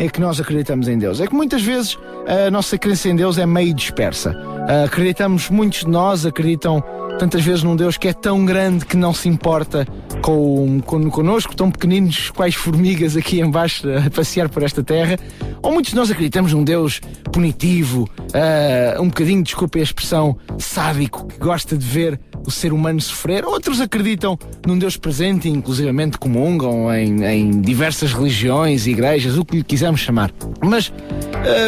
É que nós acreditamos em Deus. É que muitas vezes a nossa crença em Deus é meio dispersa. Uh, acreditamos, muitos de nós acreditam tantas vezes num Deus que é tão grande que não se importa com, com, connosco, tão pequeninos quais formigas aqui embaixo a passear por esta terra. Ou muitos de nós acreditamos num Deus punitivo, uh, um bocadinho, desculpe a expressão, sádico, que gosta de ver o ser humano sofrer. Outros acreditam num Deus presente e inclusivamente comungam em, em diversas religiões, igrejas, o que lhe quisermos chamar. Mas,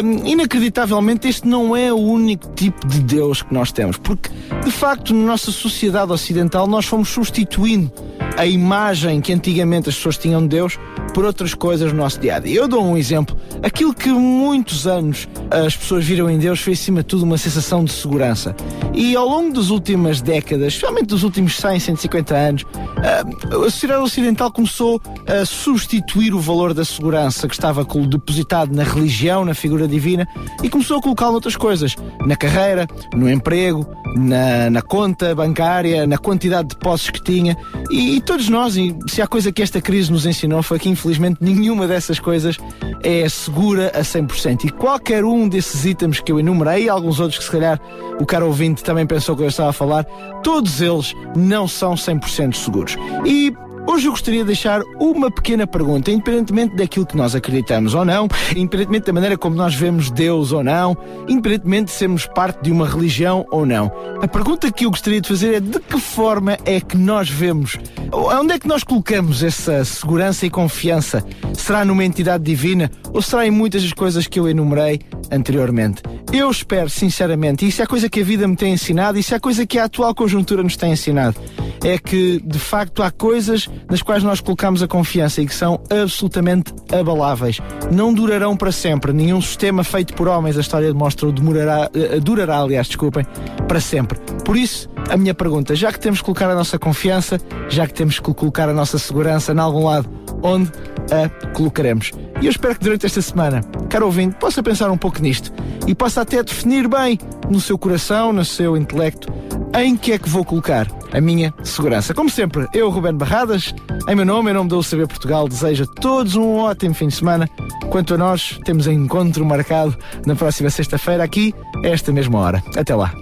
hum, inacreditavelmente, este não é o único tipo de Deus que nós temos, porque, de facto, na nossa sociedade ocidental, nós fomos substituindo a imagem que antigamente as pessoas tinham de Deus por outras coisas no nosso dia a dia. Eu dou um exemplo. Aquilo que muitos anos as pessoas viram em Deus foi, acima de tudo, uma sensação de segurança. E ao longo das últimas décadas, especialmente dos últimos 100, 150 anos, a sociedade ocidental começou a substituir o valor da segurança que estava depositado na religião, na figura divina, e começou a colocá-lo noutras coisas. Na carreira, no emprego, na, na conta bancária, na quantidade de posses que tinha. E, e todos nós, e se há coisa que esta crise nos ensinou, foi que infelizmente nenhuma dessas coisas é segura a 100%. E qualquer um desses itens que eu enumerei, e alguns outros que se calhar o caro ouvinte também pensou que eu estava a falar, todos eles não são 100% seguros. E Hoje eu gostaria de deixar uma pequena pergunta, independentemente daquilo que nós acreditamos ou não, independentemente da maneira como nós vemos Deus ou não, independentemente de sermos parte de uma religião ou não. A pergunta que eu gostaria de fazer é de que forma é que nós vemos, onde é que nós colocamos essa segurança e confiança? Será numa entidade divina ou será em muitas das coisas que eu enumerei anteriormente? Eu espero, sinceramente, e isso é a coisa que a vida me tem ensinado, isso é a coisa que a atual conjuntura nos tem ensinado, é que de facto há coisas nas quais nós colocamos a confiança e que são absolutamente abaláveis. Não durarão para sempre. Nenhum sistema feito por homens, a história demonstra, demorará, uh, durará, aliás, desculpem, para sempre. Por isso, a minha pergunta, já que temos que colocar a nossa confiança, já que temos que colocar a nossa segurança em algum lado, onde a colocaremos? E eu espero que durante esta semana, caro ouvinte, possa pensar um pouco nisto e possa até definir bem no seu coração, no seu intelecto, em que é que vou colocar a minha segurança. Como sempre, eu, Ruben Barradas, em meu nome, em nome da UCB Portugal, desejo a todos um ótimo fim de semana. Quanto a nós, temos encontro marcado na próxima sexta-feira, aqui, a esta mesma hora. Até lá.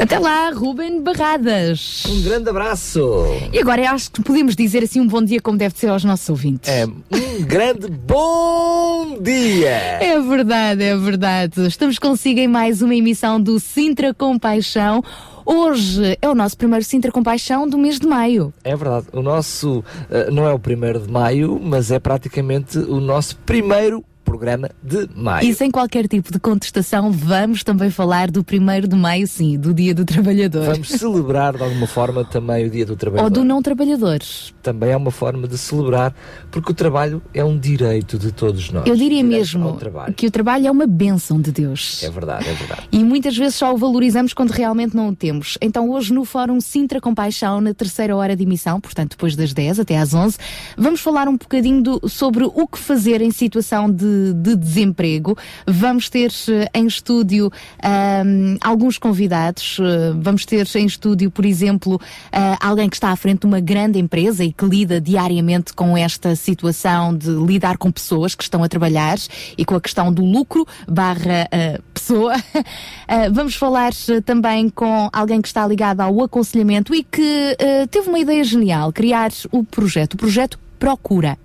Até lá, Ruben Barradas. Um grande abraço. E agora eu acho que podemos dizer assim um bom dia como deve ser aos nossos ouvintes. É, um grande bom dia. É verdade, é verdade. Estamos consigo em mais uma emissão do Sintra Compaixão. Hoje é o nosso primeiro Sintra Compaixão do mês de maio. É verdade. O nosso uh, não é o primeiro de maio, mas é praticamente o nosso primeiro programa de maio. E sem qualquer tipo de contestação, vamos também falar do primeiro de maio, sim, do Dia do Trabalhador. Vamos celebrar de alguma forma também o Dia do Trabalhador. Ou do não trabalhador. Também é uma forma de celebrar, porque o trabalho é um direito de todos nós. Eu diria mesmo que o trabalho é uma bênção de Deus. É verdade, é verdade. E muitas vezes só o valorizamos quando realmente não o temos. Então hoje no Fórum Sintra Compaixão, na terceira hora de emissão, portanto depois das 10 até às 11, vamos falar um bocadinho do, sobre o que fazer em situação de de, desemprego. Vamos ter eh, em estúdio um, alguns convidados. Eh, vamos ter em estúdio, por exemplo, uh, alguém que está à frente de uma grande empresa e que lida diariamente com esta situação de lidar com pessoas que estão a trabalhar e com a questão do lucro barra uh, pessoa. Uh, vamos falar também com alguém que está ligado ao aconselhamento e que teve uma ideia genial, criar o projeto, o projeto Procura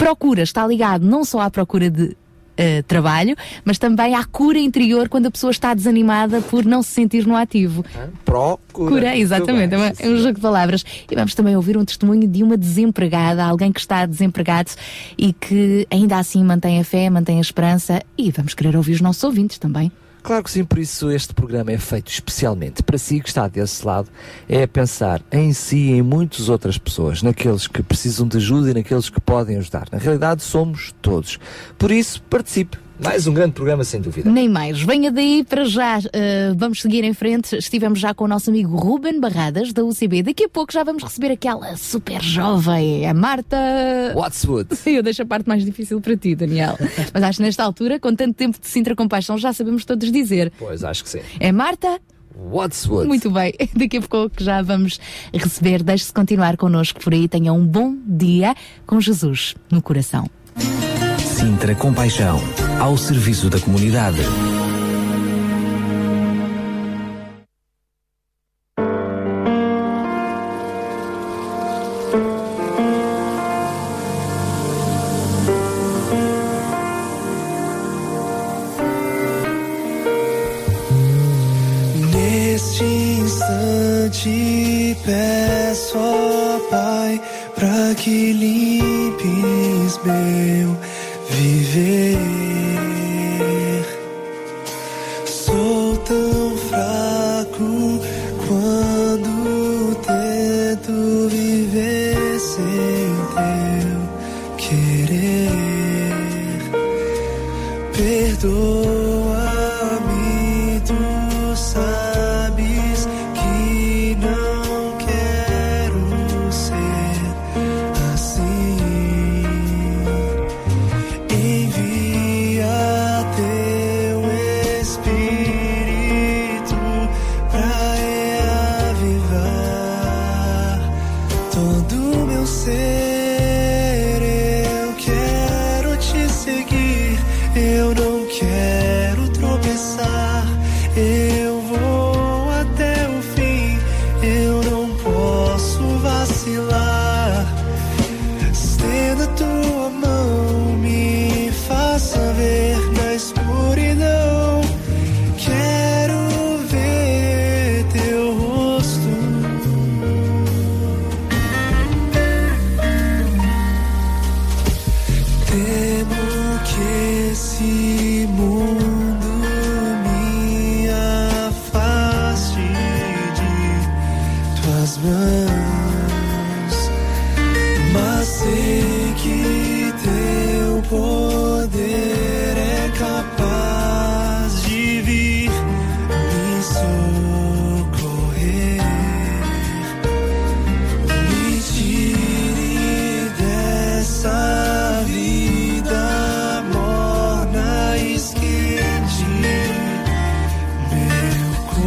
procura está ligado não só à procura de Uh, trabalho, mas também à cura interior quando a pessoa está desanimada por não se sentir no ativo. Procura. Cura, exatamente, bem, é, um jogo de palavras. E vamos também ouvir um testemunho de uma desempregada, alguém que está desempregado e que ainda assim mantém a fé, mantém a esperança e vamos querer ouvir os nossos ouvintes também. Claro que sim, por isso este programa é feito especialmente para si que está desse lado, é pensar em si e em muitas outras pessoas, naqueles que precisam de ajuda e naqueles que podem ajudar. Na realidade, somos todos. Por isso, participe mais um grande programa, sem dúvida. Nem mais. Venha daí para já. Uh, vamos seguir em frente. Estivemos já com o nosso amigo Ruben Barradas, da UCB. Daqui a pouco já vamos receber aquela super jovem, a Marta. Watswood. Eu deixo a parte mais difícil para ti, Daniel. Mas acho que nesta altura, com tanto tempo de Sintra Compaixão, já sabemos todos dizer. Pois, acho que sim. É Marta. Watswood. Muito bem, daqui a pouco já vamos receber. Deixe-se continuar connosco por aí. Tenha um bom dia com Jesus no coração. Sintra Compaixão, ao serviço da comunidade. Neste instante peço, ó Pai, para que limpes meu viver.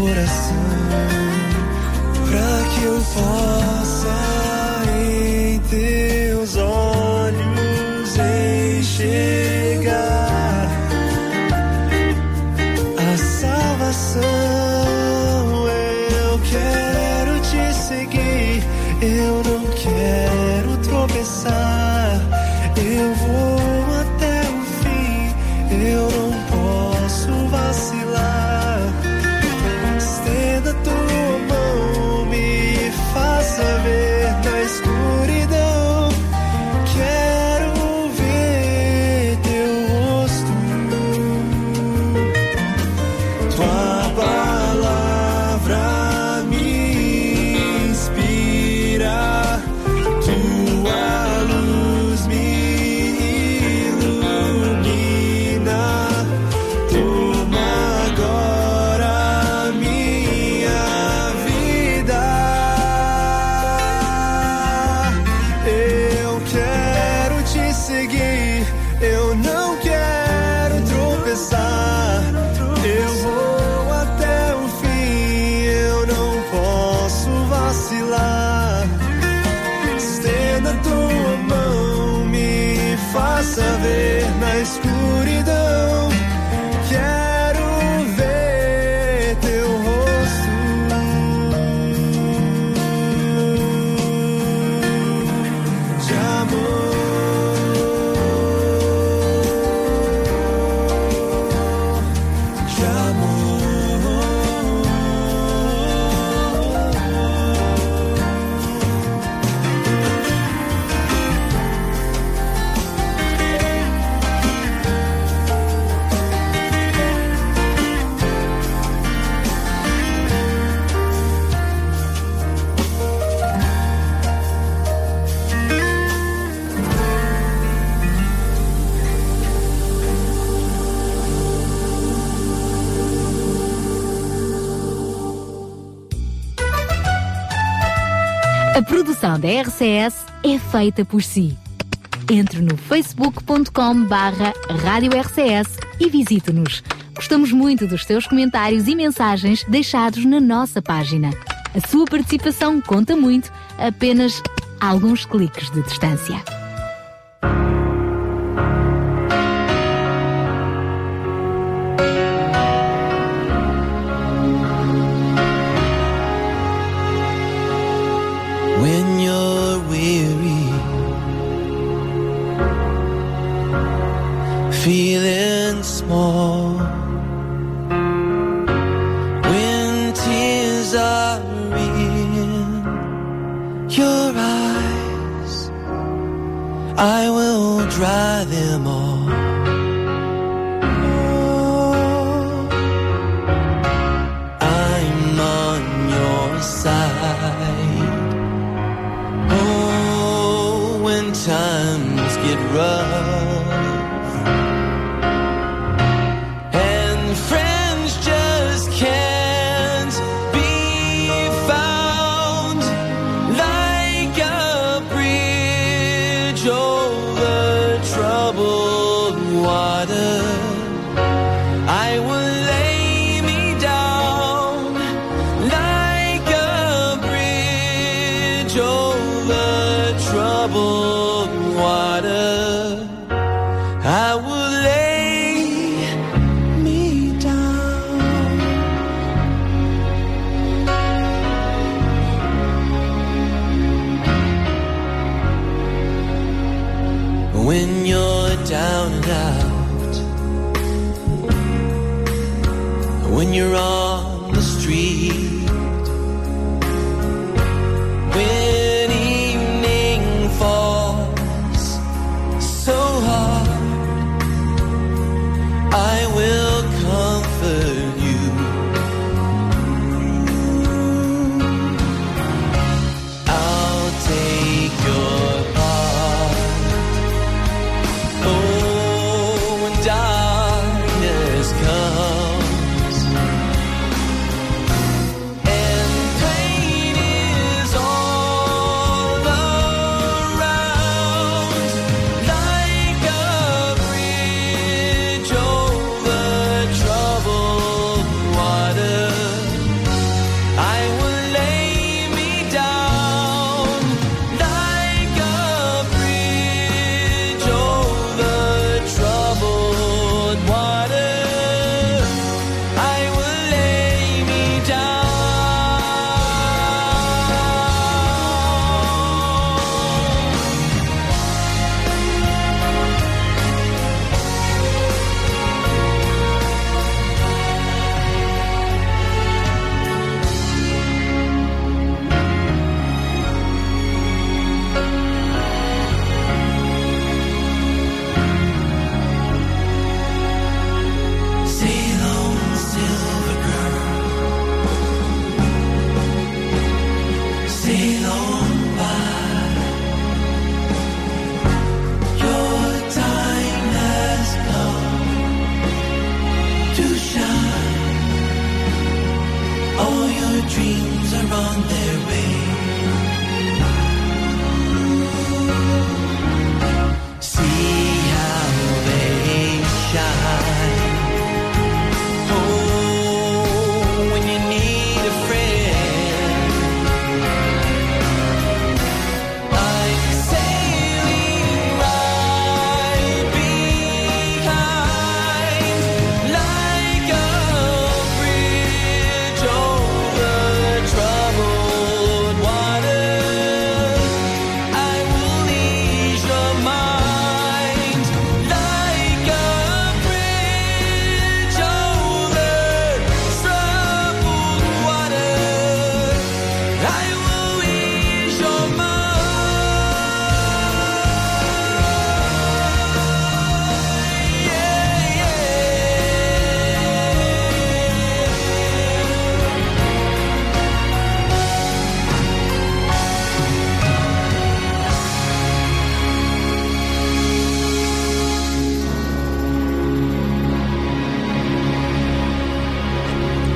coração, para que eu possa em teus olhos. da RCS é feita por si. Entre no facebook.com barra Rádio RCS e visite-nos. Gostamos muito dos seus comentários e mensagens deixados na nossa página. A sua participação conta muito, apenas alguns cliques de distância.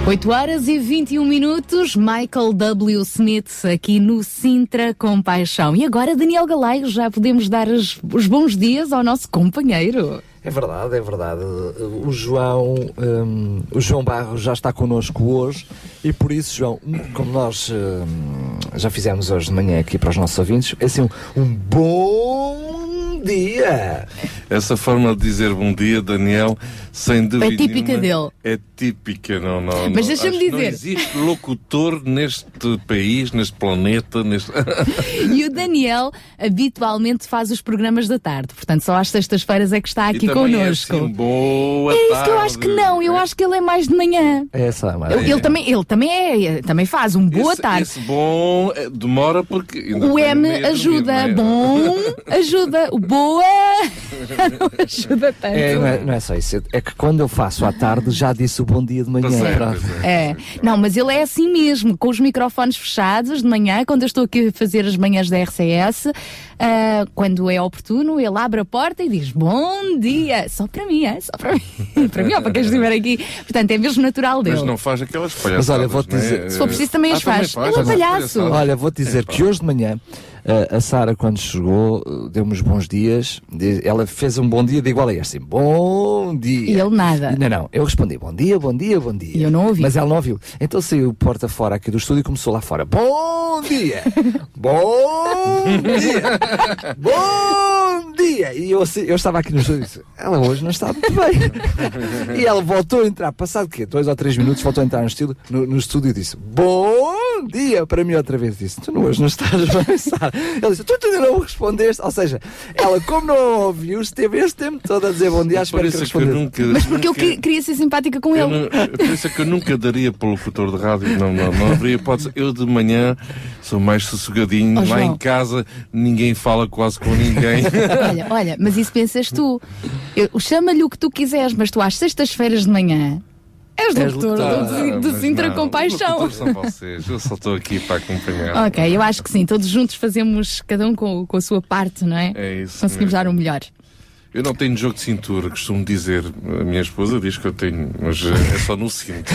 8 horas e 21 minutos, Michael W. Smith aqui no Sintra com Paixão. E agora, Daniel Galaio, já podemos dar os, os bons dias ao nosso companheiro. É verdade, é verdade. O João, um, o João Barros já está connosco hoje e por isso, João, como nós um, já fizemos hoje de manhã aqui para os nossos ouvintes, é assim um, um bom dia. Essa forma de dizer bom dia, Daniel, sem dúvida. É típica nenhuma, dele. É típica, não, não. Mas não, deixa-me que Não dizer. existe locutor neste país, neste planeta, neste. E o Daniel habitualmente faz os programas da tarde, portanto só às sextas-feiras é que está aqui e também é connosco. assim, boa É isso tarde. que eu acho que não, eu acho que ele é mais de manhã. É essa a Ele, maravilha. ele também, ele também é, também faz um boa esse, tarde. Esse bom eh, demora porque. O M ajuda, é? bom ajuda, o boa Ajuda tanto. É, não, é, não é só isso. É que quando eu faço à tarde, já disse o bom dia de manhã. É, pronto. pois é. Não, mas ele é assim mesmo, com os microfones fechados de manhã, quando eu estou aqui a fazer as manhãs da RCS, ah, quando é oportuno, ele abre a porta e diz bom dia, só para mim, é? Só para mim, para mim ou para quem estiver aqui. Portanto, é mesmo natural dele. Mas não faz aquelas palhaçadas. olha, vou-te não é? dizer- Se for preciso, também as Ah, faz. Ele é um faz palhaço. Olha, vou-te dizer que hoje de manhã a Sara, quando chegou, deu-me os bons dias. Ela fez um bom dia de igual a este. assim, Bom dia. E ele nada. Não, não. Eu respondi bom dia, bom dia, bom dia. E eu não ouvi. Mas ela não ouviu. Então saiu porta fora aqui do estúdio e começou lá fora. Bom dia! bom dia! Bom dia! E eu, assim, eu estava aqui no estúdio e disse, ela hoje não está muito bem. e ela voltou a entrar, passado o quê? Dois ou três minutos, voltou a entrar no, estúdio, no, no estúdio e disse, bom dia! Para mim outra vez disse, tu não, hoje não estás bem, Sara. Ela disse, tu, ainda não respondeste. Ou seja, ela, como não ouviu, esteve este tempo todo a dizer bom dia, Por que é eu respondesse. nunca. Mas porque eu nunca- que- queria ser simpática com eu ele. não- por isso é que eu nunca daria para o locutor de rádio. Não, não, não haveria hipótese. Eu de manhã sou mais sossegadinho. Oh, Lá em casa ninguém fala quase com ninguém. Olha, olha, mas isso pensas tu. Eu- Chama-lhe o que tu quiseres, mas tu às sextas-feiras de manhã és locutor do, do, do Mas Sintra locutores são vocês. Eu só estou aqui para acompanhar. Ok, eu acho que sim, todos juntos fazemos cada um com, com a sua parte, não é? É isso. Conseguimos mesmo. dar o melhor. Eu não tenho jogo de cintura, costumo dizer. A minha esposa diz que eu tenho, mas eh, é só no cinto.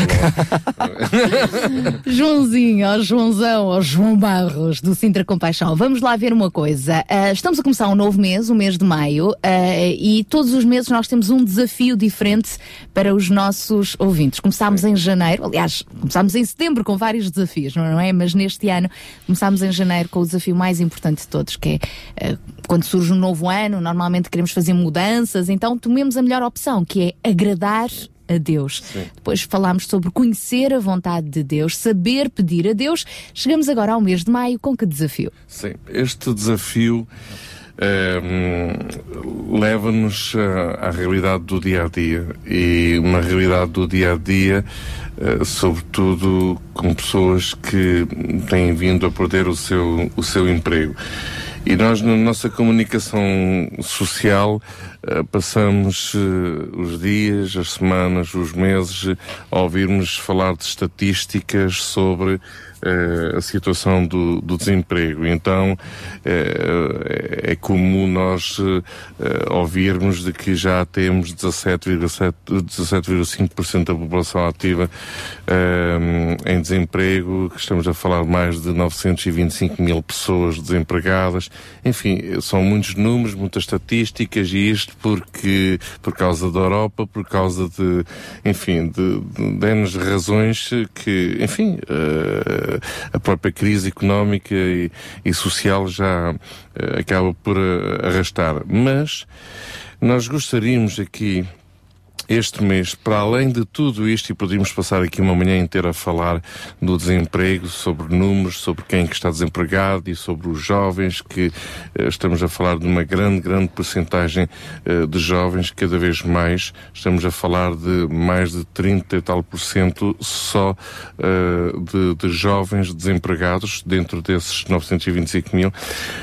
não. Joãozinho, ó Joãozão, ó João Barros, do Sintra Compaixão. Vamos lá ver uma coisa. Ah, estamos a começar um novo mês, o mês de maio, ah, e todos os meses nós temos um desafio diferente para os nossos ouvintes. Começámos em janeiro, aliás, começámos em setembro com vários desafios, não é? Mas neste ano começámos em janeiro com o desafio mais importante de todos, que é ah, quando surge um novo ano, normalmente queremos fazer mudanças, então tomemos a melhor opção, que é agradar a Deus. Depois falámos sobre conhecer a vontade de Deus, saber pedir a Deus. Chegamos agora ao mês de maio com que desafio? Sim, este desafio ehm, leva-nos à, à realidade do dia a dia e uma realidade do dia a dia, eh, sobretudo com pessoas que têm vindo a perder o seu, o seu emprego. E nós, na nossa comunicação social, eh, passamos eh, os dias, as semanas, os meses eh, a ouvirmos falar de estatísticas sobre eh, a situação do, do desemprego. Então, eh, é comum nós eh, eh, ouvirmos de que já temos 17,7 17,5% da população ativa eh, em desemprego, que estamos a falar de mais de 925 mil pessoas desempregadas. Enfim, são muitos números, muitas estatísticas e isto porque, por causa da Europa, por causa de, enfim, de, de, de razões que, enfim, eh, a própria crise económica e, e social já eh, acaba por eh, arrastar. Mas nós gostaríamos aqui este mês, para além de tudo isto, e podíamos passar aqui uma manhã inteira a falar do desemprego, sobre números, sobre quem que está desempregado e sobre os jovens, que eh, estamos a falar de uma grande, grande porcentagem eh, de jovens, cada vez mais, estamos a falar de mais de 30 e tal por cento só eh, de, de jovens desempregados dentro desses 925 mil.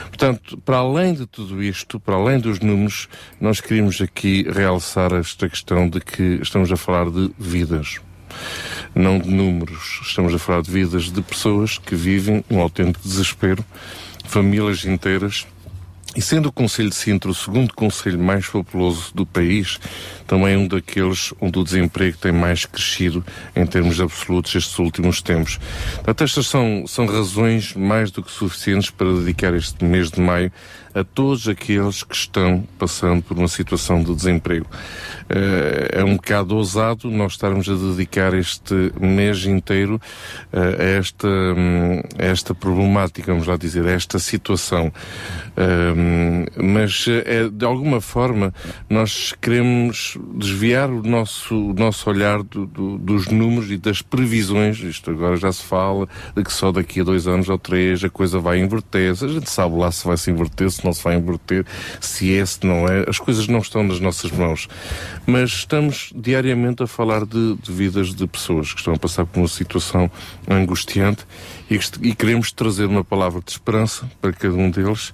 Portanto, para além de tudo isto, para além dos números, nós queríamos aqui realçar esta questão de que estamos a falar de vidas. Não de números, estamos a falar de vidas de pessoas que vivem um autêntico desespero, famílias inteiras. E sendo o Conselho de Sintra o segundo conselho mais populoso do país, também um daqueles onde o desemprego tem mais crescido em termos absolutos estes últimos tempos. Portanto, estas são, são razões mais do que suficientes para dedicar este mês de maio a todos aqueles que estão passando por uma situação de desemprego. Eh, É um bocado ousado nós estarmos a dedicar este mês inteiro eh, a esta, hum, a esta problemática, vamos lá dizer, a esta situação. Hum, Mas, é, de alguma forma, nós queremos desviar o nosso, o nosso olhar do- do- dos números e das previsões. Isto agora já se fala de que só daqui a dois anos ou três a coisa vai inverter. A gente sabe lá se vai se inverter, se não se vai inverter, se é, se não é. As coisas não estão nas nossas mãos. Mas estamos diariamente a falar de, de vidas de pessoas que estão a passar por uma situação angustiante e, e queremos trazer uma palavra de esperança para cada um deles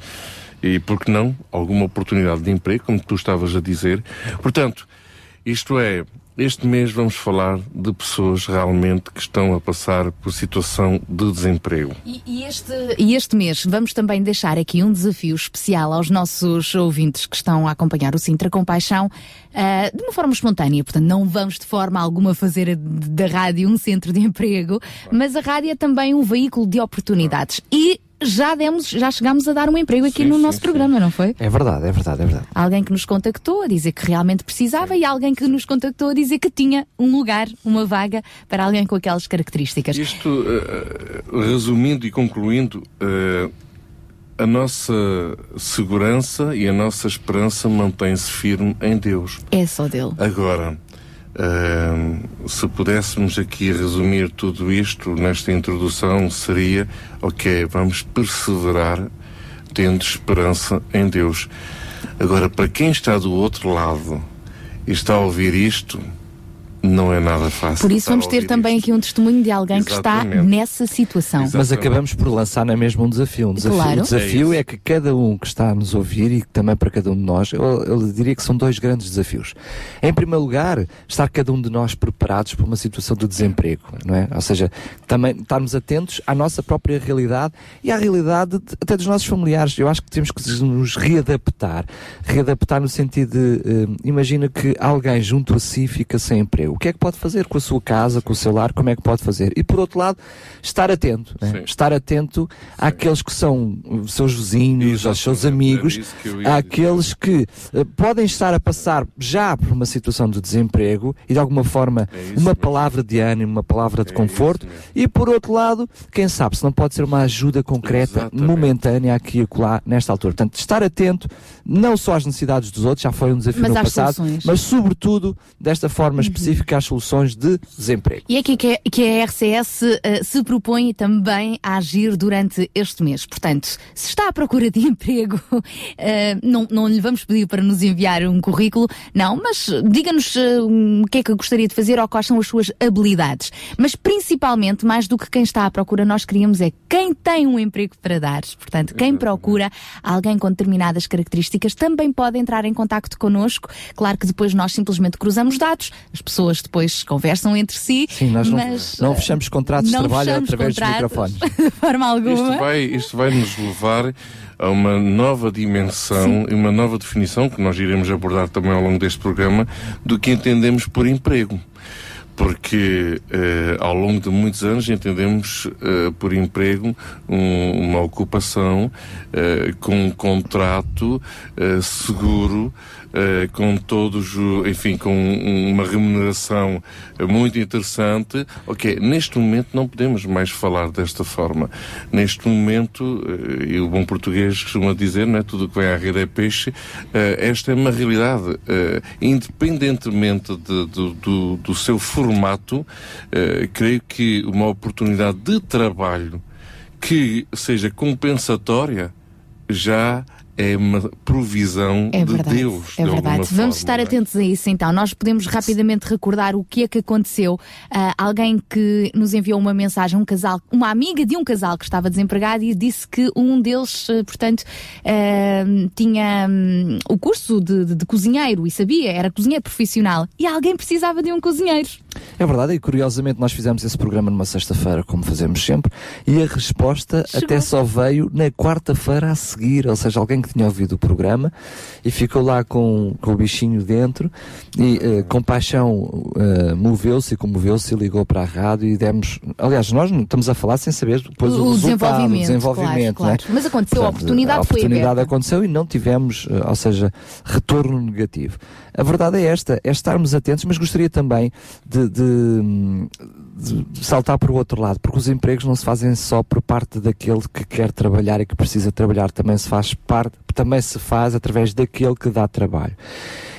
e, por que não, alguma oportunidade de emprego, como tu estavas a dizer. Portanto, isto é, este mês vamos falar de pessoas realmente que estão a passar por situação de desemprego. E, e este, e este mês vamos também deixar aqui um desafio especial aos nossos ouvintes que estão a acompanhar o Sintra com paixão ah, de uma forma espontânea. Portanto, não vamos de forma alguma fazer da rádio um centro de emprego, mas a rádio é também um veículo de oportunidades. E já demos, já chegámos a dar um emprego aqui Sim, no sim, nosso sim. programa, não foi? É verdade, é verdade, é verdade. Alguém que nos contactou a dizer que realmente precisava e alguém que nos contactou a dizer que tinha um lugar, uma vaga para alguém com aquelas características. Isto, eh, resumindo e concluindo, eh, a nossa segurança e a nossa esperança mantém-se firme em Deus. É só dele. Agora, eh, se pudéssemos aqui resumir tudo isto nesta introdução, seria: ok, vamos perseverar tendo esperança em Deus. Agora, para quem está do outro lado e está a ouvir isto, não é nada fácil. Por isso vamos ter também isto. aqui um testemunho de alguém que está Exatamente. nessa situação. Exato. Mas Exatamente. acabamos por lançar na mesma um desafio. Um desafio Claro. O desafio É é, que cada um que está a nos ouvir e também para cada um de nós, eu, eu diria que são dois grandes desafios. Em primeiro lugar, estar cada um de nós preparados para uma situação de desemprego, não é? Ou seja, também estarmos atentos à nossa própria realidade e à realidade de- até dos nossos familiares. Eu acho que temos que nos readaptar. Readaptar no sentido de, eh, imagina que alguém junto a si fica sem emprego. O que é que pode fazer com a sua casa, com o seu lar? Como é que pode fazer? E por outro lado, estar atento. né? Sim. Estar atento àqueles que são os seus vizinhos, aos seus amigos, àqueles que eh, podem estar a passar já por uma situação de desemprego e de alguma forma É uma mesmo. palavra de ânimo, uma palavra de É conforto. E por outro lado, quem sabe se não pode ser uma ajuda concreta, Exatamente. momentânea aqui e acolá, nesta altura. Portanto, estar atento não só às necessidades dos outros, já foi um desafio Mas no passado, soluções. mas sobretudo desta forma específica às soluções de desemprego. E é aqui que, que a RCS eh, se propõe também a agir durante este mês. Portanto, se está à procura de emprego, eh, não, não lhe vamos pedir para nos enviar um currículo, não, mas diga-nos um, o que é que gostaria de fazer ou quais são as suas habilidades. Mas principalmente, mais do que quem está à procura, nós queríamos é quem tem um emprego para dar. Portanto, quem procura alguém com determinadas características também pode entrar em contacto connosco. Claro que depois nós simplesmente cruzamos dados, as pessoas depois conversam entre si. Sim, nós não, mas, não eh, fechamos contratos de não trabalho fechamos através dos microfones. de forma alguma. Isto vai, isto vai nos levar a uma nova dimensão e uma nova definição que nós iremos abordar também ao longo deste programa do que entendemos por emprego. Porque eh, ao longo de muitos anos entendemos eh, por emprego um- uma ocupação eh, com um contrato eh, seguro, eh, com todos, enfim, com um- uma remuneração muito interessante. Ok, neste momento não podemos mais falar desta forma. Neste momento, eh, e o bom português costuma dizer, não é? Tudo que vem à rede é peixe. eh, esta é uma realidade. independentemente de- do, do, seu formato, creio que uma oportunidade de trabalho que seja compensatória já é uma provisão É de verdade, Deus. é de verdade. Vamos forma, estar é? atentos a isso então. Nós podemos rapidamente recordar o que é que aconteceu. Ah, alguém que nos enviou uma mensagem, um casal, uma amiga de um casal que estava desempregado e disse que um deles, eh, portanto, ah, tinha hum, o curso de, de- de cozinheiro e sabia, era cozinheiro profissional e alguém precisava de um cozinheiro. É verdade, e curiosamente nós fizemos esse programa numa sexta-feira, como fazemos sempre, e a resposta Chegou. até só veio na quarta-feira a seguir, ou seja, alguém que tinha ouvido o programa e ficou lá com, com o bichinho dentro e eh, com paixão eh, moveu-se e comoveu-se e ligou para a rádio e demos. Aliás, nós estamos a falar sem saber depois o, o resultado, o desenvolvimento, desenvolvimento. claro, não é? claro. Mas aconteceu, a Portanto, oportunidade, a oportunidade foi aberta. aconteceu e não tivemos, eh, ou seja, retorno negativo. A verdade é esta, é estarmos atentos, mas gostaria também de, de- de saltar para o outro lado, porque os empregos não se fazem só por parte daquele que quer trabalhar e que precisa trabalhar, também se faz parte, também se faz através daquele que dá trabalho.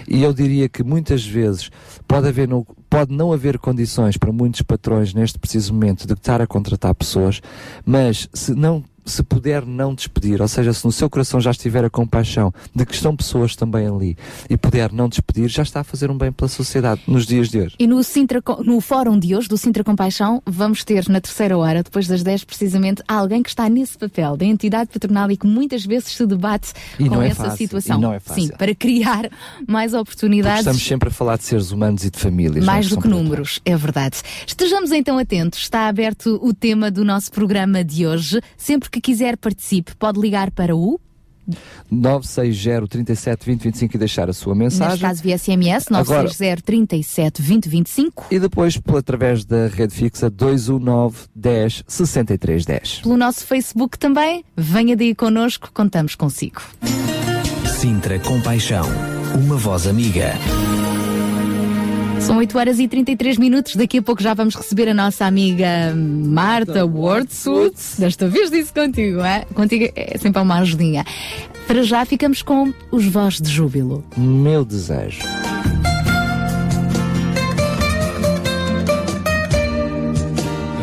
E eu diria que muitas vezes pode, haver pode não haver condições para muitos patrões neste preciso momento de estar a contratar pessoas, mas se não se puder não despedir, ou seja, se no seu coração já estiver a compaixão de que estão pessoas também ali e puder não despedir, já está a fazer um bem pela sociedade nos dias de hoje. E no, Sintra, no fórum de hoje, do Sintra Compaixão, vamos ter na terceira hora, depois das 10 precisamente, alguém que está nesse papel da entidade patronal e que muitas vezes se debate E com é essa fácil, situação. e não é fácil. Sim, para criar mais Porque oportunidades. estamos sempre a falar de seres humanos e de famílias. é? Mais do que números, é verdade. Estejamos então atentos. Está aberto o tema do nosso programa de hoje. Sempre que quiser participe, pode ligar para o, 960 37 20 25 e deixar a sua neste mensagem. caso via SMS, Agora- 960 37 20 25. E depois, por, através da rede fixa 219 10 63 10. Pelo nosso Facebook também. Venha daí connosco, contamos consigo. Sintra Compaixão. Uma voz amiga. São 8 horas e 33 minutos. Daqui a pouco já vamos receber a nossa amiga Marta Wordswood. Desta vez disse contigo, é? Contigo é sempre uma ajudinha. Para já ficamos com os Voz de Júbilo. Meu desejo.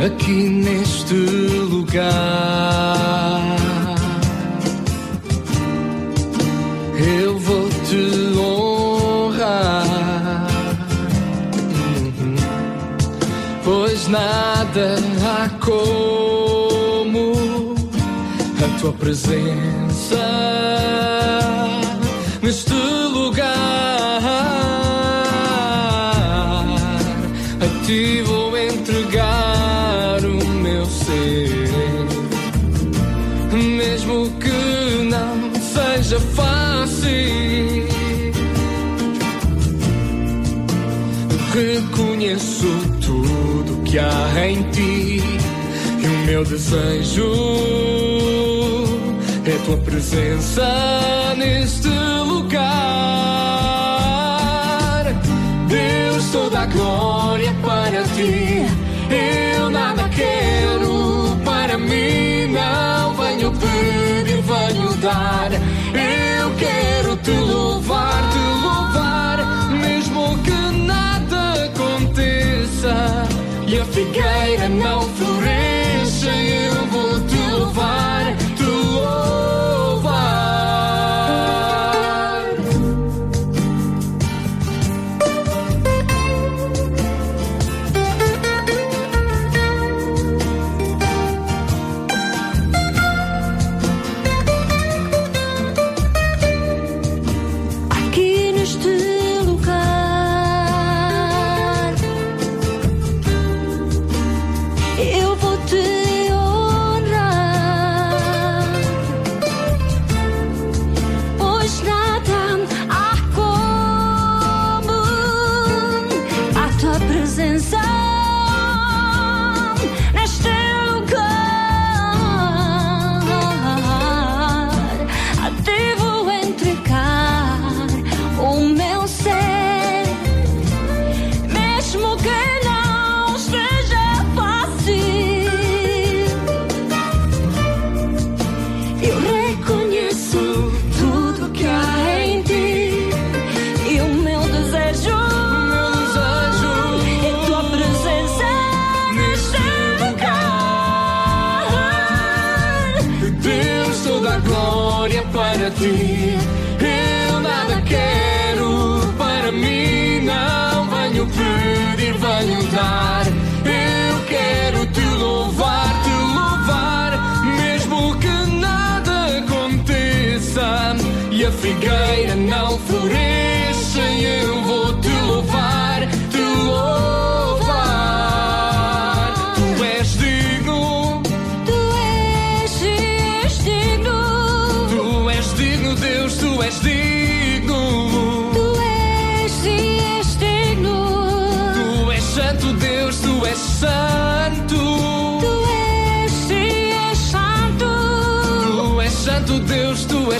aqui neste lugar. Eu pois nada há como a tua presença neste lugar. A ti vou entregar o meu ser, mesmo que não seja fácil. Reconheço que há em ti e o meu desejo é tua presença neste lugar.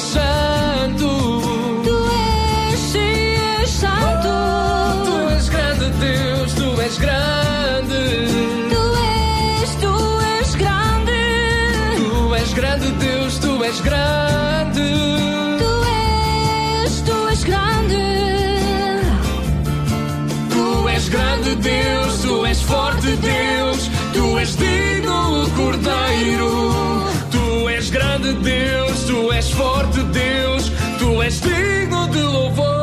Deus, tu és santo. Tu és, santo. Tu és grande, Deus, tu és grande. Tu és, tu és grande. Tu és grande, Deus, tu és grande. Tu és, tu és grande. Tu és grande, Deus, tu és forte, Deus. Tu és digno, Cordeiro. Deus, tu és forte Deus, tu és digno de louvor.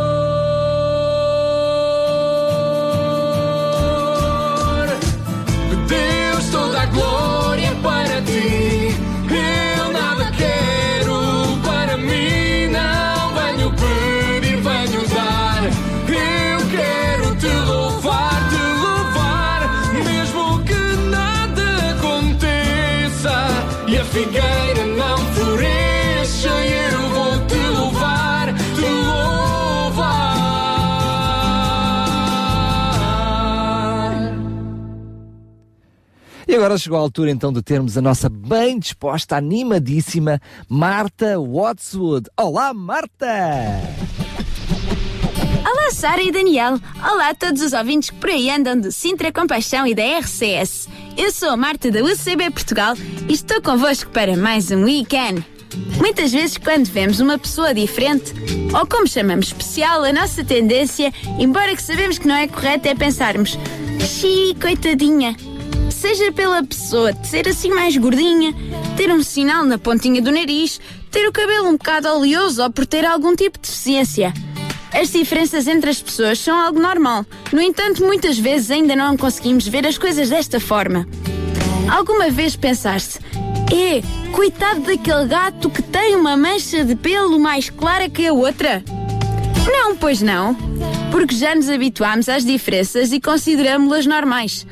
Agora chegou a altura então de termos a nossa bem disposta, animadíssima Marta Watswood. Olá, Marta! Olá, Sara e Daniel. Olá a todos os ouvintes que por aí andam de Sintra Compaixão e da RCS. Eu sou a Marta da UCB Portugal e estou convosco para mais um Weekend. Muitas vezes, quando vemos uma pessoa diferente, ou como chamamos especial, a nossa tendência, embora que sabemos que não é correto, é pensarmos: Xi, coitadinha. Seja pela pessoa de ser assim mais gordinha, ter um sinal na pontinha do nariz, ter o cabelo um bocado oleoso ou por ter algum tipo de deficiência. As diferenças entre as pessoas são algo normal. No entanto, muitas vezes ainda não conseguimos ver as coisas desta forma. Alguma vez pensaste, é, coitado daquele gato que tem uma mancha de pelo mais clara que a outra? Não, pois não. Porque já nos habituámos às diferenças e consideramos-las normais.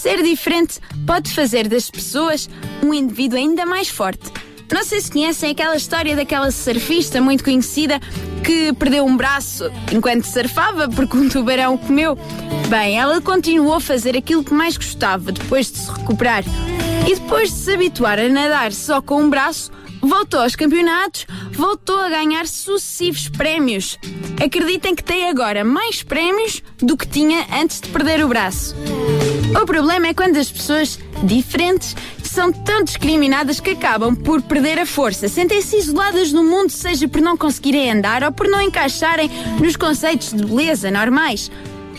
Ser diferente pode fazer das pessoas um indivíduo ainda mais forte. Não sei se conhecem aquela história daquela surfista muito conhecida que perdeu um braço enquanto surfava porque um tubarão comeu. Bem, ela continuou a fazer aquilo que mais gostava depois de se recuperar. E depois de se habituar a nadar só com um braço, voltou aos campeonatos, voltou a ganhar sucessivos prémios. Acreditem que tem agora mais prémios do que tinha antes de perder o braço. O problema é quando as pessoas diferentes são tão discriminadas que acabam por perder a força, sentem-se isoladas no mundo, seja por não conseguirem andar ou por não encaixarem nos conceitos de beleza normais.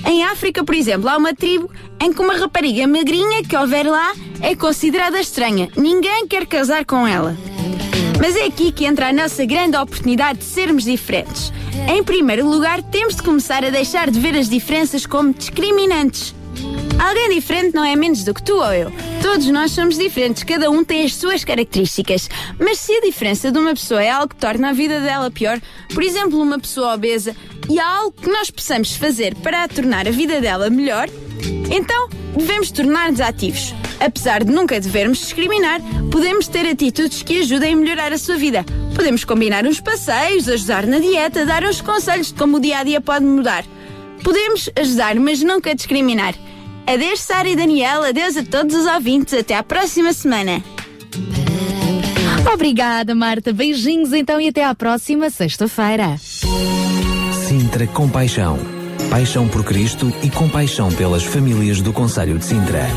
Em África, por exemplo, há uma tribo em que uma rapariga magrinha que houver lá é considerada estranha. Ninguém quer casar com ela. Mas é aqui que entra a nossa grande oportunidade de sermos diferentes. Em primeiro lugar, temos de começar a deixar de ver as diferenças como discriminantes. Alguém diferente não é menos do que tu ou eu. Todos nós somos diferentes, cada um tem as suas características. Mas se a diferença de uma pessoa é algo que torna a vida dela pior, por exemplo, uma pessoa obesa, e há algo que nós possamos fazer para a tornar a vida dela melhor, então devemos tornar-nos ativos. Apesar de nunca devermos discriminar, podemos ter atitudes que ajudem a melhorar a sua vida. Podemos combinar uns passeios, ajudar na dieta, dar uns conselhos de como o dia a dia pode mudar. Podemos ajudar, mas nunca discriminar. Adeus, Sara e Daniel. Adeus a todos os ouvintes. Até à próxima semana. Obrigada, Marta. Beijinhos então e até à próxima sexta-feira. Sintra Compaixão. Paixão por Cristo e compaixão pelas famílias do Conselho de Sintra.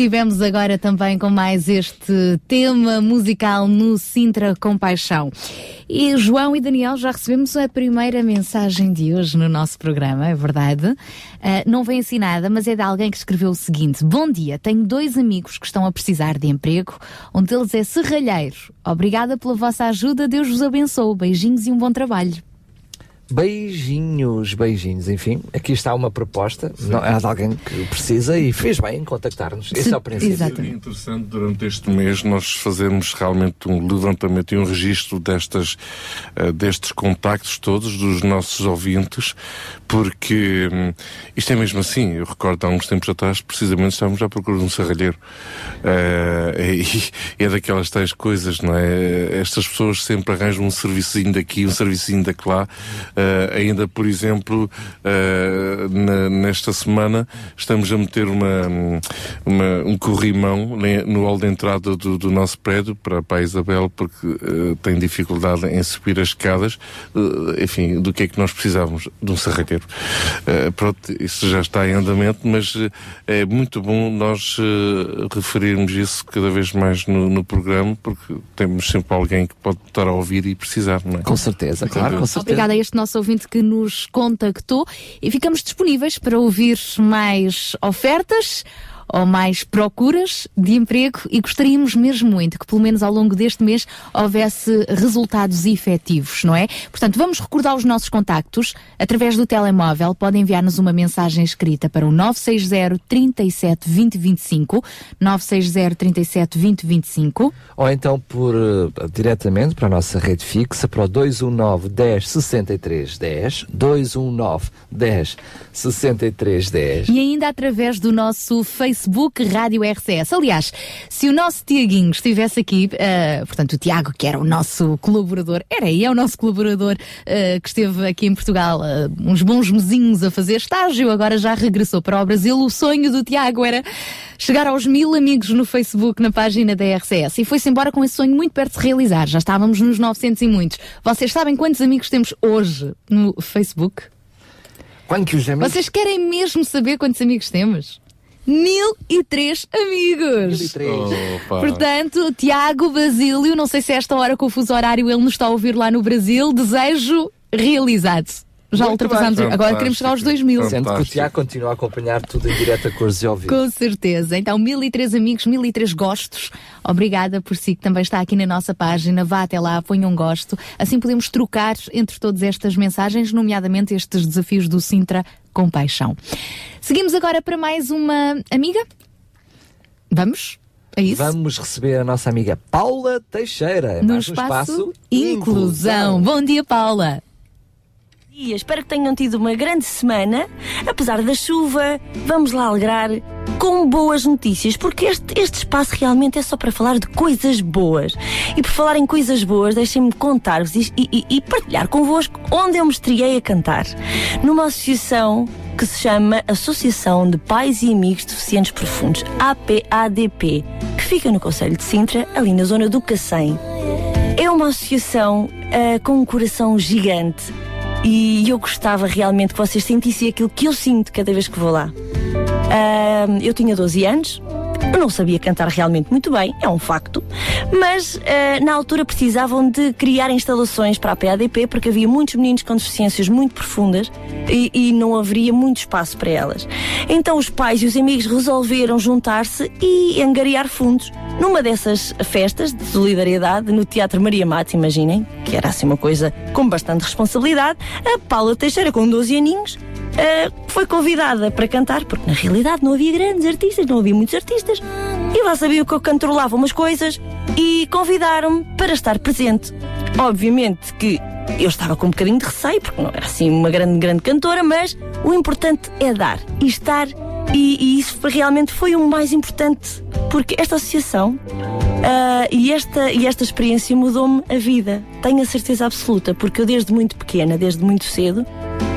Estivemos agora também com mais este tema musical no Sintra Compaixão. E João e Daniel já recebemos a primeira mensagem de hoje no nosso programa, é verdade. Ah, não vem assim nada, mas é de alguém que escreveu o seguinte: Bom dia, tenho dois amigos que estão a precisar de emprego, um deles é serralheiro. Obrigada pela vossa ajuda, Deus vos abençoe. Beijinhos e um bom trabalho. Beijinhos, beijinhos. Enfim, aqui está uma proposta. Não, é de alguém que precisa e fez bem em contactar-nos. Esse é o princípio. Exato. Seria interessante durante este mês nós fazermos realmente um levantamento e um registro destas, eh, destes contactos todos dos nossos ouvintes, porque hum, isto é mesmo assim. Eu recordo há uns tempos atrás, precisamente estávamos à procura de um serralheiro. Eh, e é daquelas tais coisas, não é? Estas pessoas sempre arranjam um servicinho daqui, um servicinho daquela. Eh, ainda, por exemplo, eh, na- nesta semana estamos a meter uma, uma- um corrimão no hall de entrada do, do nosso prédio para, para a Isabel, porque eh, tem dificuldade em subir as escadas. Enfim, do que é que nós precisávamos? De um serralheiro. Pronto, isso já está em andamento, mas é muito bom nós referirmos isso cada vez mais no, no programa, porque temos sempre alguém que pode estar a ouvir e precisar, não é? Com certeza, claro, com certeza. Obrigada a este nosso ouvinte que nos contactou. E ficamos disponíveis para ouvir mais ofertas ou mais procuras de emprego e gostaríamos mesmo muito que pelo menos ao longo deste mês houvesse resultados efetivos, não é? Portanto, vamos recordar os nossos contactos através do telemóvel. Podem enviar-nos uma mensagem escrita para o 960 37 20 25 960 37 20 25 Ou então por eh, diretamente para a nossa rede fixa, para o 219 10 63 10, 219 10 63 10. E ainda através do nosso Facebook Rádio RCS. Aliás, se o nosso Tiaguinho estivesse aqui, eh, portanto, o Tiago, que era o nosso colaborador, era e é o nosso colaborador eh, que esteve aqui em Portugal eh, uns bons mesinhos a fazer estágio, agora já regressou para o Brasil. O sonho do Tiago era chegar aos mil amigos no Facebook, na página da RCS. E foi-se embora com esse sonho muito perto de se realizar. Já estávamos nos 900 e muitos. Vocês sabem quantos amigos temos hoje no Facebook? Quantos amigos? Vocês querem mesmo saber quantos amigos temos? Mil e três amigos! Opa. Portanto, Tiago Basílio, não sei se a esta hora com o fuso horário ele nos está a ouvir lá no Brasil, desejo realizado. Já Muito ultrapassamos. bem. Agora queremos chegar aos 2000. Fantástico. Sendo que o Tiago continua a acompanhar tudo em direto a cores e vivo. Com certeza. Então, 1003 amigos, 1003 gostos. Obrigada por si que também está aqui na nossa página. Vá até lá, ponha um gosto. Assim podemos trocar entre todas estas mensagens, nomeadamente estes desafios do Sintra com paixão. Seguimos agora para mais uma amiga. Vamos? É isso? Vamos receber a nossa amiga Paula Teixeira. no mais um espaço Inclusão. Bom dia, Paula. Espero que tenham tido uma grande semana. Apesar da chuva, vamos lá alegrar com boas notícias, porque este, este espaço realmente é só para falar de coisas boas. E por falar em coisas boas, deixem-me contar-vos e, e- e partilhar convosco onde eu me a cantar. Numa associação que se chama Associação de Pais e Amigos Deficientes Profundos, APADP, que fica no Conselho de Sintra, ali na zona do Cacém. É uma associação ah, com um coração gigante e eu gostava realmente que vocês sentissem aquilo que eu sinto cada vez que vou lá. Ah, eu tinha 12 anos, eu não sabia cantar realmente muito bem, é um facto, mas ah, na altura precisavam de criar instalações para a PADP porque havia muitos meninos com deficiências muito profundas e, e não haveria muito espaço para elas. Então os pais e os amigos resolveram juntar-se e angariar fundos. Numa dessas festas de solidariedade no Teatro Maria Matos, imaginem, que era assim uma coisa com bastante responsabilidade, a Paula Teixeira, com 12 aninhos, ah, foi convidada para cantar, porque na realidade não havia grandes artistas, não havia muitos artistas. E lá sabiam que eu controlava umas coisas e convidaram-me para estar presente. Obviamente que eu estava com um bocadinho de receio, porque não era assim uma grande, grande cantora, mas o importante é dar e estar, e, e isso realmente foi o mais importante, porque esta associação ah, e, esta, e esta experiência mudou-me a vida. Tenho a certeza absoluta, porque eu desde muito pequena, desde muito cedo,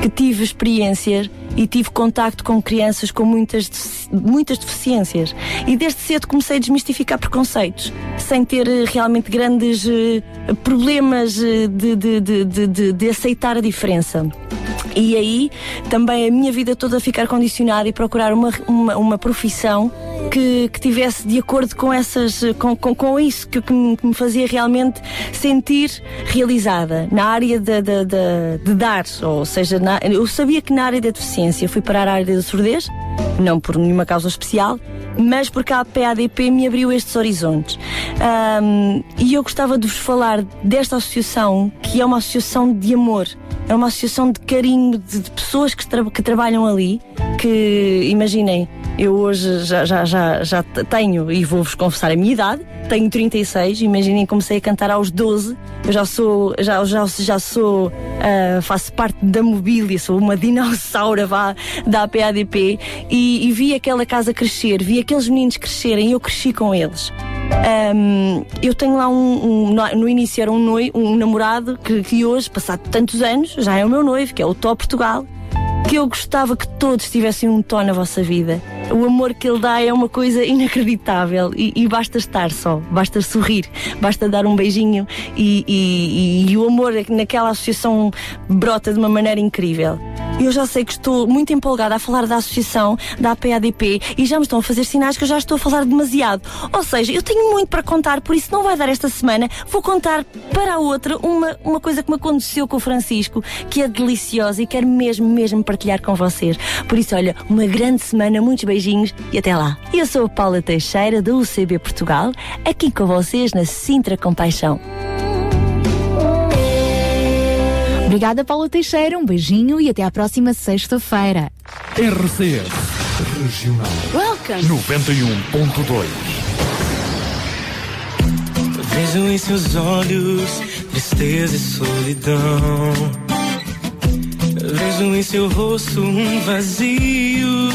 que tive experiências e tive contacto com crianças com muitas, muitas deficiências. E desde cedo comecei a desmistificar preconceitos, sem ter eh, realmente grandes eh, problemas eh, de, de, de, de- de aceitar a diferença. E aí também a minha vida toda ficar condicionada e procurar uma, uma, uma profissão que, que tivesse de acordo com essas com, com, com isso que, que me fazia realmente sentir realizada na área de, de, de, de dar, ou seja, na- eu sabia que na área da deficiência fui parar a área da surdez, não por nenhuma causa especial, mas porque a PADP me abriu estes horizontes. Ahm, e eu gostava de vos falar desta associação, que é uma associação de amor, é uma associação de carinho de, pessoas que, tra- que trabalham ali, que imaginem, eu hoje já, já, já, já tenho, e vou-vos confessar a minha idade, tenho 36, imaginem, comecei a cantar aos 12, eu já sou, já, já, já sou, ah, faço parte da mobília, sou uma dinossauro vá, da PADP e, e vi aquela casa crescer, vi aqueles meninos crescerem eu cresci com eles. Ahm, eu tenho lá um, um- no, no início era um, noi, um namorado que, que hoje, passado tantos anos, já é o meu noivo, que é o Tó Portugal, que eu gostava que todos tivessem um Tó na vossa vida. O amor que ele dá é uma coisa inacreditável e, e basta estar só, basta sorrir, basta dar um beijinho e, e- e- o amor naquela associação brota de uma maneira incrível. Eu já sei que estou muito empolgada a falar da associação, da APADP e já me estão a fazer sinais que eu já estou a falar demasiado. Ou seja, eu tenho muito para contar, por isso não vai dar esta semana. Vou contar para a outra uma, uma coisa que me aconteceu com o Francisco, que é deliciosa e quero mesmo, mesmo partilhar com vocês. Por isso, olha, uma grande semana, muitos beijinhos e até lá. Eu sou a Paula Teixeira, da UCB Portugal, aqui com vocês na Sintra Compaixão. Obrigada, Paula Teixeira. Um beijinho e até à próxima sexta-feira. RCS Regional Welcome! 91.2 Vejo em seus olhos tristeza e solidão. Vejo em seu rosto um vazio.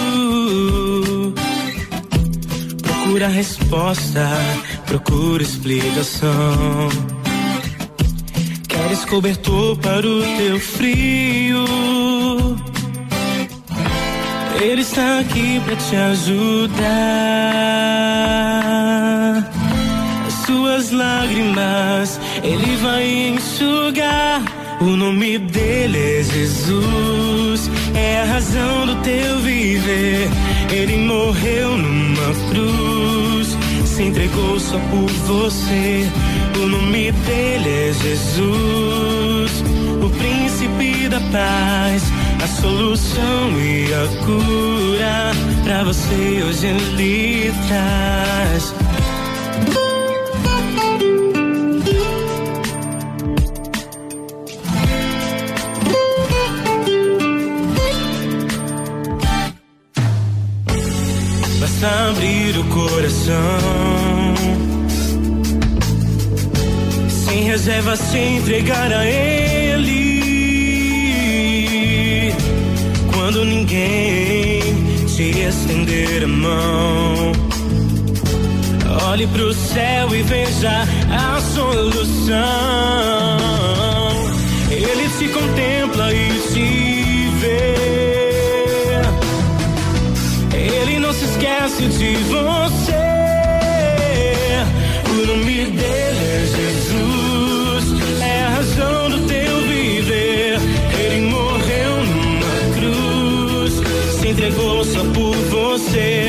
Procura resposta, procura explicação. Queres cobertor para o teu frio. Ele está aqui para te ajudar. As suas lágrimas ele vai enxugar. O nome dele é Jesus, é a razão do teu viver. Ele morreu numa cruz, se entregou só por você. O nome dele é Jesus, o príncipe da paz, a solução e a cura pra você hoje ele traz. Abrir o coração sem reserva, se entregar a Ele. Quando ninguém te estender a mão, olhe pro céu e veja a solução. Ele te contempla e te esquece de você. O nome dele é Jesus, é a razão do teu viver. Ele morreu numa cruz, se entregou só por você.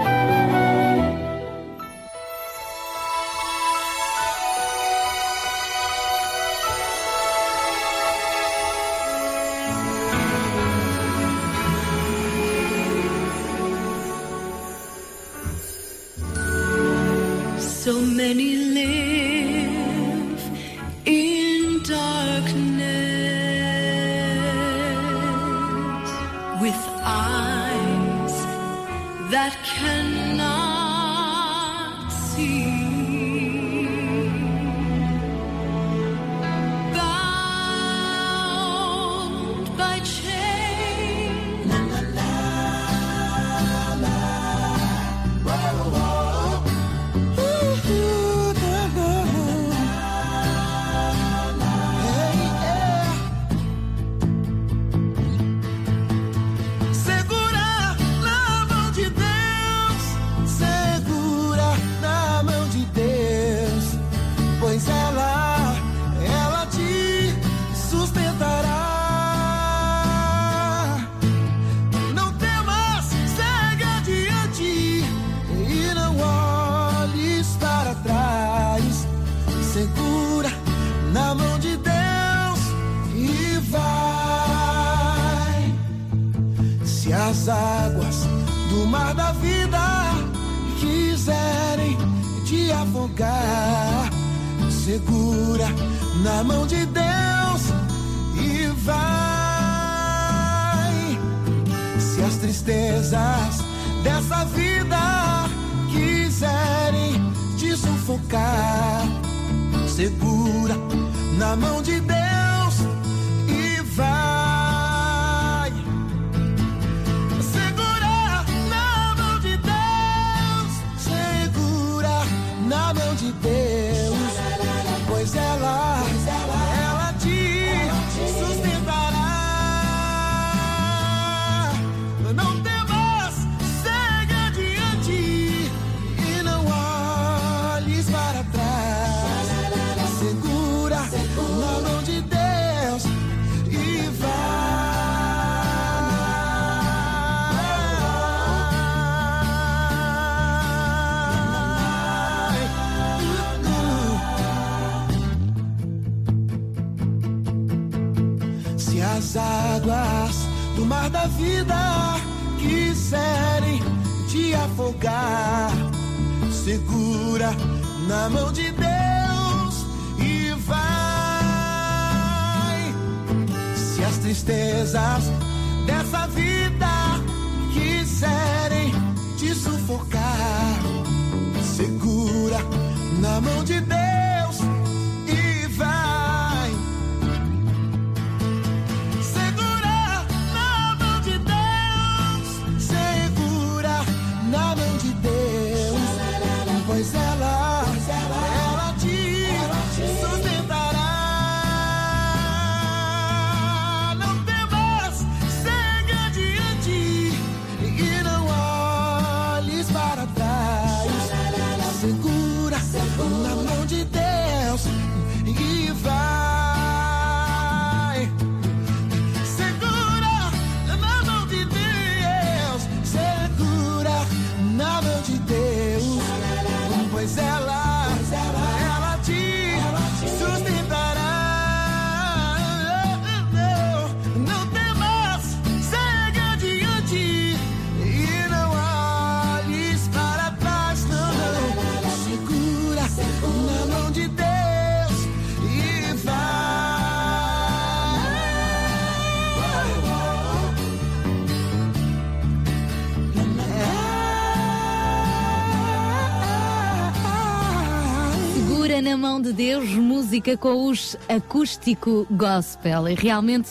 de Deus, música com os acústico gospel. E realmente,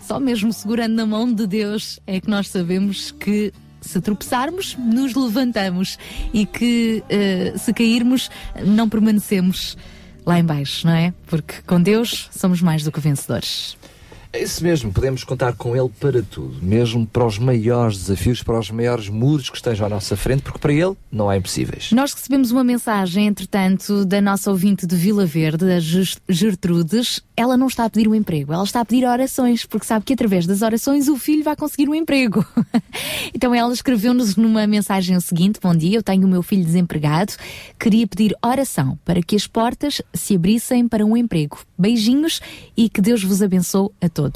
só mesmo segurando na mão de Deus é que nós sabemos que se tropeçarmos, nos levantamos e que eh, se cairmos, não permanecemos lá embaixo, não é? Porque com Deus somos mais do que vencedores. É isso mesmo, podemos contar com Ele para tudo, mesmo para os maiores desafios, para os maiores muros que estejam à nossa frente, porque para Ele não há impossíveis. Nós recebemos uma mensagem, entretanto, da nossa ouvinte de Vila Verde, a Gertrudes. Ela não está a pedir um emprego, ela está a pedir orações, porque sabe que através das orações o filho vai conseguir um emprego. então ela escreveu-nos numa mensagem o seguinte: Bom dia, eu tenho o meu filho desempregado, queria pedir oração para que as portas se abrissem para um emprego. Beijinhos e que Deus vos abençoe a todos.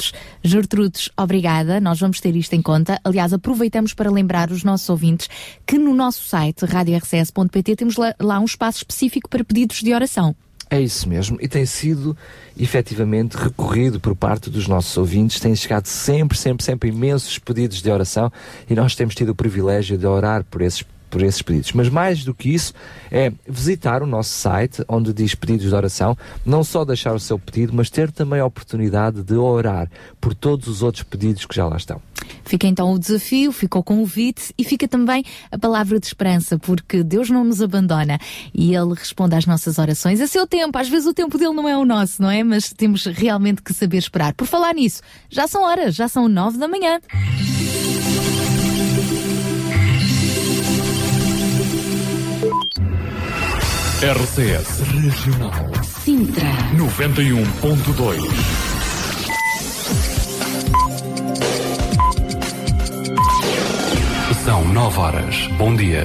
Gertrudes, obrigada, nós vamos ter isto em conta. Aliás, aproveitamos para lembrar os nossos ouvintes que no nosso site radiorcs.pt temos lá, lá um espaço específico para pedidos de oração. É isso mesmo, e tem sido efetivamente recorrido por parte dos nossos ouvintes, têm chegado sempre, sempre, sempre imensos pedidos de oração e nós temos tido o privilégio de orar por esses por esses pedidos. Mas mais do que isso, é visitar o nosso site, onde diz pedidos de oração, não só deixar o seu pedido, mas ter também a oportunidade de orar por todos os outros pedidos que já lá estão. Fica então o desafio, fica o convite e fica também a palavra de esperança, porque Deus não nos abandona e Ele responde às nossas orações a seu tempo. Às vezes o tempo dele não é o nosso, não é? Mas temos realmente que saber esperar. Por falar nisso, já são horas, já são nove da manhã. RCS Regional Sintra 91.2 São 9 horas. Bom dia.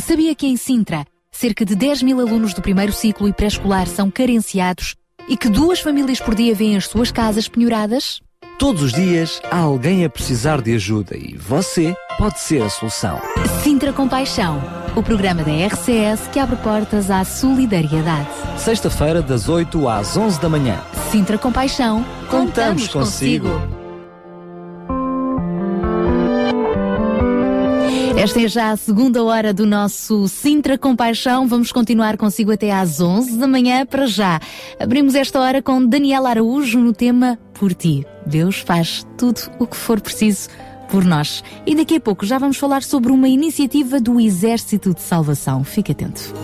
Sabia que em Sintra, cerca de 10 mil alunos do primeiro ciclo e pré-escolar são carenciados e que duas famílias por dia vêm as suas casas penhoradas? Todos os dias há alguém a precisar de ajuda e você pode ser a solução. Sintra Compaixão, o programa da RCS que abre portas à solidariedade. Sexta-feira, das 8 às 11 da manhã. Sintra Compaixão, Contamos consigo. Esta é já a segunda hora do nosso Sintra Compaixão. Vamos continuar consigo até às 11 da manhã para já. Abrimos esta hora com Daniela Araújo no tema Por Ti. Deus faz tudo o que for preciso por nós. E daqui a pouco já vamos falar sobre uma iniciativa do Exército de Salvação. Fique atento.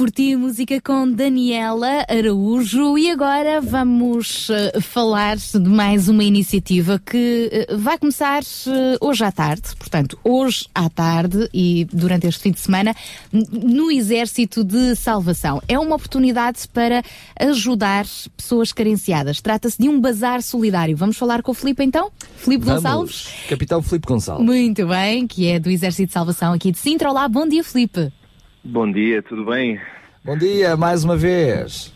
Por Ti, música com Daniela Araújo. E agora vamos eh, falar de mais uma iniciativa que eh, vai começar eh, hoje à tarde. Portanto, hoje à tarde e durante este fim de semana, no Exército de Salvação. É uma oportunidade para ajudar pessoas carenciadas. Trata-se de um bazar solidário. Vamos falar com o Filipe então? Filipe Gonçalves? Capitão Filipe Gonçalves. Muito bem, que é do Exército de Salvação aqui de Sintra. Olá, bom dia, Filipe. Bom dia, tudo bem? Bom dia, mais uma vez.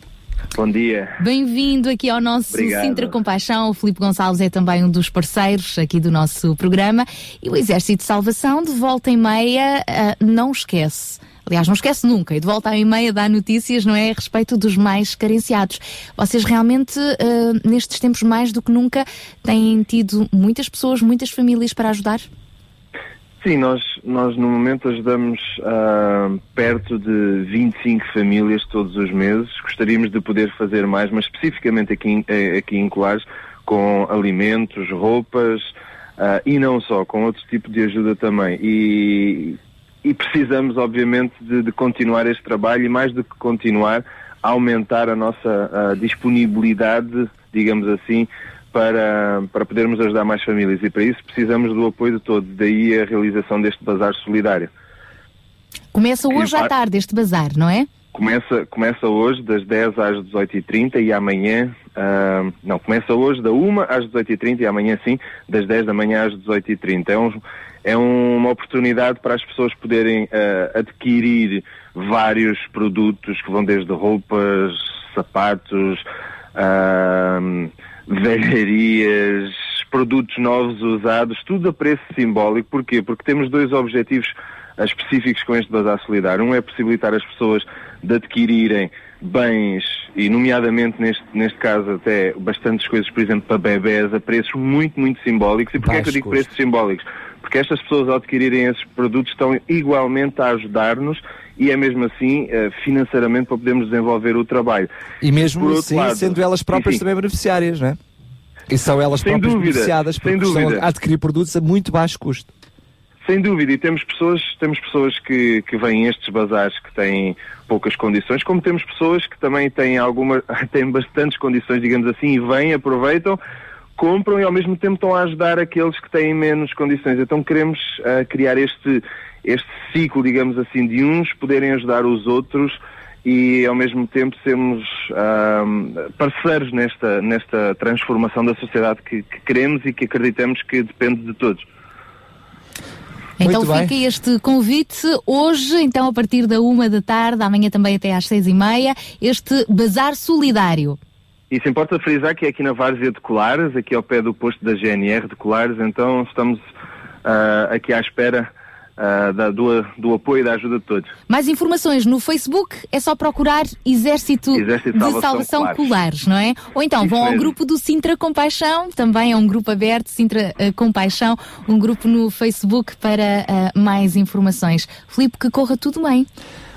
Bom dia. Bem-vindo aqui ao nosso Obrigado. Sintra Compaixão. O Filipe Gonçalves é também um dos parceiros aqui do nosso programa. E o Exército de Salvação, de volta e meia, ah, não esquece. Aliás, não esquece nunca. E de volta e meia dá notícias, não é? A respeito dos mais carenciados. Vocês realmente, ah, nestes tempos mais do que nunca, têm tido muitas pessoas, muitas famílias para ajudar? Sim, nós, nós no momento ajudamos ah, perto de 25 famílias todos os meses. Gostaríamos de poder fazer mais, mas especificamente aqui, eh, aqui em Colares, com alimentos, roupas ah, e não só, com outro tipo de ajuda também. E, e precisamos, obviamente, de, de continuar este trabalho e, mais do que continuar, aumentar a nossa ah, disponibilidade, digamos assim, para, para podermos ajudar mais famílias. E para isso precisamos do apoio de todos. Daí a realização deste bazar solidário. Começa hoje à tarde este bazar, não é? Começa, começa hoje das 10 às 18h30 e amanhã, ah, não, começa hoje da 1 às 18h30 e amanhã sim, das 10 da manhã às 18h30. É, um, é uma oportunidade para as pessoas poderem ah, adquirir vários produtos que vão desde roupas, sapatos, ah, velharias, produtos novos usados, tudo a preço simbólico. Porquê? Porque temos dois objetivos ah, específicos com este bazar solidário. Um é possibilitar as pessoas de adquirirem bens, e nomeadamente neste, neste caso até bastantes coisas, por exemplo, para bebés, a preços muito, muito simbólicos. E porquê é que eu digo custo. preços simbólicos? Porque estas pessoas ao adquirirem esses produtos estão igualmente a ajudar-nos e é mesmo assim eh, financeiramente para podermos desenvolver o trabalho. E mesmo assim, lado- sendo elas próprias sim. também beneficiárias, não é? E são elas Sem próprias dúvida, beneficiadas porque estão a adquirir produtos a muito baixo custo. Sem dúvida, e temos pessoas, temos pessoas que, que vêm a estes bazares que têm poucas condições, como temos pessoas que também têm alguma, têm bastantes condições, digamos assim, e vêm, aproveitam, compram e ao mesmo tempo estão a ajudar aqueles que têm menos condições. Então queremos ah, criar este, este ciclo, digamos assim, de uns poderem ajudar os outros e ao mesmo tempo sermos parceiros nesta, nesta transformação da sociedade que, que queremos e que acreditamos que depende de todos. Então Muito bem. fica este convite hoje, então a partir da uma da tarde, amanhã também até às seis e meia, este bazar solidário. Se importa frisar que é aqui na Várzea de Colares, aqui ao pé do posto da GNR de Colares, então estamos ah, aqui à espera ah, da- do, do apoio e da ajuda de todos. Mais informações no Facebook, é só procurar Exército, Exército de Salvação Salvação Colares. Colares, não é? Ou então Isso vão ao mesmo. grupo do Sintra Compaixão, também é um grupo aberto, Sintra eh, Compaixão, um grupo no Facebook para eh, mais informações. Filipe, que corra tudo bem.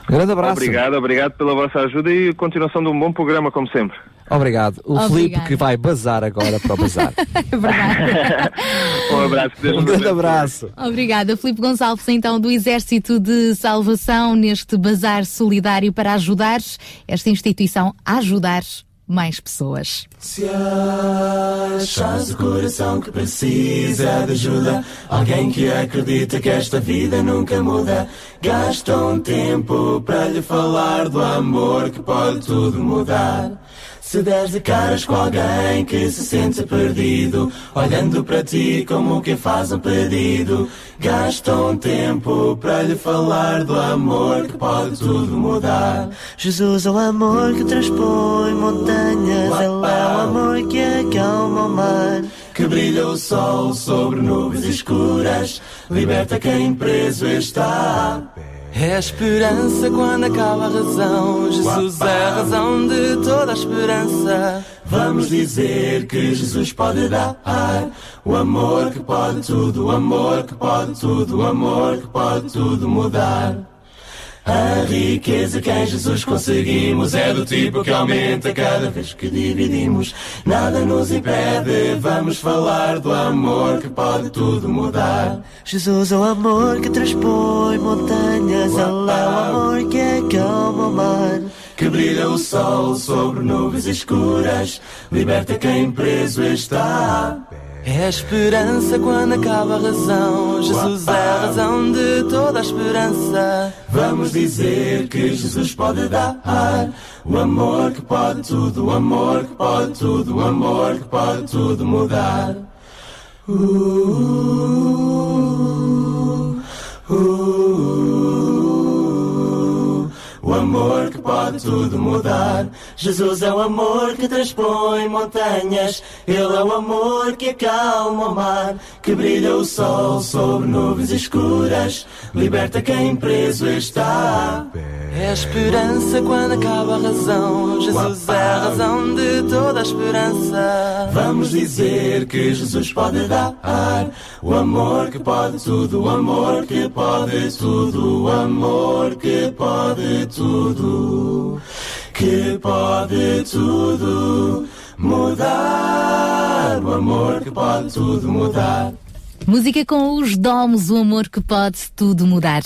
Grande abraço. Obrigado, obrigado pela vossa ajuda e continuação de um bom programa, como sempre. Obrigado. O. Filipe que vai bazar agora para o bazar. É verdade. Um abraço. Um grande abraço. Obrigada, Filipe Gonçalves, então do Exército de Salvação, neste bazar solidário para ajudar esta instituição a ajudar mais pessoas. Se achas o coração que precisa de ajuda, alguém que acredita que esta vida nunca muda, gasta um tempo para lhe falar do amor que pode tudo mudar. Se deres de caras com alguém que se sente perdido, olhando para ti como quem faz um pedido, gasta um tempo para lhe falar do amor que pode tudo mudar. Jesus é o amor que transpõe montanhas, Ele é o amor que acalma o mar. Que brilha o sol sobre nuvens escuras, liberta quem preso está. É a esperança quando acaba a razão. Jesus é a razão de toda a esperança. Vamos dizer que Jesus pode dar o amor que pode tudo, o amor que pode tudo, o amor que pode tudo mudar. A riqueza que em Jesus conseguimos é do tipo que aumenta cada vez que dividimos. Nada nos impede, vamos falar do amor que pode tudo mudar. Jesus é o amor que transpõe montanhas, Ele é o amor que acalma o mar. Que brilha o sol sobre nuvens escuras, liberta quem preso está. É a esperança quando acaba a razão. Jesus é a razão de toda a esperança. Vamos dizer que Jesus pode dar o amor que pode tudo, o amor que pode tudo, o amor que pode tudo mudar. Uh, uh, uh, o amor que pode tudo mudar. Jesus é o amor que transpõe montanhas. Ele é o amor que acalma o mar. Que brilha o sol sobre nuvens escuras. Liberta quem preso está. É a esperança quando acaba a razão. Jesus é a razão de toda a esperança. Vamos dizer que Jesus pode dar o amor que pode tudo, o amor que pode tudo, o amor que pode tudo, que pode tudo mudar, o amor que pode tudo mudar. Música com os domos, o amor que pode tudo mudar.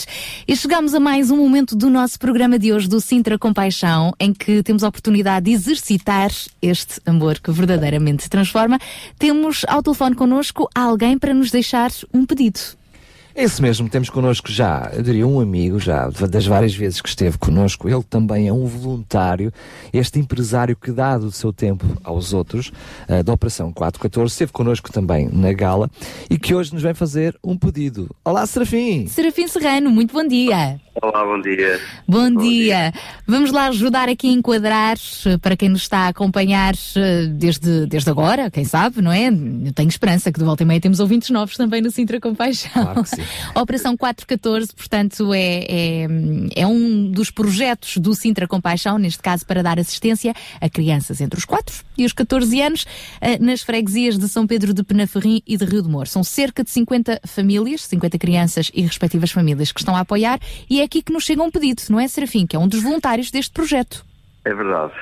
E chegamos a mais um momento do nosso programa de hoje do Sintra Compaixão, em que temos a oportunidade de exercitar este amor que verdadeiramente se transforma. Temos ao telefone connosco alguém para nos deixar um pedido. É isso mesmo, temos connosco já, eu diria, um amigo, já das várias vezes que esteve connosco. Ele também é um voluntário, este empresário que dá do seu tempo aos outros, uh, da Operação 414, esteve connosco também na gala e que hoje nos vem fazer um pedido. Olá, Serafim! Serafim Serrano, muito bom dia! Olá, bom dia. Bom, dia. Vamos lá ajudar aqui a enquadrar eh, para quem nos está a acompanhar eh, desde, desde agora, quem sabe, não é? Eu tenho esperança que de volta e meia temos ouvintes novos também no Sintra Compaixão. Claro que sim. Operação 414, portanto, é, é, é um dos projetos do Sintra Compaixão, neste caso para dar assistência a crianças entre os 4 e os 14 anos eh, nas freguesias de São Pedro de Penaferrim e de Rio de Moro. São cerca de 50 famílias, 50 crianças e respectivas famílias que estão a apoiar e é aqui que nos chega um pedido, não é, Serafim? Que é um dos voluntários deste projeto. É verdade,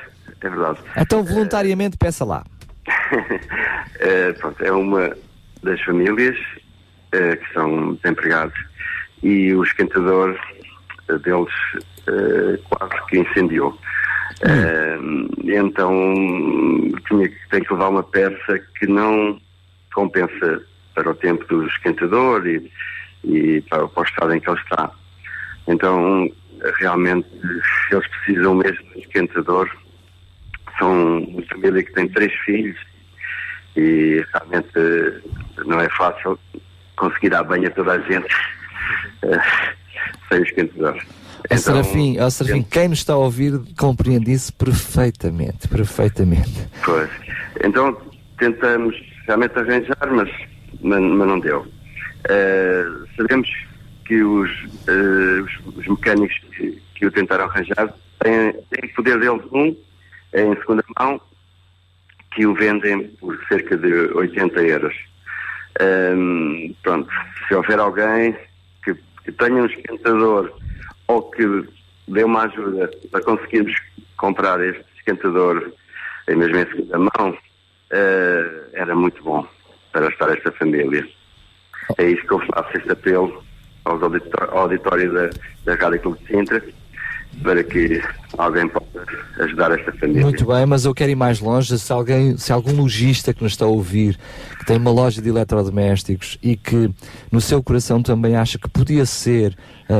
é verdade. Então, voluntariamente, peça lá. É, pronto, é uma das famílias eh, que são desempregados e o esquentador eh, deles eh, quase que incendiou. E então tinha tem que levar uma peça que não compensa para o tempo do esquentador e, e para, para o estado em que ele está. Então, realmente, eles precisam mesmo de esquentador. São uma família que tem três filhos e realmente eh, não é fácil conseguir dar banho a toda a gente eh, sem o esquentador. Ó Serafim, ó Serafim, quem nos está a ouvir compreende isso perfeitamente, perfeitamente. Pois. Então tentamos realmente arranjar, mas, mas, não deu. Eh, sabemos que os, eh, os, os mecânicos que, que o tentaram arranjar têm, têm poder deles um em segunda mão que o vendem por cerca de 80 euros. Ehm, pronto, se houver alguém que, que tenha um esquentador ou que dê uma ajuda para conseguirmos comprar este esquentador mesmo em segunda mão, eh, era muito bom para estar esta família. É isso que eu faço este apelo aos auditó- ao auditório da, da Rádio Clube de Sintra para que alguém possa ajudar esta família. Muito bem, mas eu quero ir mais longe. Se alguém, se algum lojista que nos está a ouvir, que tem uma loja de eletrodomésticos e que no seu coração também acha que podia ser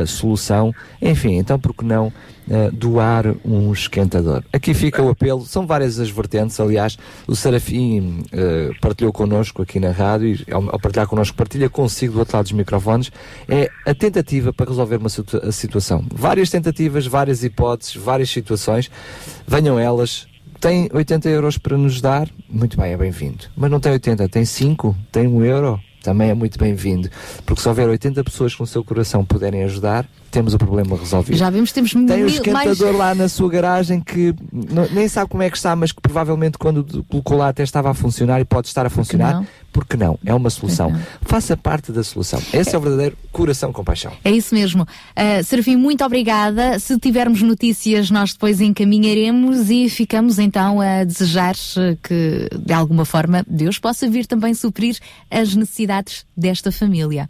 solução, enfim, então por que não eh, doar um esquentador? Aqui fica o apelo, são várias as vertentes, aliás, o Serafim eh, partilhou connosco aqui na rádio e ao, ao partilhar connosco, partilha consigo do outro lado dos microfones, é a tentativa para resolver uma situação. Várias tentativas, várias hipóteses, várias situações, venham elas, tem 80 euros para nos dar, muito bem, é bem-vindo. Mas não tem 80, tem 5, tem 1 euro, também é muito bem-vindo. Porque se houver 80 pessoas com o seu coração puderem ajudar, temos o problema resolvido. Já vimos, temos Tem o mil- esquentador mais... lá na sua garagem que n- nem sabe como é que está, mas que provavelmente quando colocou lá até estava a funcionar e pode estar a funcionar. não? Porque não? É uma solução. Faça parte da solução. Esse é o verdadeiro coração com paixão. É isso mesmo. Uh, Serafim, muito obrigada. Se tivermos notícias, nós depois encaminharemos e ficamos então a desejar uh, que, de alguma forma, Deus possa vir também suprir as necessidades desta família.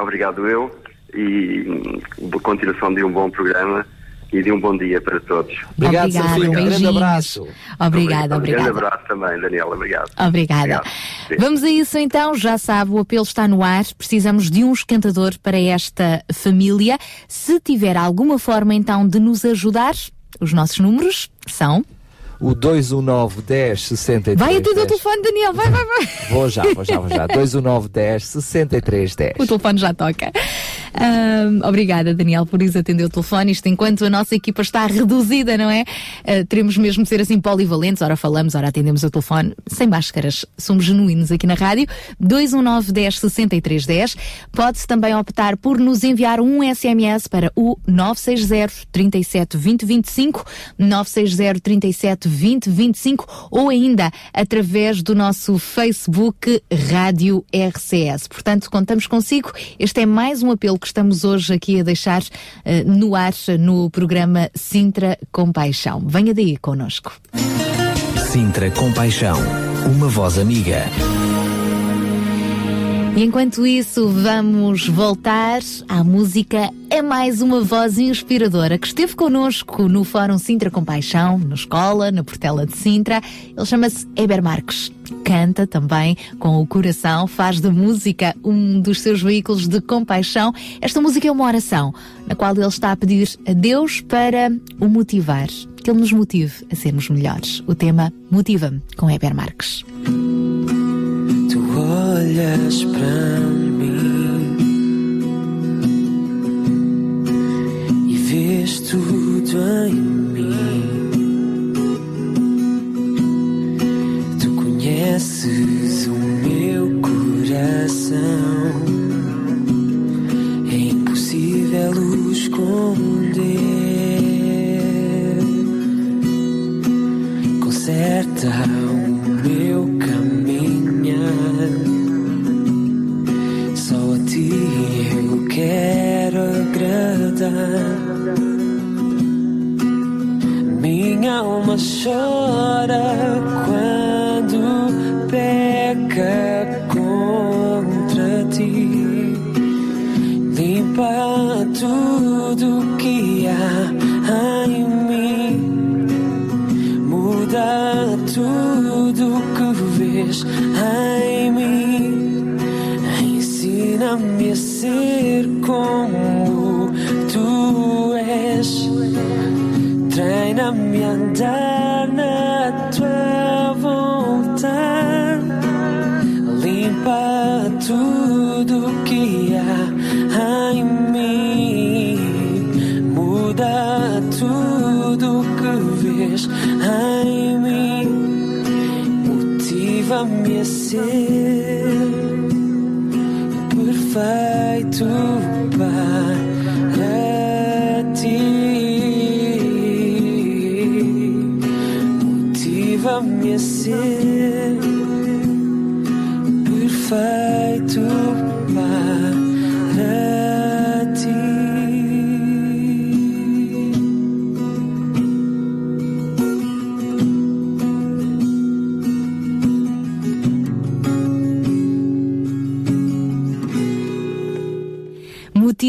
Obrigado eu e hum, continuação de um bom programa e de um bom dia para todos. Obrigado, Obrigada, Serafim. Um grande abraço. Obrigada, Um grande obrigada. abraço também, Daniela. Obrigado. Obrigada. Sim. Vamos a isso então, já sabe, o apelo está no ar. Precisamos de um esquentador para esta família. Se tiver alguma forma então de nos ajudar, os nossos números são. O 219 10 63 Vai atender o 10. telefone, Daniel, vai, vai, vai. Vou já, vou já, vou já. 219 10 63 10. O telefone já toca. Ahm, obrigada, Daniel, por isso atender o telefone. Isto enquanto a nossa equipa está reduzida, não é? Ah, teremos mesmo de ser assim polivalentes. Ora falamos, ora atendemos o telefone. Sem máscaras. Somos genuínos aqui na rádio. 219 10 63 10. Pode-se também optar por nos enviar um SMS para o 960 37 20 25, 960 37 20 25 ou ainda através do nosso Facebook Rádio RCS. Portanto, contamos consigo. Este é mais um apelo que estamos hoje aqui a deixar eh, no ar no programa Sintra Compaixão. Venha daí connosco. Sintra Compaixão, uma voz amiga. E enquanto isso, vamos voltar à música É mais uma voz inspiradora que esteve connosco no Fórum Sintra Compaixão, na escola, na Portela de Sintra. Ele chama-se Eber Marques. Canta também com o coração, faz da música um dos seus veículos de compaixão. Esta música é uma oração na qual ele está a pedir a Deus para o motivar, que ele nos motive a sermos melhores. O tema Motiva-me com Eber Marques. Olhas para mim e vês tudo em mim. Tu conheces o meu coração. É impossível o esconder. Conserta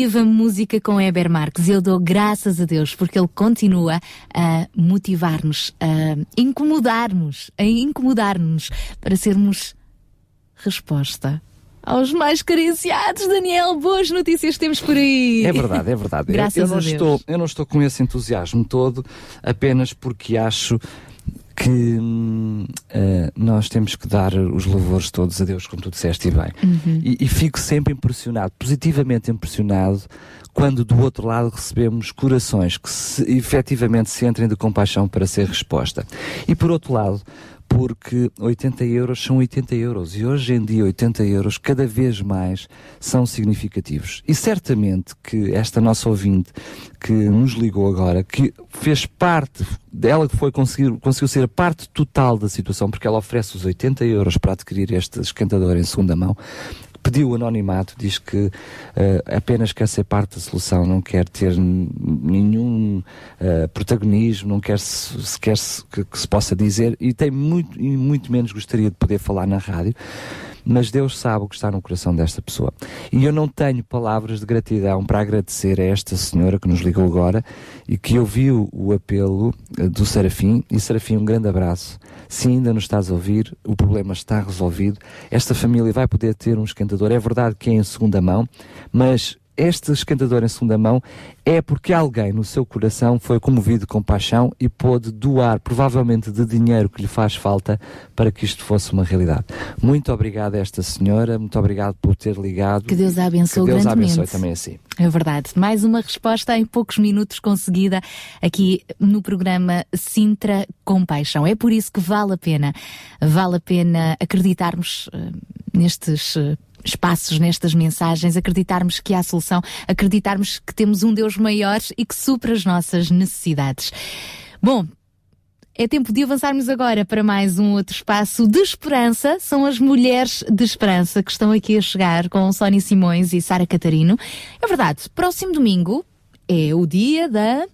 Motiva Música com Eber Marques. Eu dou graças a Deus porque ele continua a motivar-nos, a incomodar-nos, a incomodar-nos para sermos resposta aos mais carenciados. Daniel, boas notícias temos por aí. É verdade, é verdade. Eu- Graças eu, não a Deus. estou, eu não estou com esse entusiasmo todo apenas porque acho que hum, eh, nós temos que dar os louvores todos a Deus, como tu disseste e bem. Uhum. E, e fico sempre impressionado, positivamente impressionado, quando do outro lado recebemos corações que se, efetivamente se entrem de compaixão para ser resposta. E por outro lado, porque 80 euros são 80 euros e hoje em dia 80 euros cada vez mais são significativos. E certamente que esta nossa ouvinte que nos ligou agora, que fez parte, dela que foi conseguir, conseguiu ser a parte total da situação, porque ela oferece os 80 euros para adquirir este esquentador em segunda mão, pediu anonimato, diz que eh, apenas quer ser parte da solução, não quer ter nenhum eh, protagonismo, não quer se, sequer se, que, que se possa dizer e tem muito, e muito menos gostaria de poder falar na rádio. Mas Deus sabe o que está no coração desta pessoa. E eu não tenho palavras de gratidão para agradecer a esta senhora que nos ligou agora e que ouviu o apelo eh, do Serafim. E Serafim, um grande abraço. Se ainda nos estás a ouvir, o problema está resolvido. Esta família vai poder ter um esquentador. É verdade que é em segunda mão, mas este esquentador em segunda mão é porque alguém no seu coração foi comovido com paixão e pôde doar, provavelmente de dinheiro que lhe faz falta, para que isto fosse uma realidade. Muito obrigado a esta senhora, muito obrigado por ter ligado. Que Deus a abençoe Que Deus a grandemente. abençoe também assim. É verdade. Mais uma resposta em poucos minutos conseguida aqui no programa Sintra Compaixão. É por isso que vale a pena, vale a pena acreditarmos eh, nestes eh, espaços, nestas mensagens, acreditarmos que há solução, acreditarmos que temos um Deus maior e que supra as nossas necessidades. Bom, é tempo de avançarmos agora para mais um outro espaço de esperança. São as mulheres de esperança que estão aqui a chegar com Sónia Simões e Sara Catarino. É verdade, próximo domingo é o dia da.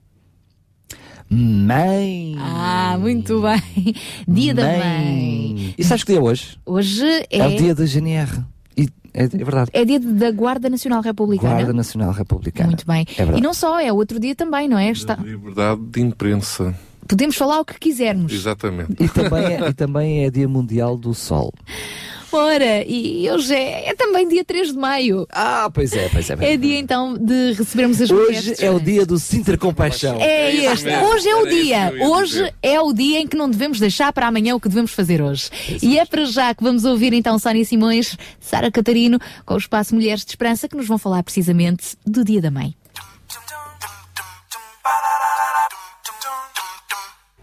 Mãe! Ah, muito bem. Dia da mãe. E sabes que dia é hoje? Hoje é, É, o dia da GNR. É, é verdade. é dia da Guarda Nacional Republicana. Guarda Nacional Republicana. Muito bem. É e não só, é outro dia também, não é? Está... Liberdade de imprensa. Podemos falar o que quisermos. Exatamente. E também, é, e também é Dia Mundial do Sol. Ora, e hoje é, é também dia 3 de maio. Ah, pois é, pois é. É dia então de recebermos as mulheres. Hoje é o dia do Sintra Compaixão. É este. Hoje é o dia. Hoje é o dia em que não devemos deixar para amanhã o que devemos fazer hoje. E é para já que vamos ouvir então Sónia Simões, Sara Catarino, com o espaço Mulheres de Esperança, que nos vão falar precisamente do Dia da Mãe.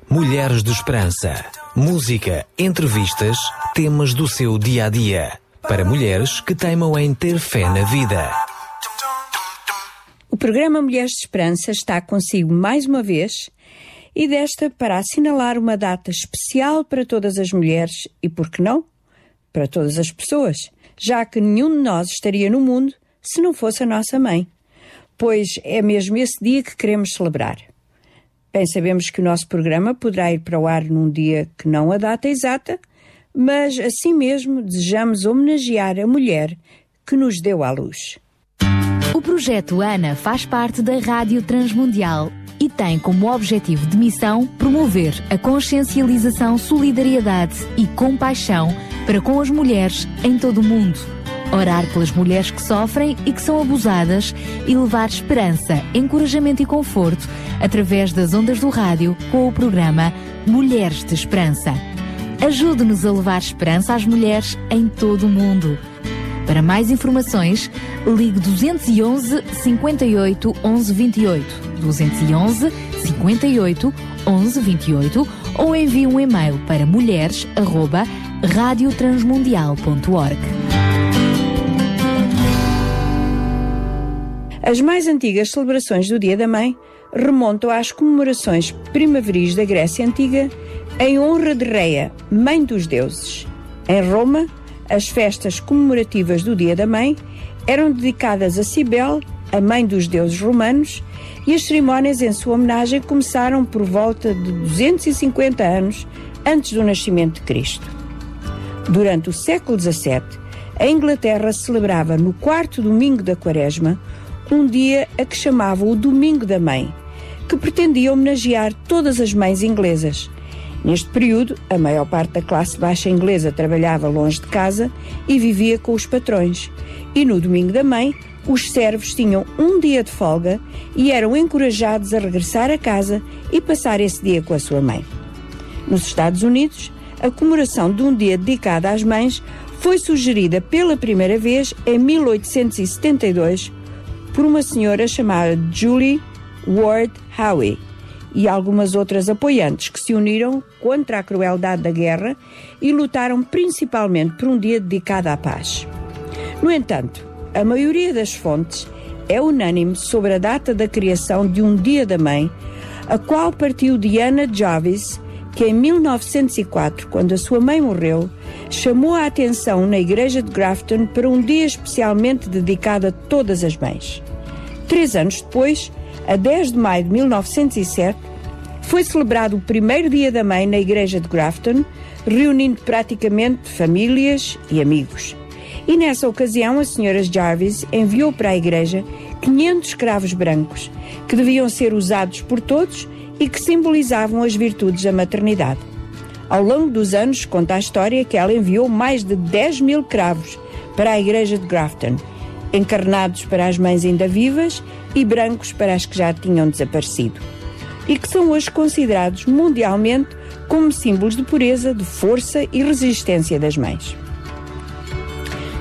Mulheres de Esperança. Música, entrevistas, temas do seu dia a dia. Para mulheres que teimam em ter fé na vida. O programa Mulheres de Esperança está consigo mais uma vez e desta para assinalar uma data especial para todas as mulheres e, por que não, para todas as pessoas, já que nenhum de nós estaria no mundo se não fosse a nossa mãe, pois é mesmo esse dia que queremos celebrar. Bem, sabemos que o nosso programa poderá ir para o ar num dia que não a data exata, mas assim mesmo desejamos homenagear a mulher que nos deu à luz. O projeto ANA faz parte da Rádio Transmundial e tem como objetivo de missão promover a consciencialização, solidariedade e compaixão para com as mulheres em todo o mundo. Orar pelas mulheres que sofrem e que são abusadas e levar esperança, encorajamento e conforto através das ondas do rádio com o programa Mulheres de Esperança. Ajude-nos a levar esperança às mulheres em todo o mundo. Para mais informações, ligue 211 58 11 28, 211 58 11 28 ou envie um e-mail para mulheres@radiotransmundial.org. As mais antigas celebrações do Dia da Mãe remontam às comemorações primaveris da Grécia Antiga em honra de Reia, mãe dos deuses. Em Roma, as festas comemorativas do Dia da Mãe eram dedicadas a Cibele, a mãe dos deuses romanos, e as cerimónias em sua homenagem começaram por volta de 250 anos antes do nascimento de Cristo. Durante o século XVII, a Inglaterra celebrava no quarto domingo da Quaresma um dia a que chamava o Domingo da Mãe, que pretendia homenagear todas as mães inglesas. Neste período, a maior parte da classe baixa inglesa trabalhava longe de casa e vivia com os patrões. E no Domingo da Mãe, os servos tinham um dia de folga e eram encorajados a regressar a casa e passar esse dia com a sua mãe. Nos Estados Unidos, a comemoração de um dia dedicado às mães foi sugerida pela primeira vez em 1872 por uma senhora chamada Julie Ward Howe e algumas outras apoiantes que se uniram contra a crueldade da guerra e lutaram principalmente por um dia dedicado à paz. No entanto, a maioria das fontes é unânime sobre a data da criação de um Dia da Mãe, a qual partiu de Anna Jarvis, que em 1904, quando a sua mãe morreu, chamou a atenção na igreja de Grafton para um dia especialmente dedicado a todas as mães. Três anos depois, a 10 de maio de 1907, foi celebrado o primeiro Dia da Mãe na igreja de Grafton, reunindo praticamente famílias e amigos. E nessa ocasião, a senhora Jarvis enviou para a igreja 500 escravos brancos, que deviam ser usados por todos e que simbolizavam as virtudes da maternidade. Ao longo dos anos, conta a história que ela enviou mais de 10 mil cravos para a igreja de Grafton, encarnados para as mães ainda vivas e brancos para as que já tinham desaparecido, e que são hoje considerados mundialmente como símbolos de pureza, de força e resistência das mães.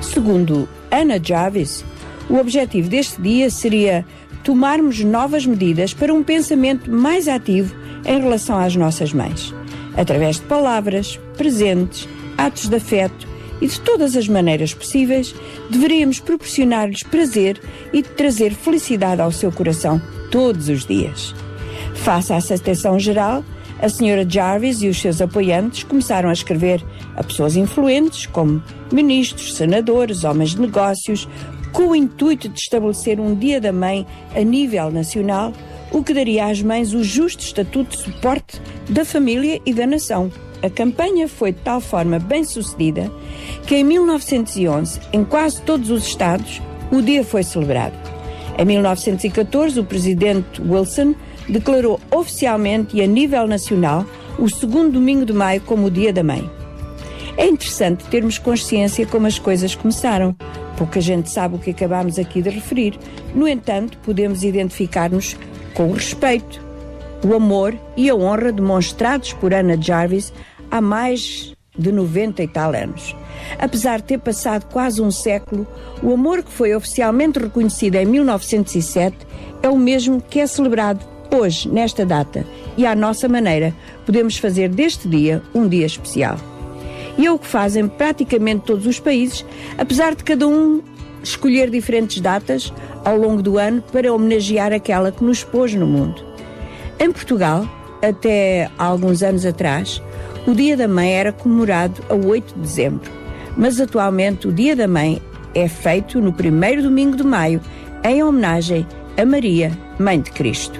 Segundo Anna Jarvis, o objetivo deste dia seria tomarmos novas medidas para um pensamento mais ativo em relação às nossas mães, através de palavras, presentes, atos de afeto e de todas as maneiras possíveis, deveríamos proporcionar-lhes prazer e trazer felicidade ao seu coração todos os dias. Face à aceitação geral, a senhora Jarvis e os seus apoiantes começaram a escrever a pessoas influentes, como ministros, senadores, homens de negócios, com o intuito de estabelecer um Dia da Mãe a nível nacional, o que daria às mães o justo estatuto de suporte da família e da nação. A campanha foi de tal forma bem sucedida que em 1911, em quase todos os estados, o dia foi celebrado. Em 1914, o presidente Wilson declarou oficialmente e a nível nacional o segundo domingo de maio como o Dia da Mãe. É interessante termos consciência como as coisas começaram. Pouca gente sabe o que acabámos aqui de referir. No entanto, podemos identificar-nos com o respeito, o amor e a honra demonstrados por Anna Jarvis há mais de 90 e tal anos. Apesar de ter passado quase um século, o amor que foi oficialmente reconhecido em 1907 é o mesmo que é celebrado hoje, nesta data, e à nossa maneira, podemos fazer deste dia um dia especial. E é o que fazem praticamente todos os países, apesar de cada um escolher diferentes datas ao longo do ano para homenagear aquela que nos pôs no mundo. Em Portugal, até há alguns anos atrás, o Dia da Mãe era comemorado a 8 de dezembro, mas atualmente o Dia da Mãe é feito no primeiro domingo de maio, em homenagem a Maria, Mãe de Cristo.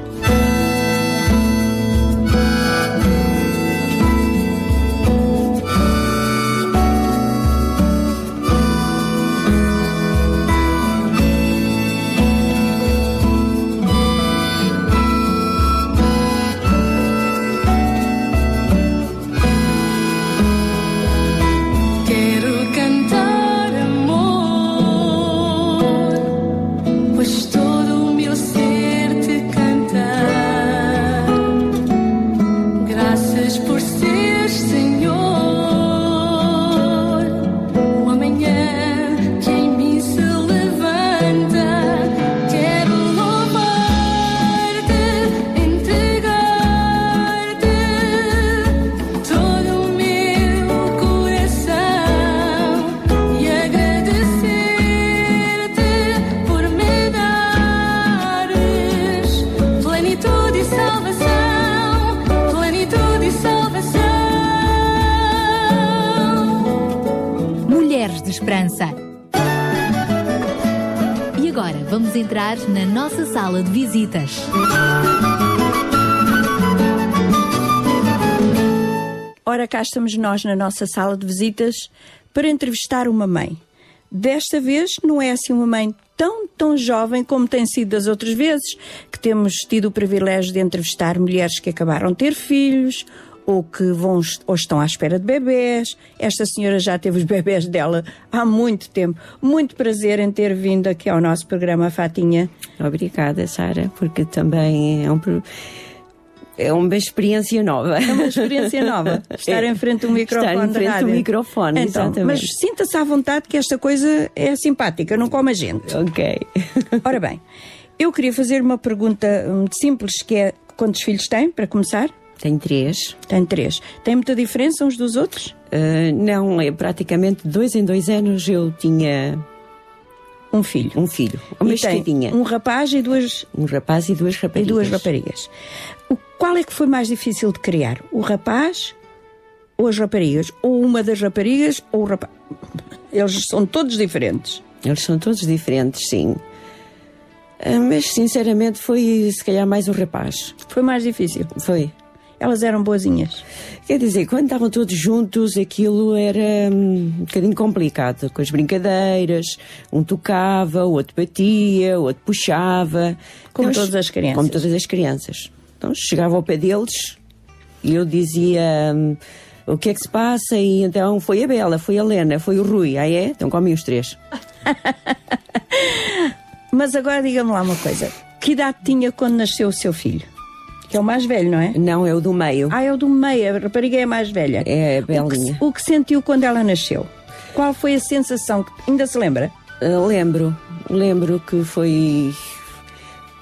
Esperança. E agora vamos entrar na nossa sala de visitas. Ora, cá estamos nós na nossa sala de visitas para entrevistar uma mãe. Desta vez não é assim uma mãe tão, tão jovem como tem sido das outras vezes, que temos tido o privilégio de entrevistar mulheres que acabaram de ter filhos ou que vão ou estão à espera de bebés. Esta senhora já teve os bebés dela há muito tempo. Muito prazer em ter vindo aqui ao nosso programa, Fatinha. Obrigada, Sara, porque também é um é uma experiência nova. É uma experiência nova. Estar em frente a um microfone. Estar em frente rádio. do microfone, então, exatamente. Mas sinta-se à vontade que esta coisa é simpática, não come a gente. Ok. Ora bem, eu queria fazer uma pergunta muito simples, que é Quantos filhos tem, para começar? Tem três. Tem três. Tem muita diferença uns dos outros? Ah, não, é praticamente dois em dois anos eu tinha um filho. Um filho. Uma E escadinha. um rapaz e duas... Um rapaz e duas E raparigas. duas raparigas. O, qual é que foi mais difícil de criar? O rapaz ou as raparigas? Ou uma das raparigas ou o rapaz? Eles são todos diferentes. Eles são todos diferentes, sim. Ah, Mas sinceramente foi se calhar mais o rapaz. Foi mais difícil. Foi. Elas eram boazinhas. Quer dizer, quando estavam todos juntos, aquilo era hum, um bocadinho complicado, com as brincadeiras. Um tocava, o outro batia, o outro puxava. Como Então, todas as crianças. Como todas as crianças. Então chegava ao pé deles e eu dizia hum, o que é que se passa e então foi a Bela, foi a Lena, foi o Rui. Ah é? Então comem os três. Mas agora diga-me lá uma coisa. Que idade tinha quando nasceu o seu filho? É o mais velho, não é? Não, é o do meio. Ah, é o do meio. A rapariga é a mais velha. É a O que, Belinha. o que sentiu quando ela nasceu? Qual foi a sensação? que- Ainda se lembra? Uh, lembro, lembro que foi.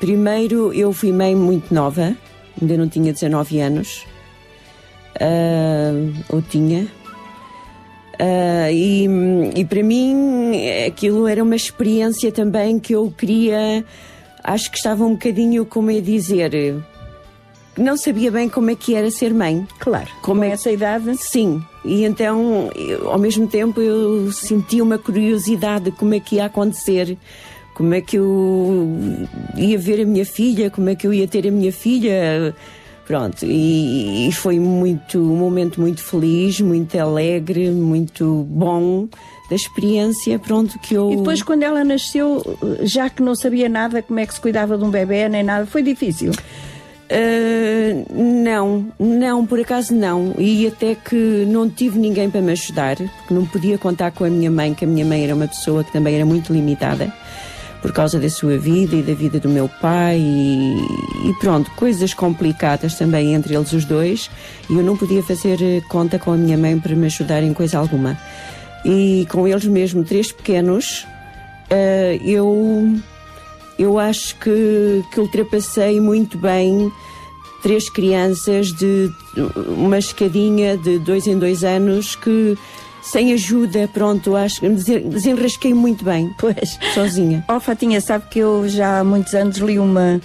Primeiro, eu fui mãe muito nova, ainda não tinha 19 anos. Uh, ou tinha. Uh, e, e para mim aquilo era uma experiência também que eu queria. Acho que estava um bocadinho, como é dizer. Não sabia bem como é que era ser mãe. Claro. Como com é essa idade? Sim. E então, eu, ao mesmo tempo, eu sentia uma curiosidade de como é que ia acontecer, como é que eu ia ver a minha filha, como é que eu ia ter a minha filha. Pronto, e, e foi muito, um momento muito feliz, muito alegre, muito bom da experiência, pronto, que eu... E depois, quando ela nasceu, já que não sabia nada como é que se cuidava de um bebê, nem nada, foi difícil. Uh, não, não, por acaso não. E até que não tive ninguém para me ajudar, porque não podia contar com a minha mãe, que a minha mãe era uma pessoa que também era muito limitada por causa da sua vida e da vida do meu pai e, e pronto, coisas complicadas também entre eles os dois e eu não podia fazer eh, conta com a minha mãe para me ajudar em coisa alguma. E com eles mesmo, três pequenos, eh, eu eu acho que, que ultrapassei muito bem três crianças de uma escadinha de dois em dois anos que sem ajuda, pronto, acho que desenrasquei muito bem. Pois. Sozinha. Ó Fatinha, sabe que eu já há muitos anos li uma,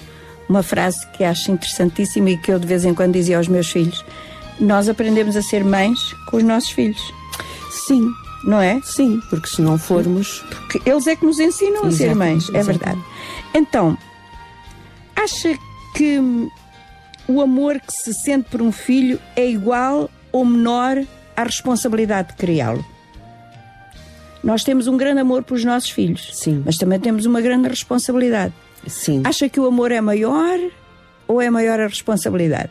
uma frase que acho interessantíssima e que eu de vez em quando dizia aos meus filhos. Nós aprendemos a ser mães com os nossos filhos. Sim. Não é? Sim, porque se não formos. Porque eles é que nos ensinam a ser mães, é verdade. Então, acha que o amor que se sente por um filho é igual ou menor à responsabilidade de criá-lo? Nós temos um grande amor pelos nossos filhos, Sim. mas também temos uma grande responsabilidade. Sim. Acha que o amor é maior ou é maior a responsabilidade?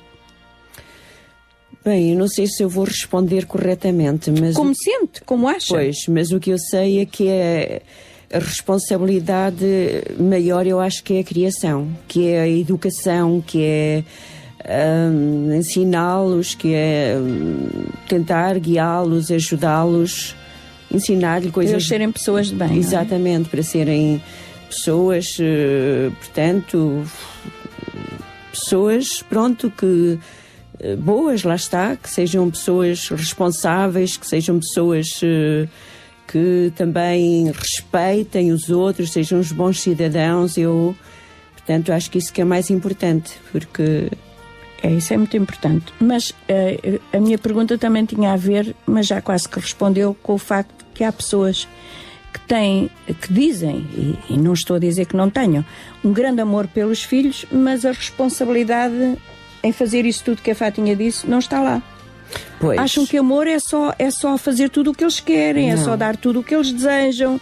Bem, eu não sei se eu vou responder corretamente, mas. Como o- sente? Como acha? Pois, mas o que eu sei é que é a responsabilidade maior, eu acho que é a criação, que é a educação, que é hum, ensiná-los, que é hum, tentar guiá-los, ajudá-los, ensinar-lhe coisas. eles serem pessoas de bem, é? Exatamente, para serem pessoas, eh, portanto, pessoas, pronto, que eh, boas, lá está, que sejam pessoas responsáveis, que sejam pessoas eh, que também respeitem os outros, sejam uns bons cidadãos. Eu, portanto, acho que isso que é mais importante, porque É, isso é muito importante. Mas eh, a minha pergunta também tinha a ver, mas já quase que respondeu, com o facto que há pessoas que têm, que dizem, e, e não estou a dizer que não tenham, um grande amor pelos filhos, mas a responsabilidade em fazer isso tudo que a Fatinha disse não está lá. Pois. Acham que amor é só, é só fazer tudo o que eles querem, é Não. só dar tudo o que eles desejam.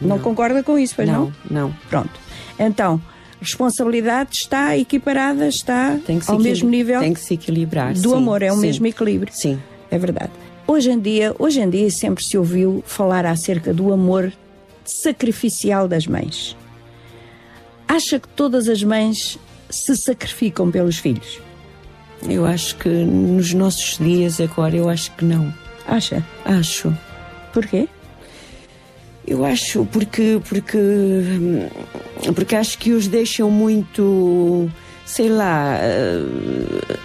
Não, concorda com isso, pois não? Não, não. Pronto. Então, responsabilidade está equiparada, está ao mesmo nível Tem que se equilibrar. do sim, amor, é o sim. mesmo equilíbrio. Sim. É verdade. Hoje em dia, hoje em dia sempre se ouviu falar acerca do amor sacrificial das mães. Acha que todas as mães se sacrificam pelos filhos? Eu acho que nos nossos dias agora, eu acho que não. Acha? Acho. Porquê? Eu acho porque porque hum, porque acho que os deixam muito sei lá, eh,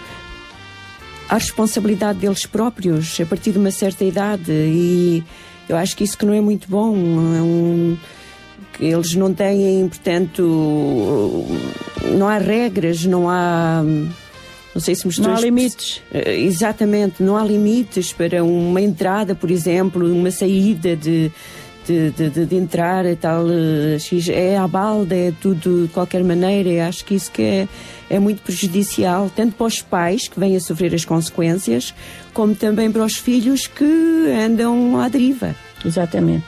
à responsabilidade deles próprios a partir de uma certa idade e eu acho que isso que não é muito bom. É um, eles não têm, portanto, não há regras, não há. Não sei se me estou Não há limites. Eh, Exatamente, não há limites para uma entrada, por exemplo, uma saída de, de, de, de- entrar e tal. eh. É à balda, é tudo de qualquer maneira. Eu acho que isso que é, é muito prejudicial, tanto para os pais que vêm a sofrer as consequências, como também para os filhos que andam à deriva. Exatamente.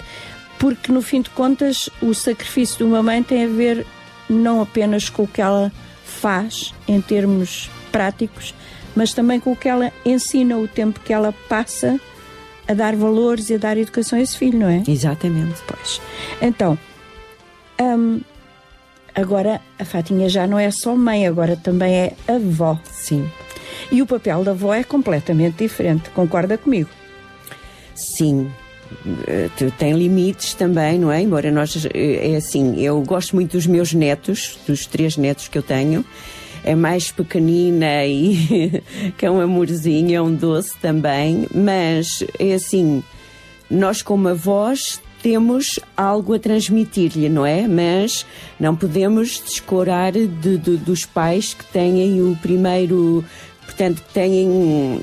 Porque, no fim de contas, o sacrifício de uma mãe tem a ver não apenas com o que ela faz em termos práticos, mas também com o que ela ensina, o tempo que ela passa a dar valores e a dar educação a esse filho, não é? Exatamente. Pois. Então, hum, agora a Fatinha já não é só mãe, agora também é avó. Sim. E o papel da avó é completamente diferente, concorda comigo? Sim. Eh, Tem limites também, não é? Embora nós, eh, é assim, eu gosto muito dos meus netos, dos três netos que eu tenho. É mais pequenina e que é um amorzinho, é um doce também, mas é assim, nós como avós temos algo a transmitir-lhe, não é? Mas não podemos descorar de- de- dos pais que têm o primeiro, portanto, que têm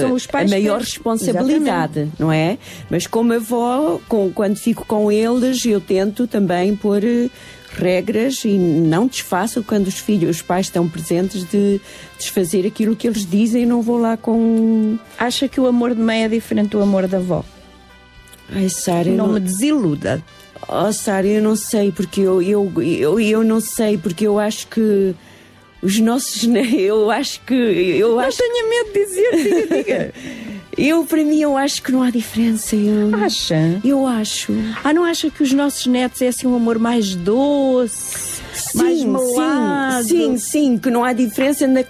São os pais a maior que- responsabilidade, não é? Mas como avó, com, quando fico com eles, eu tento também pôr eh, regras e não desfaço quando os filhos, os pais estão presentes de desfazer aquilo que eles dizem, não vou lá com. Acha que o amor de mãe é diferente do amor da avó? Ai, Sara, Não não me desiluda. Oh, Sara, eu não sei, porque eu, eu, eu, eu não sei, porque eu acho que os nossos. né, Eu acho que. Eu Não acho, tenha medo de dizer, diga, diga. eu, para mim, eu acho que não há diferença. Eu, Acha? eu acho. Ah, não acha que os nossos netos é assim um amor mais doce, mais melado? sim, sim, que não há diferença. Na,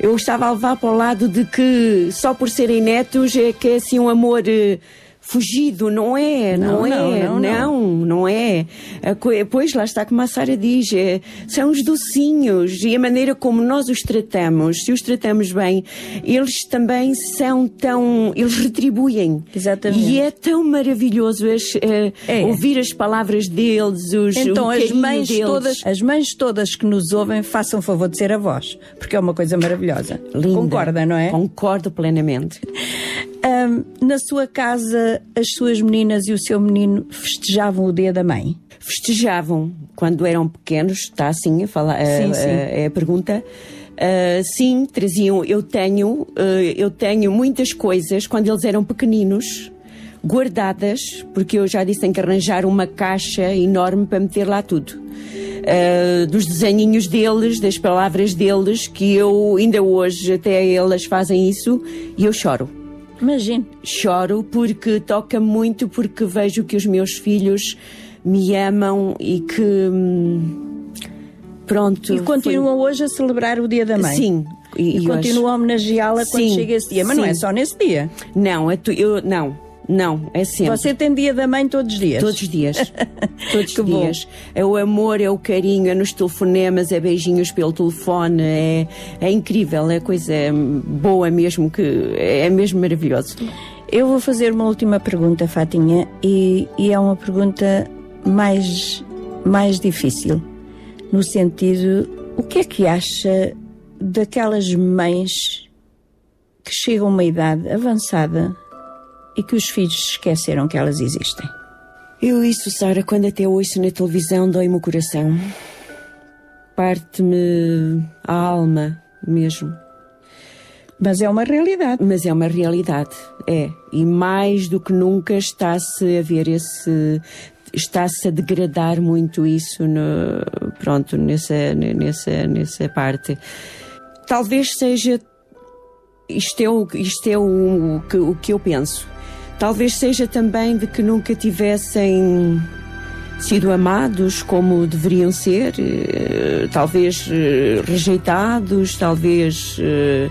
eu estava a levar para o lado de que só por serem netos é que é assim um amor. eh, Fugido, não é, não, Não, é, não, não, não, não é. A co- Pois lá está como a Sara diz, é, são os docinhos e a maneira como nós os tratamos, se os tratamos bem, eles também são tão, eles retribuem. Exatamente. E é tão maravilhoso as, eh, É. ouvir as palavras deles, os, Então as mães deles. todas, as mães todas que nos ouvem, façam favor de ser avós, porque é uma coisa maravilhosa. Linda. Concorda, não é? Concordo plenamente. Ahm, na sua casa, as suas meninas e o seu menino festejavam o dia da mãe? Festejavam quando eram pequenos, está assim a falar, Sim, a, sim. a- a pergunta. Ah, sim, traziam. Eu tenho, ah, eu tenho muitas coisas quando eles eram pequeninos guardadas, porque eu já disse tenho que arranjar uma caixa enorme para meter lá tudo. Ah, dos desenhinhos deles, das palavras deles, que eu ainda hoje até elas fazem isso e eu choro. Imagino. Choro porque toca muito, porque vejo que os meus filhos me amam e que. hum, Pronto. E continuam hoje a celebrar o dia da mãe? Sim. E, hoje- continuam a homenageá-la quando chega esse dia. Mas não sim. é só nesse dia. Não, é tu- eu, não, não, é sempre. Você tem dia da mãe todos os dias? Todos os dias. Todos os dias. É o amor, é o carinho, é nos telefonemas, é beijinhos pelo telefone, é, é incrível, é coisa boa mesmo, que é mesmo maravilhoso. Eu vou fazer uma última pergunta, Fatinha, e, e é uma pergunta mais, mais difícil, no sentido, o que é que acha daquelas mães que chegam a uma idade avançada e que os filhos se esqueceram que elas existem? Eu isso, Sara, quando até ouço na televisão, dói-me o coração. Parte-me a alma mesmo. Mas é uma realidade. Mas é uma realidade, é. E mais do que nunca está-se a ver esse. Está-se a degradar muito isso, no, pronto, nessa, nessa, nessa parte. Talvez seja. Isto é, o, isto é o, o, que, o que eu penso. Talvez seja também de que nunca tivessem sido amados como deveriam ser, eh, talvez eh, rejeitados, talvez. eh,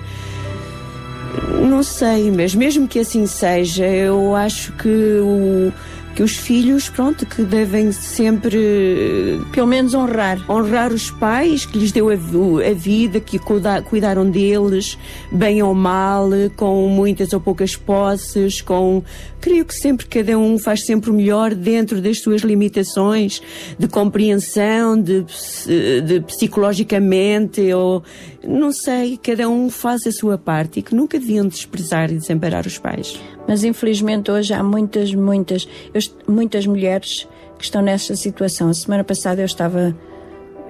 não sei, mas mesmo que assim seja, eu acho que o, que os filhos, pronto, que devem sempre, pelo menos honrar, honrar os pais que lhes deu a, a vida, que cuida- cuidaram deles, bem ou mal, com muitas ou poucas posses, com, creio que sempre cada um faz sempre o melhor dentro das suas limitações de compreensão, de, ps- de psicologicamente, ou não sei, cada um faz a sua parte e que nunca deviam desprezar e desamparar os pais. Mas infelizmente hoje há muitas, muitas, muitas mulheres que estão nessa situação. A semana passada eu estava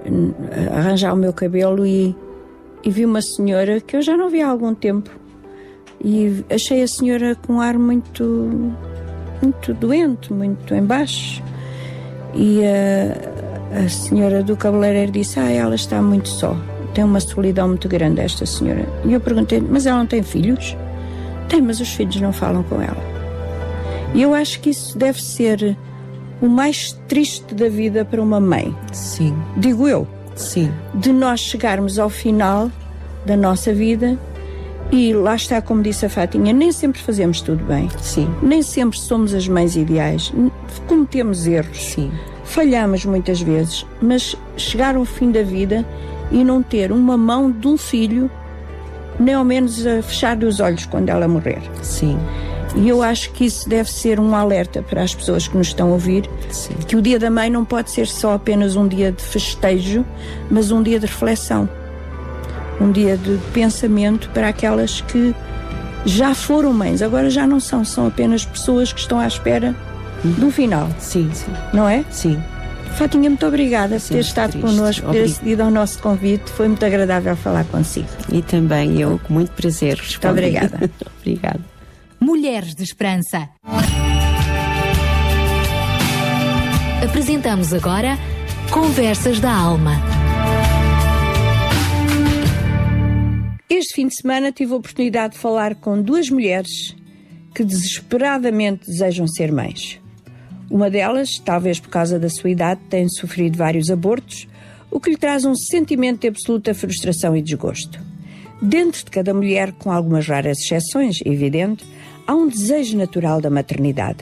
hum, a arranjar o meu cabelo e, e vi uma senhora que eu já não vi há algum tempo. E achei a senhora com um ar muito, muito doente, muito em baixo. E a, a senhora do cabeleireiro disse: Ah, ela está muito só. Tem uma solidão muito grande, esta senhora. E eu perguntei: Mas ela não tem filhos? Tem, mas os filhos não falam com ela. E eu acho que isso deve ser o mais triste da vida para uma mãe. Sim. Digo eu. Sim. De nós chegarmos ao final da nossa vida e lá está, como disse a Fatinha, nem sempre fazemos tudo bem. Sim. Nem sempre somos as mães ideais. Cometemos erros. Sim. Falhamos muitas vezes, mas chegar ao fim da vida e não ter uma mão de um filho, nem ao menos a fechar os olhos quando ela morrer. Sim. E eu acho que isso deve ser um alerta para as pessoas que nos estão a ouvir, que o Dia da Mãe não pode ser só apenas um dia de festejo, mas um dia de reflexão, um dia de pensamento para aquelas que já foram mães, agora já não são, são apenas pessoas que estão à espera do final. Sim, sim. Não é? Sim. Fatinha, muito obrigada por ter estado triste. connosco, por ter acedido ao nosso convite. Foi muito agradável falar consigo. E também eu, com muito prazer, respondi. obrigada. obrigada. Mulheres de Esperança. Apresentamos agora Conversas da Alma. Este fim de semana tive a oportunidade de falar com duas mulheres que desesperadamente desejam ser mães. Uma delas, talvez por causa da sua idade, tem sofrido vários abortos, o que lhe traz um sentimento de absoluta frustração e desgosto. Dentro de cada mulher, com algumas raras exceções, é evidente, há um desejo natural da maternidade.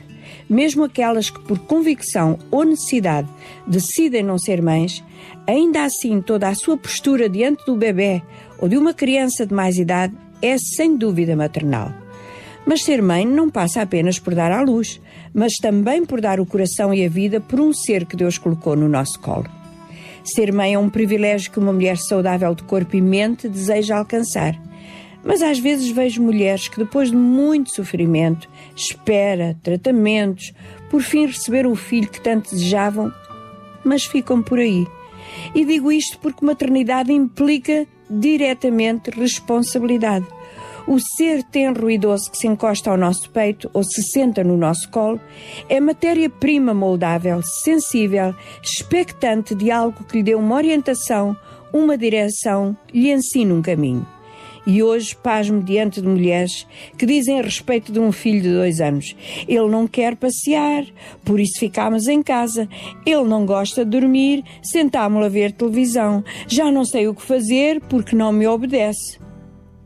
Mesmo aquelas que, por convicção ou necessidade, decidem não ser mães, ainda assim toda a sua postura diante do bebê ou de uma criança de mais idade é sem dúvida maternal. Mas ser mãe não passa apenas por dar à luz, mas também por dar o coração e a vida por um ser que Deus colocou no nosso colo. Ser mãe é um privilégio que uma mulher saudável de corpo e mente deseja alcançar. Mas às vezes vejo mulheres que, depois de muito sofrimento, espera, tratamentos, por fim receber o filho que tanto desejavam, mas ficam por aí. E digo isto porque maternidade implica diretamente responsabilidade. O ser tenro e doce que se encosta ao nosso peito ou se senta no nosso colo é matéria-prima moldável, sensível, expectante de algo que lhe dê uma orientação, uma direção, lhe ensine um caminho. E hoje pasmo diante de mulheres que dizem a respeito de um filho de dois anos: ele não quer passear, por isso ficámos em casa. Ele não gosta de dormir, sentámo-lo a ver televisão. Já não sei o que fazer porque não me obedece.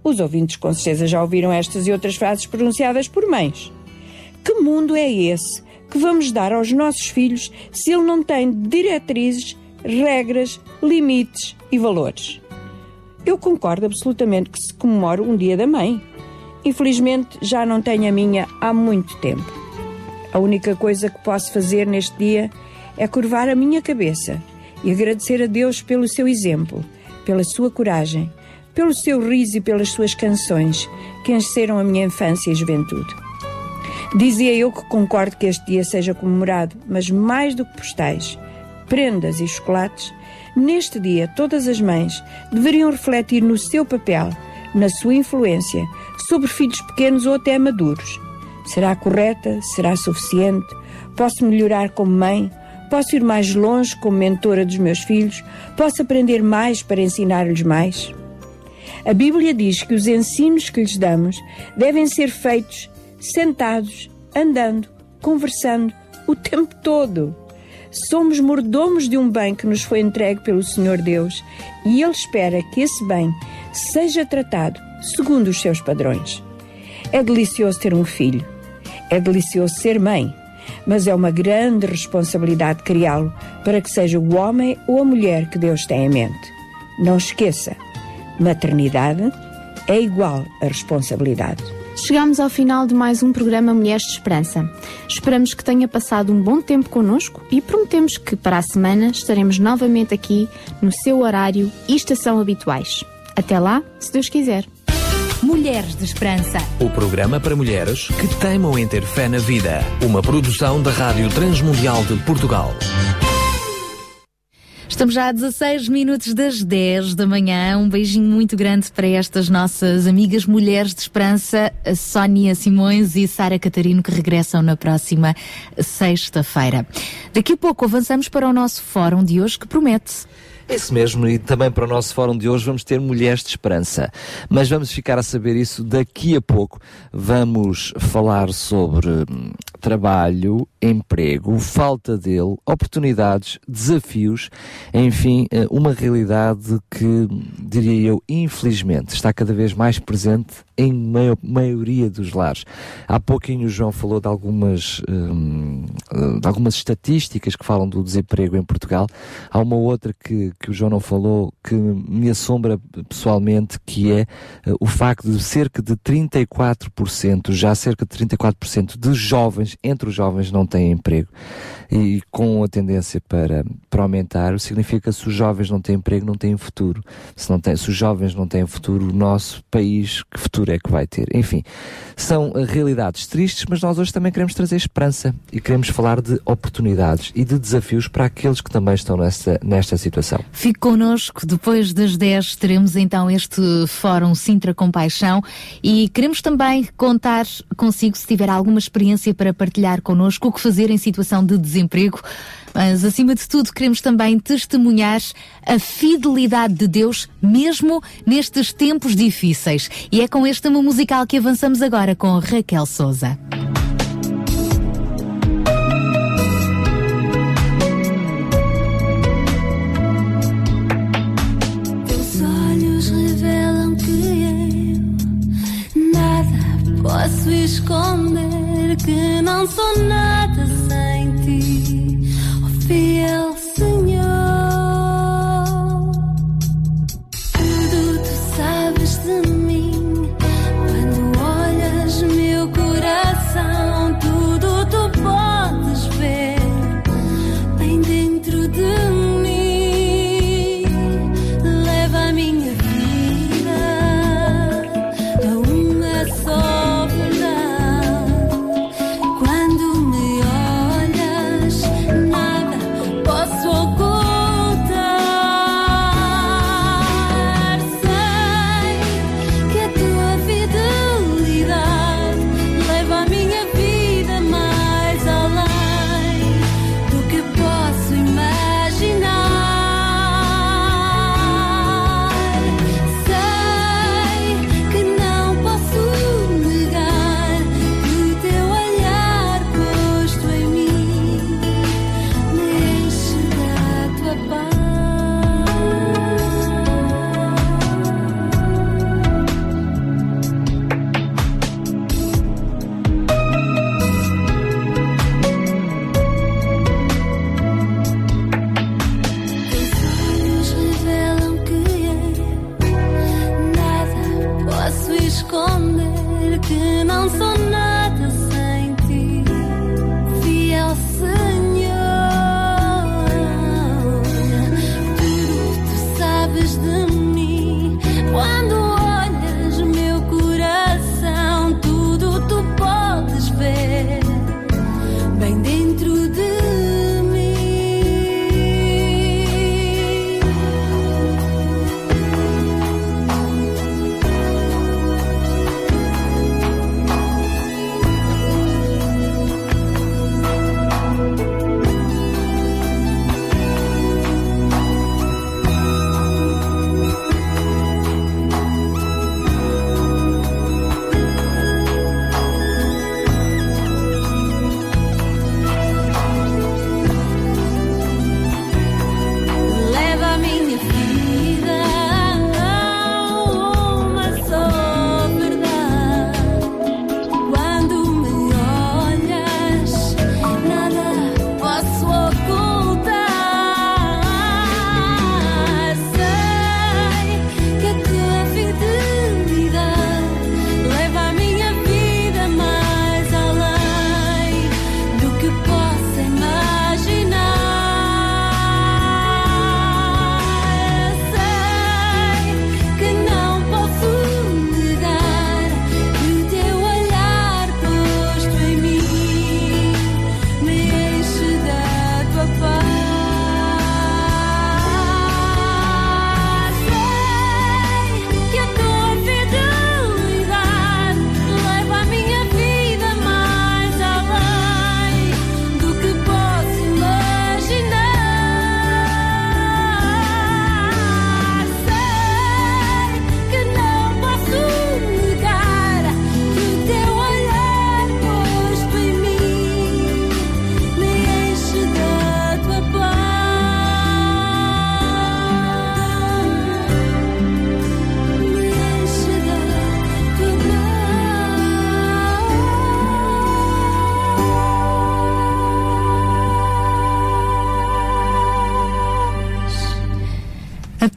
Os ouvintes com certeza já ouviram estas e outras frases pronunciadas por mães. Que mundo é esse que vamos dar aos nossos filhos se ele não tem diretrizes, regras, limites e valores? Eu concordo absolutamente que se comemore um dia da mãe. Infelizmente já não tenho a minha há muito tempo. A única coisa que posso fazer neste dia é curvar a minha cabeça e agradecer a Deus pelo seu exemplo, pela sua coragem, pelo seu riso e pelas suas canções que encheram a minha infância e juventude. Dizia eu que concordo que este dia seja comemorado, mas mais do que postais, prendas e chocolates, neste dia todas as mães deveriam refletir no seu papel, na sua influência, sobre filhos pequenos ou até maduros. Será correta? Será suficiente? Posso melhorar como mãe? Posso ir mais longe como mentora dos meus filhos? Posso aprender mais para ensinar-lhes mais? A Bíblia diz que os ensinos que lhes damos devem ser feitos sentados, andando, conversando o tempo todo. Somos mordomos de um bem que nos foi entregue pelo Senhor Deus e Ele espera que esse bem seja tratado segundo os seus padrões. É delicioso ter um filho, é delicioso ser mãe, mas é uma grande responsabilidade criá-lo para que seja o homem ou a mulher que Deus tem em mente. Não esqueça, maternidade é igual a responsabilidade. Chegamos ao final de mais um programa Mulheres de Esperança. Esperamos que tenha passado um bom tempo connosco e prometemos que para a semana estaremos novamente aqui no seu horário e estação habituais. Até lá, se Deus quiser. Mulheres de Esperança. O programa para mulheres que teimam em ter fé na vida. Uma produção da Rádio Transmundial de Portugal. Estamos já a 16 minutos das 10 da manhã. Um beijinho muito grande para estas nossas amigas mulheres de esperança, Sónia Simões e Sara Catarino, que regressam na próxima sexta-feira. Daqui a pouco avançamos para o nosso fórum de hoje, que promete. Isso mesmo, e também para o nosso fórum de hoje vamos ter Mulheres de Esperança. Mas vamos ficar a saber isso daqui a pouco. Vamos falar sobre hum, trabalho, emprego, falta dele, oportunidades, desafios, enfim, eh, uma realidade que, diria eu, infelizmente está cada vez mais presente em maior, maioria dos lares. Há pouquinho o João falou de algumas, hum, de algumas estatísticas que falam do desemprego em Portugal. Há uma outra que, que o João não falou que me assombra pessoalmente, que é uh, o facto de cerca de 34%, já cerca de 34% de jovens, entre os jovens, não têm emprego. E com a tendência para, para aumentar, significa que se os jovens não têm emprego, não têm futuro. Se, não tem, se os jovens não têm futuro, o nosso país, que futuro é que vai ter? Enfim, são uh, realidades tristes, mas nós hoje também queremos trazer esperança e queremos falar de oportunidades e de desafios para aqueles que também estão nesta, nesta situação. Fique connosco, depois das 10 teremos então este Fórum Sintra Compaixão e queremos também contar consigo se tiver alguma experiência para partilhar connosco o que fazer em situação de desemprego. Mas, acima de tudo, queremos também testemunhar a fidelidade de Deus, mesmo nestes tempos difíceis. E é com este tema musical que avançamos agora com Raquel Souza. Posso esconder, que não sou nada sem ti, ó fiel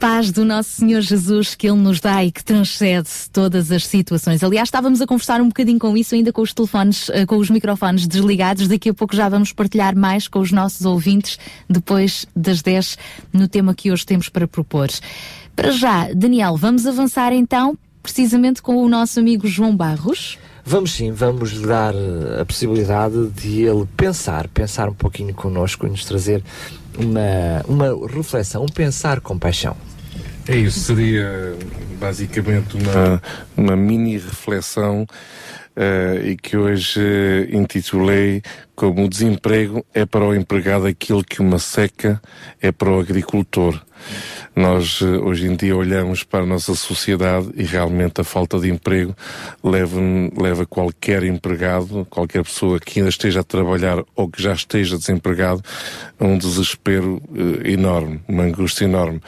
paz do nosso Senhor Jesus que Ele nos dá e que transcende todas as situações. Aliás, estávamos a conversar um bocadinho com isso, ainda com os telefones, eh, com os microfones desligados. Daqui a pouco já vamos partilhar mais com os nossos ouvintes, depois das 10, no tema que hoje temos para propor. Para já, Daniel, vamos avançar então, precisamente com o nosso amigo João Barros. Vamos sim, vamos lhe dar eh, a possibilidade de ele pensar, pensar um pouquinho connosco e nos trazer uma, uma reflexão, um pensar com paixão. É isso, seria basicamente uma, uma mini reflexão eh, e que hoje eh, intitulei como o desemprego é para o empregado aquilo que uma seca é para o agricultor. Nós eh, hoje em dia olhamos para a nossa sociedade e realmente a falta de emprego leva, leva qualquer empregado, qualquer pessoa que ainda esteja a trabalhar ou que já esteja desempregado, a um desespero eh, enorme, uma angústia enorme.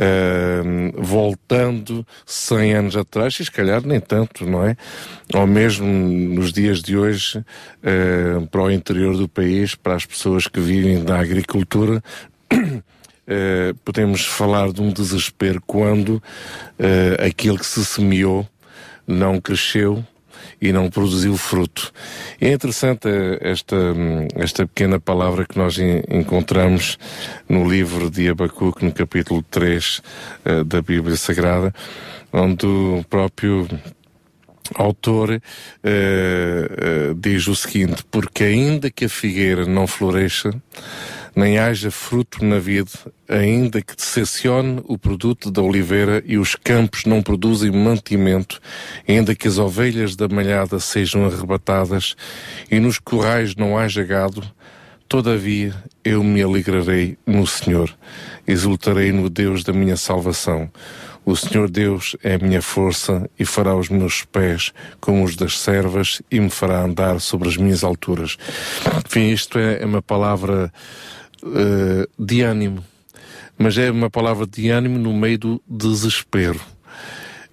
Uh, voltando 100 anos atrás, e se calhar nem tanto, não é? Ou mesmo nos dias de hoje, uh, para o interior do país, para as pessoas que vivem da agricultura, Uh, podemos falar de um desespero quando uh, aquilo que se semeou não cresceu e não produziu fruto. É interessante eh, esta, esta pequena palavra que nós encontramos no livro de Abacuque, no capítulo 3 uh, da Bíblia Sagrada, onde o próprio autor uh, uh, diz o seguinte: Porque ainda que a figueira não floresça, nem haja fruto na vide, ainda que decepcione o produto da oliveira e os campos não produzem mantimento, ainda que as ovelhas da malhada sejam arrebatadas e nos corrais não haja gado, todavia eu me alegrarei no Senhor, exultarei no Deus da minha salvação. O Senhor Deus é a minha força e fará os meus pés como os das servas e me fará andar sobre as minhas alturas. Enfim, isto é uma palavra uh, de ânimo, mas é uma palavra de ânimo no meio do desespero.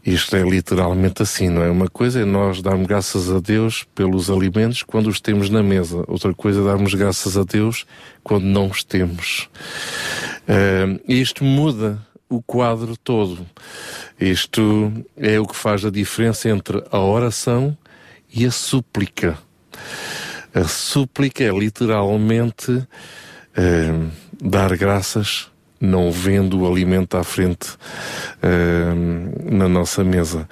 Isto é literalmente assim, não é? Uma coisa é nós darmos graças a Deus pelos alimentos quando os temos na mesa. Outra coisa é darmos graças a Deus quando não os temos. Uh, isto muda o quadro todo. Isto é o que faz a diferença entre a oração e a súplica. A súplica é literalmente uh, dar graças não vendo o alimento à frente uh, na nossa mesa.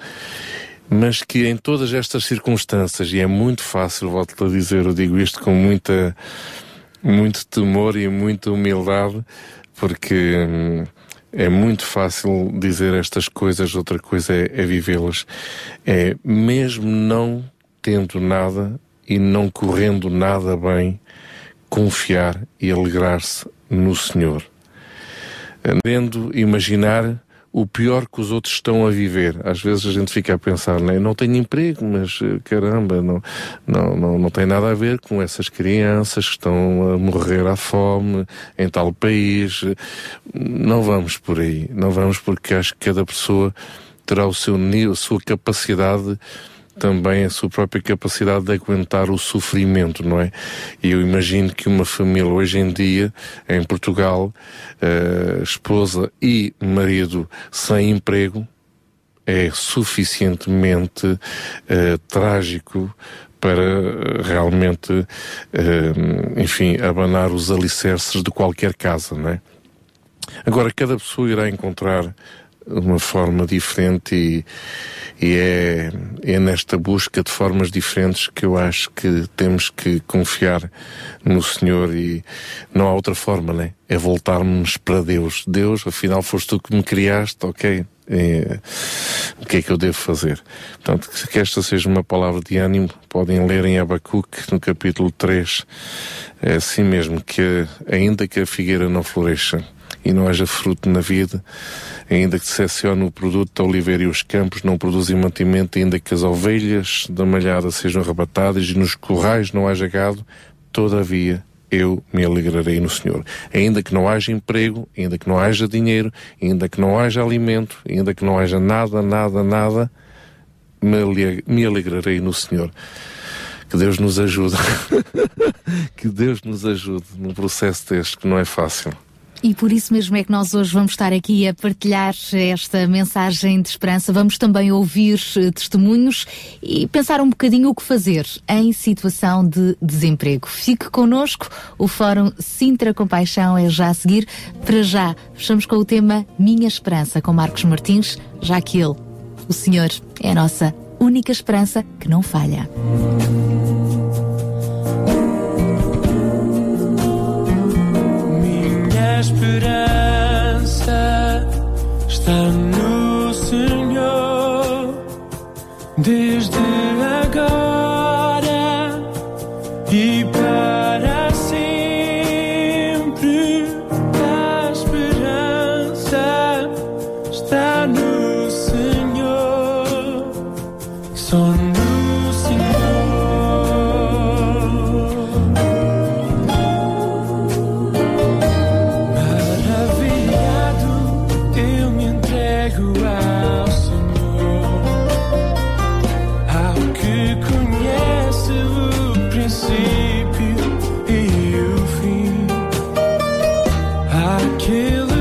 Mas que em todas estas circunstâncias, e é muito fácil, volto a dizer, eu digo isto com muita, muito temor e muita humildade, porque hum, é muito fácil dizer estas coisas, outra coisa é, é vivê-las. É mesmo não tendo nada e não correndo nada bem, confiar e alegrar-se no Senhor. Andando imaginar o pior que os outros estão a viver. Às vezes a gente fica a pensar, né? não tenho emprego, mas eh, caramba, não, não, não, não tem nada a ver com essas crianças que estão a morrer à fome em tal país. Não vamos por aí, não vamos porque acho que cada pessoa terá o seu nível, a sua capacidade também a sua própria capacidade de aguentar o sofrimento, não é? E eu imagino que uma família hoje em dia, em Portugal, uh, esposa e marido sem emprego, é suficientemente uh, trágico para realmente, uh, enfim, abanar os alicerces de qualquer casa, não é? Agora, cada pessoa irá encontrar uma forma diferente e, e é, é nesta busca de formas diferentes que eu acho que temos que confiar no Senhor e não há outra forma, né? É voltarmos para Deus. Deus, afinal foste tu que me criaste, ok? O que é que eu devo fazer? Portanto, que esta seja uma palavra de ânimo, podem ler em Abacuque, no capítulo 3, é assim mesmo, que ainda que a figueira não floresça, e não haja fruto na vida, ainda que decepcione o produto da oliveira e os campos não produzem mantimento, ainda que as ovelhas da malhada sejam arrebatadas e nos corrais não haja gado, todavia eu me alegrarei no Senhor. Ainda que não haja emprego, ainda que não haja dinheiro, ainda que não haja alimento, ainda que não haja nada, nada, nada, me alegrarei no Senhor. Que Deus nos ajude. que Deus nos ajude num processo deste que não é fácil. E por isso mesmo é que nós hoje vamos estar aqui a partilhar esta mensagem de esperança. Vamos também ouvir eh, testemunhos e pensar um bocadinho o que fazer em situação de desemprego. Fique connosco, o Fórum Sintra Compaixão é já a seguir. Para já, fechamos com o tema Minha Esperança com Marcos Martins, já que ele, o Senhor, é a nossa única esperança que não falha. Esperança está no Senhor, desde agora aquele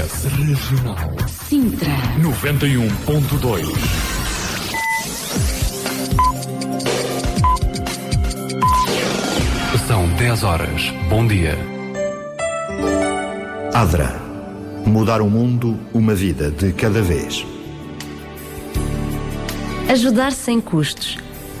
RCS Regional Sintra. 91.2. São 10 horas. Bom dia. Adra. Mudar o mundo, uma vida de cada vez. Ajudar sem custos.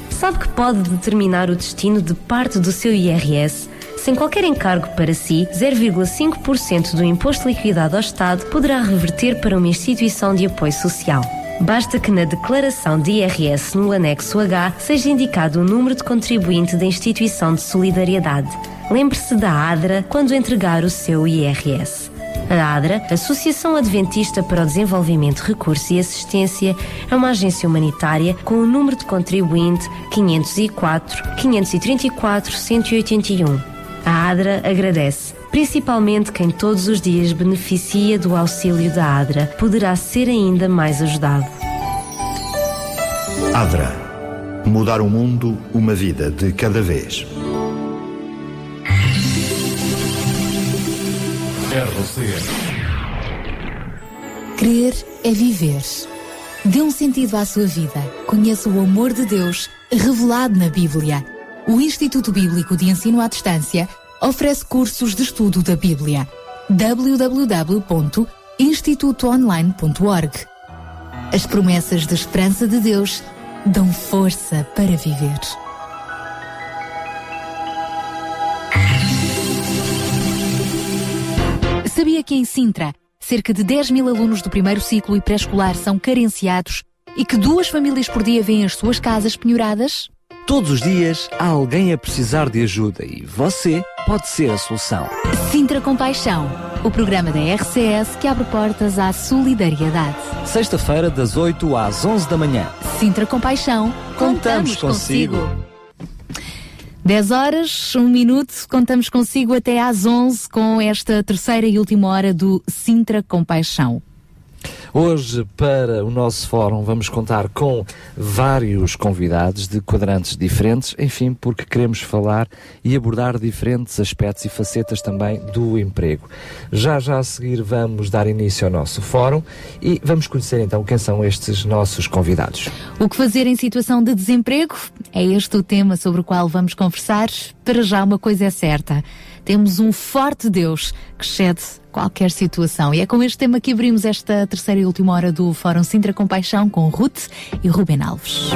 Sabe que pode determinar o destino de parte do seu IRS Sem qualquer encargo para si, 0,5% do imposto liquidado ao Estado poderá reverter para uma instituição de apoio social. Basta que na declaração de IRS no anexo H seja indicado o número de contribuinte da instituição de solidariedade. Lembre-se da ADRA quando entregar o seu IRS. A ADRA, Associação Adventista para o Desenvolvimento, Recurso e Assistência, é uma agência humanitária com o número de contribuinte 504 534 181. A ADRA agradece. Principalmente quem todos os dias beneficia do auxílio da ADRA poderá ser ainda mais ajudado. Adra. Mudar o mundo, uma vida de cada vez. RCS. Crer é viver. Dê um sentido à sua vida. Conheça o amor de Deus revelado na Bíblia. O Instituto Bíblico de Ensino à Distância oferece cursos de estudo da Bíblia. www.institutoonline.org As promessas da esperança de Deus dão força para viver. Sabia que em Sintra, cerca de 10 mil alunos do primeiro ciclo e pré-escolar são carenciados e que duas famílias por dia vêm as suas casas penhoradas? Todos os dias há alguém a precisar de ajuda e você pode ser a solução. Sintra Compaixão, o programa da RCS que abre portas à solidariedade. Sexta-feira, das 8 às 11 da manhã. Sintra Compaixão, Contamos consigo. 10 horas, 1 minuto, contamos consigo até às 11 com esta terceira e última hora do Sintra Compaixão. Hoje, para o nosso fórum, vamos contar com vários convidados de quadrantes diferentes, enfim, porque queremos falar e abordar diferentes aspectos e facetas também do emprego. Já já a seguir vamos dar início ao nosso fórum e vamos conhecer então quem são estes nossos convidados. O que fazer em situação de desemprego? É este o tema sobre o qual vamos conversar. Para já, uma coisa é certa: temos um forte Deus que excede qualquer situação. E é com este tema que abrimos esta terceira e última hora do Fórum Sintra Compaixão com Ruth e Ruben Alves.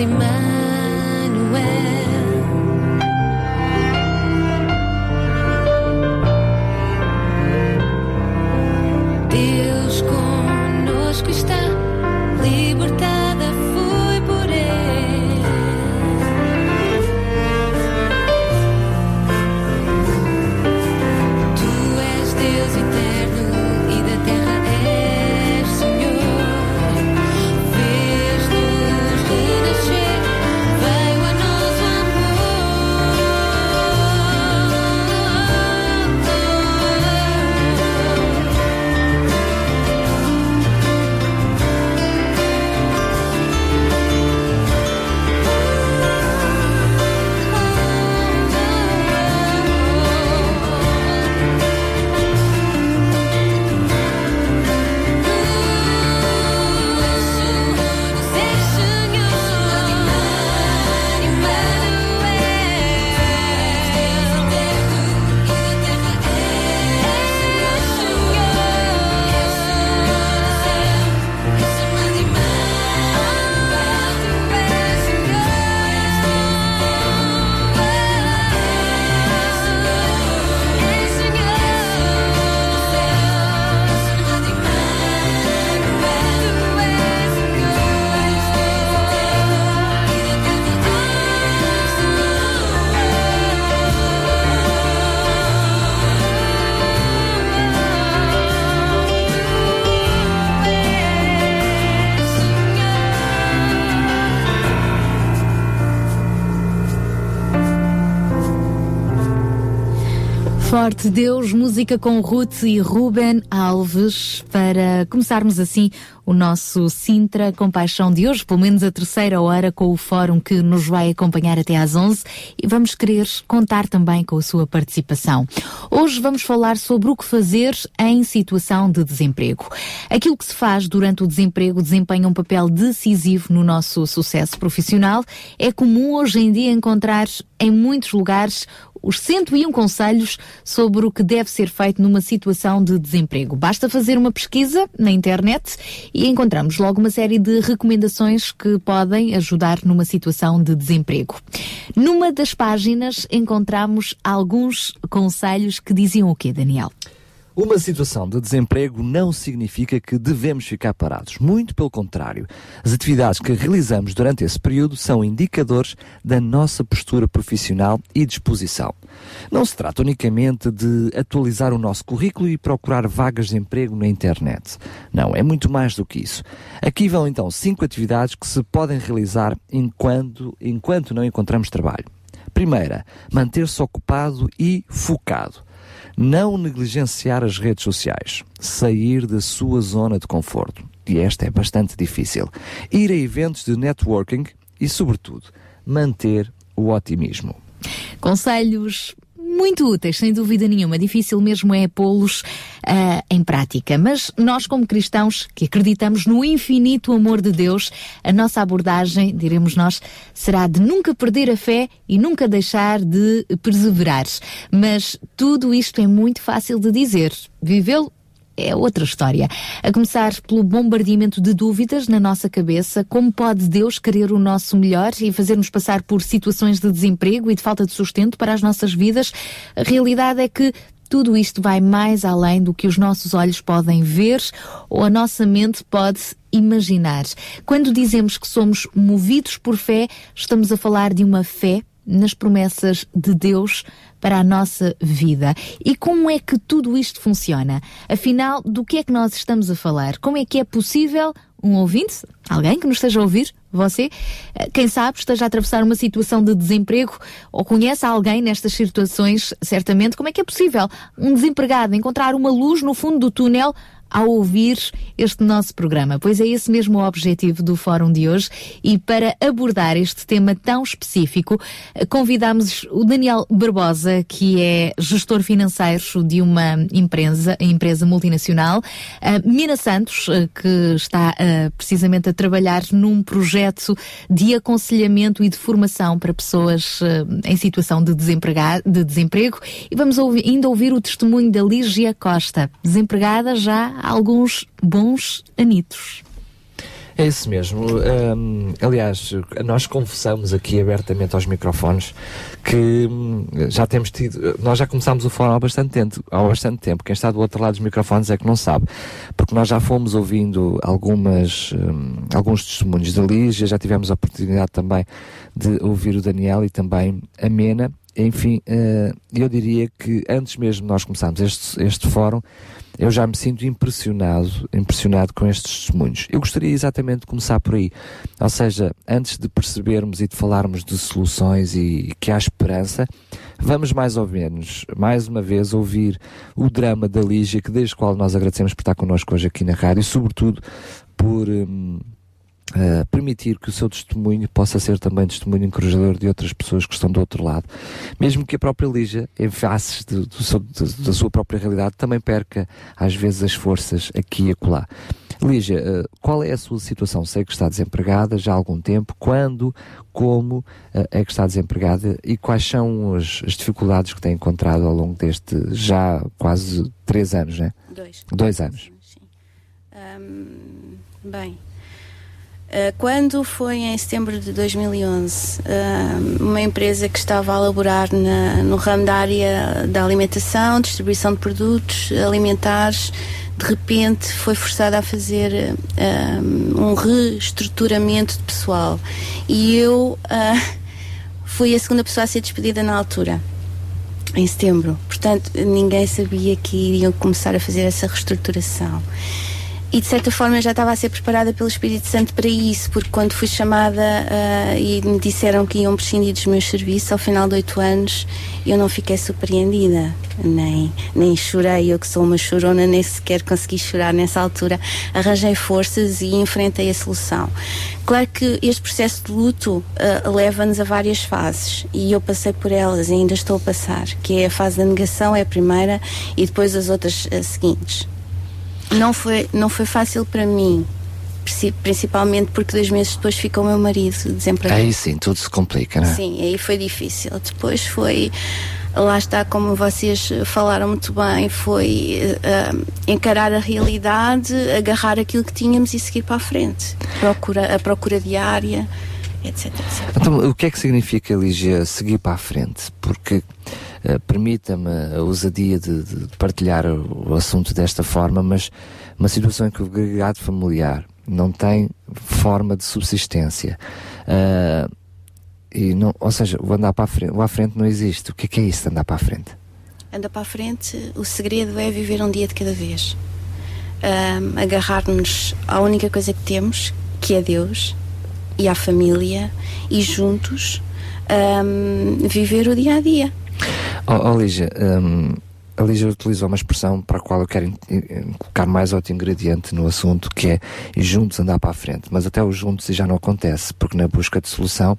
É Forte Deus, música com Ruth e Ruben Alves, para começarmos assim o nosso Sintra Compaixão de hoje, pelo menos a terceira hora, com o fórum que nos vai acompanhar até às 11 e vamos querer contar também com a sua participação. Hoje vamos falar sobre o que fazer em situação de desemprego. Aquilo que se faz durante o desemprego desempenha um papel decisivo no nosso sucesso profissional. É comum hoje em dia encontrar em muitos lugares os 101 conselhos sobre o que deve ser feito numa situação de desemprego. Basta fazer uma pesquisa na internet e encontramos logo uma série de recomendações que podem ajudar numa situação de desemprego. Numa das páginas encontramos alguns conselhos que diziam o quê, Daniel? Uma situação de desemprego não significa que devemos ficar parados. Muito pelo contrário. As atividades que realizamos durante esse período são indicadores da nossa postura profissional e disposição. Não se trata unicamente de atualizar o nosso currículo e procurar vagas de emprego na internet. Não, é muito mais do que isso. Aqui vão então cinco atividades que se podem realizar enquanto, enquanto não encontramos trabalho. Primeira, manter-se ocupado e focado não negligenciar as redes sociais, sair da sua zona de conforto. E esta é bastante difícil. Ir a eventos de networking e, sobretudo, manter o otimismo. Conselhos muito úteis, sem dúvida nenhuma. Difícil mesmo é pô-los uh, em prática. Mas nós, como cristãos que acreditamos no infinito amor de Deus, a nossa abordagem, diremos nós, será de nunca perder a fé e nunca deixar de perseverar. Mas tudo isto é muito fácil de dizer. Vivê-lo é outra história. A começar pelo bombardeamento de dúvidas na nossa cabeça, como pode Deus querer o nosso melhor e fazer-nos passar por situações de desemprego e de falta de sustento para as nossas vidas? A realidade é que tudo isto vai mais além do que os nossos olhos podem ver ou a nossa mente pode imaginar. Quando dizemos que somos movidos por fé, estamos a falar de uma fé nas promessas de Deus para a nossa vida. E como é que tudo isto funciona? Afinal, do que é que nós estamos a falar? Como é que é possível um ouvinte, alguém que nos esteja a ouvir, você, eh, quem sabe esteja a atravessar uma situação de desemprego ou conhece alguém nestas situações, certamente, como é que é possível um desempregado encontrar uma luz no fundo do túnel ao ouvir este nosso programa, pois é esse mesmo o objetivo do fórum de hoje. E para abordar este tema tão específico, convidamos o Daniel Barbosa, que é gestor financeiro de uma empresa, empresa multinacional, a Mina Santos, eh, que está uh, precisamente a trabalhar num projeto de aconselhamento e de formação para pessoas uh, em situação de, de desemprego. E vamos ouvir, ainda ouvir o testemunho da Lígia Costa, desempregada já alguns bons anitos. É isso mesmo. Um, aliás, nós confessamos aqui abertamente aos microfones que hum, já temos tido, nós já começámos o fórum há bastante tempo, há bastante tempo. Quem está do outro lado dos microfones é que não sabe, porque nós já fomos ouvindo algumas, um, alguns testemunhos da Lígia, já tivemos a oportunidade também de ouvir o Daniel e também a Mena. Enfim, uh, eu diria que antes mesmo de nós começarmos este, este fórum, eu já me sinto impressionado, impressionado com estes testemunhos. Eu gostaria exatamente de começar por aí. Ou seja, antes de percebermos e de falarmos de soluções e, e que há esperança, vamos mais ou menos, mais uma vez, ouvir o drama da Lígia, que desde o qual nós agradecemos por estar connosco hoje aqui na rádio, e sobretudo por. Hum, Uh, permitir que o seu testemunho possa ser também testemunho encorajador de outras pessoas que estão do outro lado. Mesmo que a própria Lígia, em faces de, de, da sua própria realidade, também perca às vezes as forças aqui e acolá. Lígia, uh, qual é a sua situação? Sei que está desempregada já há algum tempo. Quando, como uh, é que está desempregada e quais são as, as, dificuldades que tem encontrado ao longo deste já quase três anos, né? Dois. Dois anos. Sim. Um, bem, quando foi em setembro de 2011, uh, uma empresa que estava a laborar na, no ramo da área da alimentação, distribuição de produtos alimentares, de repente foi forçada a fazer uh, um reestruturamento de pessoal. E eu fui a segunda pessoa a ser despedida na altura em setembro. Portanto, ninguém sabia que iriam começar a fazer essa reestruturação. E de certa forma já estava a ser preparada pelo Espírito Santo para isso, porque quando fui chamada ah, e me disseram que iam prescindir dos meus serviços ao final de oito anos, eu não fiquei surpreendida, nem, nem chorei. Eu que sou uma chorona, nem sequer consegui chorar nessa altura. Arranjei forças e enfrentei a solução. Claro que este processo de luto ah, leva-nos a várias fases e eu passei por elas e ainda estou a passar, que é a fase da negação, é a primeira, e depois as outras ah, seguintes. Não foi, não foi fácil para mim, princi- principalmente porque dois meses depois ficou o meu marido desempregado. Aí sim, tudo se complica, não é? Sim, aí foi difícil. Depois foi, lá está, como vocês falaram muito bem, foi ah, encarar a realidade, agarrar aquilo que tínhamos e seguir para a frente. Procura, a procura diária, etc, etc. Então, o que é que significa, Lígia, seguir para a frente? Porque, eh, permita-me a ousadia de, de partilhar o, assunto desta forma, mas uma situação em que o agregado familiar não tem forma de subsistência. ah, e não, ou seja, o andar para a frente, o à frente não existe. O que é que é isso de andar para a frente? Anda para a frente, o segredo é viver um dia de cada vez. Ahm, Agarrar-nos à única coisa que temos, que é Deus, e à família, e juntos ahm, viver o dia a dia. Oh, oh Lígia, hum, a Lígia utilizou uma expressão para a qual eu quero in- in- colocar mais outro ingrediente no assunto, que é juntos andar para a frente. Mas até os juntos já não acontece, porque na busca de solução,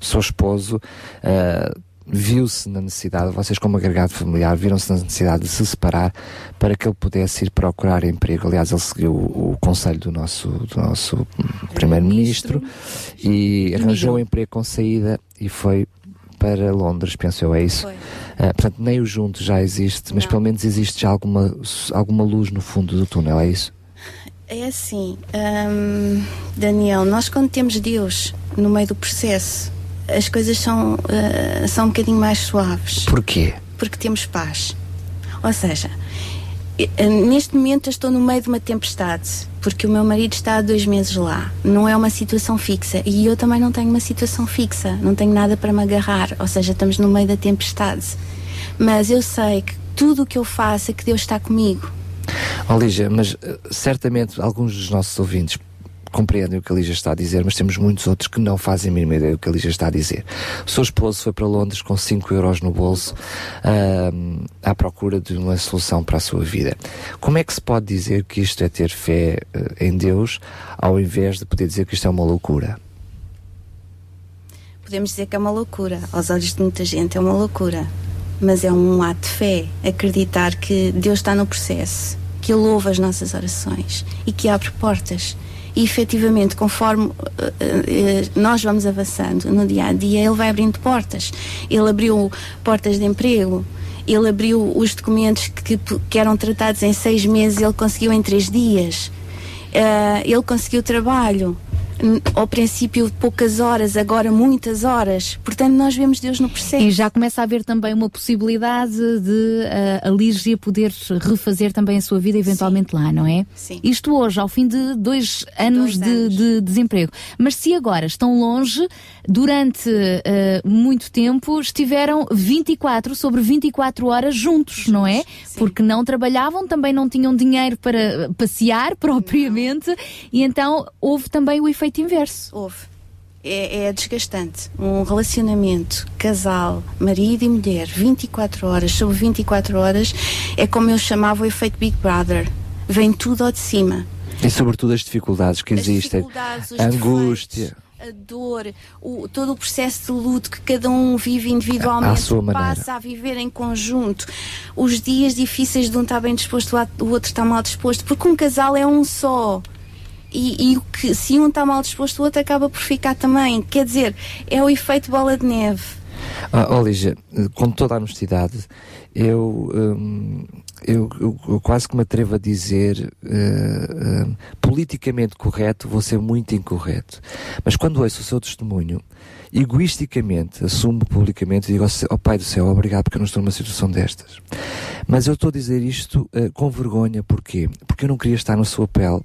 o seu esposo ah, viu-se na necessidade, vocês como agregado familiar, viram-se na necessidade de se separar para que ele pudesse ir procurar emprego. Aliás, ele seguiu o, o conselho do nosso, do nosso hum, primeiro-ministro e arranjou um emprego com saída e foi para Londres, penso eu, é isso? Ah, portanto, nem o junto já existe, mas pelo menos existe já alguma, alguma luz no fundo do túnel, é isso? É assim, hum, Daniel, nós quando temos Deus no meio do processo, as coisas são, ah, são um bocadinho mais suaves. Porquê? Porque temos paz. Ou seja, neste momento eu estou no meio de uma tempestade, porque o meu marido está há dois meses lá. Não é uma situação fixa. E eu também não tenho uma situação fixa. Não tenho nada para me agarrar. Ou seja, estamos no meio da tempestade. Mas eu sei que tudo o que eu faço é que Deus está comigo. Ó Lígia, mas eh, certamente alguns dos nossos ouvintes compreendem o que a Lígia está a dizer, mas temos muitos outros que não fazem a mínima ideia do que a Lígia está a dizer. O seu esposo foi para Londres com 5 euros no bolso ahm, à procura de uma solução para a sua vida. Como é que se pode dizer que isto é ter fé eh, em Deus ao invés de poder dizer que isto é uma loucura? Podemos dizer que é uma loucura. Aos olhos de muita gente é uma loucura. Mas é um ato de fé. Acreditar que Deus está no processo, que Ele ouve as nossas orações e que abre portas. E efetivamente, conforme eh, eh, nós vamos avançando no dia a dia, Ele vai abrindo portas. Ele abriu portas de emprego. Ele abriu os documentos que, que eram tratados em seis meses, ele conseguiu em três dias. Eh, ele conseguiu trabalho. Ao princípio poucas horas, agora muitas horas. Portanto, nós vemos Deus no processo. E já começa a haver também uma possibilidade de ah, a Lígia poder refazer também a sua vida eventualmente lá, não é? Sim. Isto hoje, ao fim de dois anos, de, de desemprego. Mas se agora estão longe, durante ah, muito tempo estiveram 24 sobre 24 horas juntos, não é? Porque não trabalhavam, também não tinham dinheiro para passear propriamente, e então houve também o efeito inverso. Houve. É, é desgastante. Um relacionamento, casal, marido e mulher, 24 horas sobre 24 horas, é como eu chamava o efeito Big Brother. Vem tudo ao de cima. E sobretudo as dificuldades que existem, dificuldades, a angústia. a dor, o- todo o processo de luto que cada um vive individualmente, passa a viver em conjunto, os dias difíceis de um está bem disposto, o outro está mal disposto, porque um casal é um só. E, e o que, se um está mal disposto, o outro acaba por ficar também. Quer dizer, é o efeito bola de neve. Ah, eh, com toda a honestidade, eu, hum, eu, eu- quase que me atrevo a dizer, eh, hum, politicamente correto, vou ser muito incorreto. Mas quando ouço o seu testemunho, egoisticamente, assumo publicamente e digo ao Pai do Céu, obrigado porque eu não estou numa situação destas. Mas eu estou a dizer isto eh, com vergonha, porquê? Porque eu não queria estar na sua pele,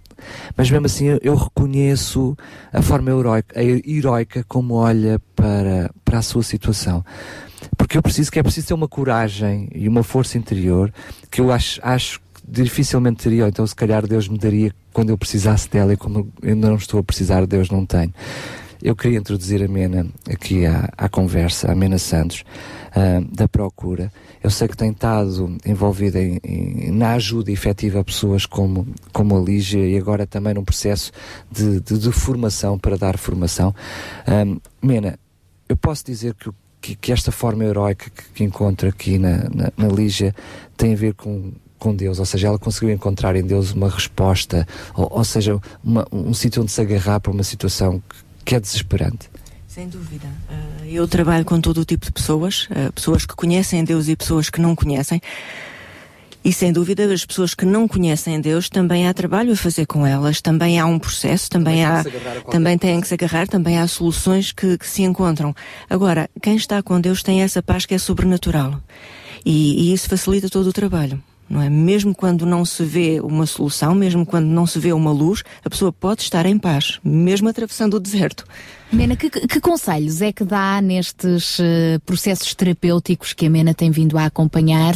mas mesmo assim eu, eu reconheço a forma heroica, a heroica como olha para, para a sua situação. Porque eu preciso que é preciso ter uma coragem e uma força interior que eu acho, acho que dificilmente teria, ou então se calhar Deus me daria quando eu precisasse dela e como eu não estou a precisar, Deus não tem. Eu queria introduzir a Mena aqui à, à conversa, a Mena Santos, ah, da Procura. Eu sei que tem estado envolvida em- em- na ajuda efetiva a pessoas como, como a Lígia e agora também num processo de, de- de formação para dar formação. Ah, Mena, eu posso dizer que, que, que esta forma heroica que, que encontro aqui na, na, na Lígia tem a ver com, com Deus, ou seja, ela conseguiu encontrar em Deus uma resposta, ou, ou seja, uma- um sítio onde se agarrar para uma situação que, é desesperante. Sem dúvida. Uh, eu trabalho com todo o tipo de pessoas, uh, pessoas que conhecem Deus e pessoas que não conhecem. E sem dúvida, as pessoas que não conhecem Deus também há trabalho a fazer com elas, também há um processo, também, há, também têm que se agarrar, também há soluções que, que se encontram. Agora, quem está com Deus tem essa paz que é sobrenatural. E, e isso facilita todo o trabalho. Não é? Mesmo quando não se vê uma solução, mesmo quando não se vê uma luz, a pessoa pode estar em paz, mesmo atravessando o deserto. Mena, que, que conselhos é que dá nestes eh, processos terapêuticos que a Mena tem vindo a acompanhar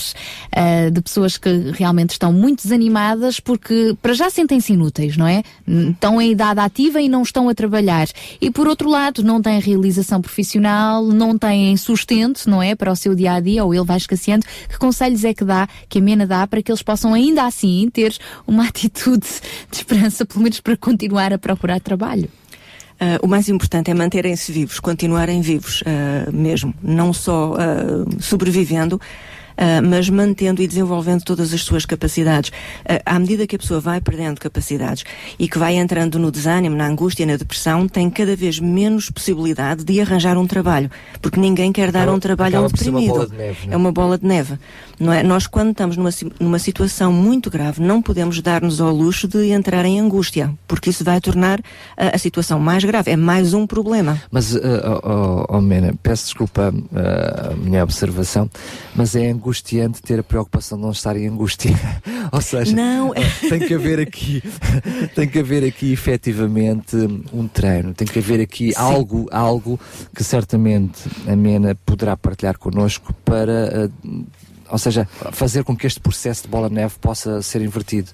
eh, de pessoas que realmente estão muito desanimadas porque para já sentem-se inúteis, não é? Estão em idade ativa e não estão a trabalhar. E por outro lado, não têm realização profissional, não têm sustento, não é? Para o seu dia a dia, ou ele vai escasseando. Que conselhos é que dá, que a Mena dá para que eles possam ainda assim ter uma atitude de esperança, pelo menos para continuar a procurar trabalho? Ah, o mais importante é manterem-se vivos, continuarem vivos ah, mesmo, não só ah, sobrevivendo, mas mantendo e desenvolvendo todas as suas capacidades. Ah, à medida que a pessoa vai perdendo capacidades e que vai entrando no desânimo, na angústia, na depressão, tem cada vez menos possibilidade de arranjar um trabalho, porque ninguém quer dar Acaba- um trabalho a um uma deprimido. bola de neve, não é? Uma bola de neve. Não é? Nós, quando estamos numa, numa situação muito grave, não podemos dar-nos ao luxo de entrar em angústia, porque isso vai tornar a, a situação mais grave. É mais um problema. Mas, uh, oh, oh, oh, Mena, peço desculpa uh, a minha observação, mas é angustiante ter a preocupação de não estar em angústia. Ou seja, Não. tem que haver aqui, tem que haver aqui efetivamente um treino, tem que haver aqui algo, algo que certamente a Mena poderá partilhar connosco para. uh, ou seja, fazer com que este processo de bola de neve possa ser invertido.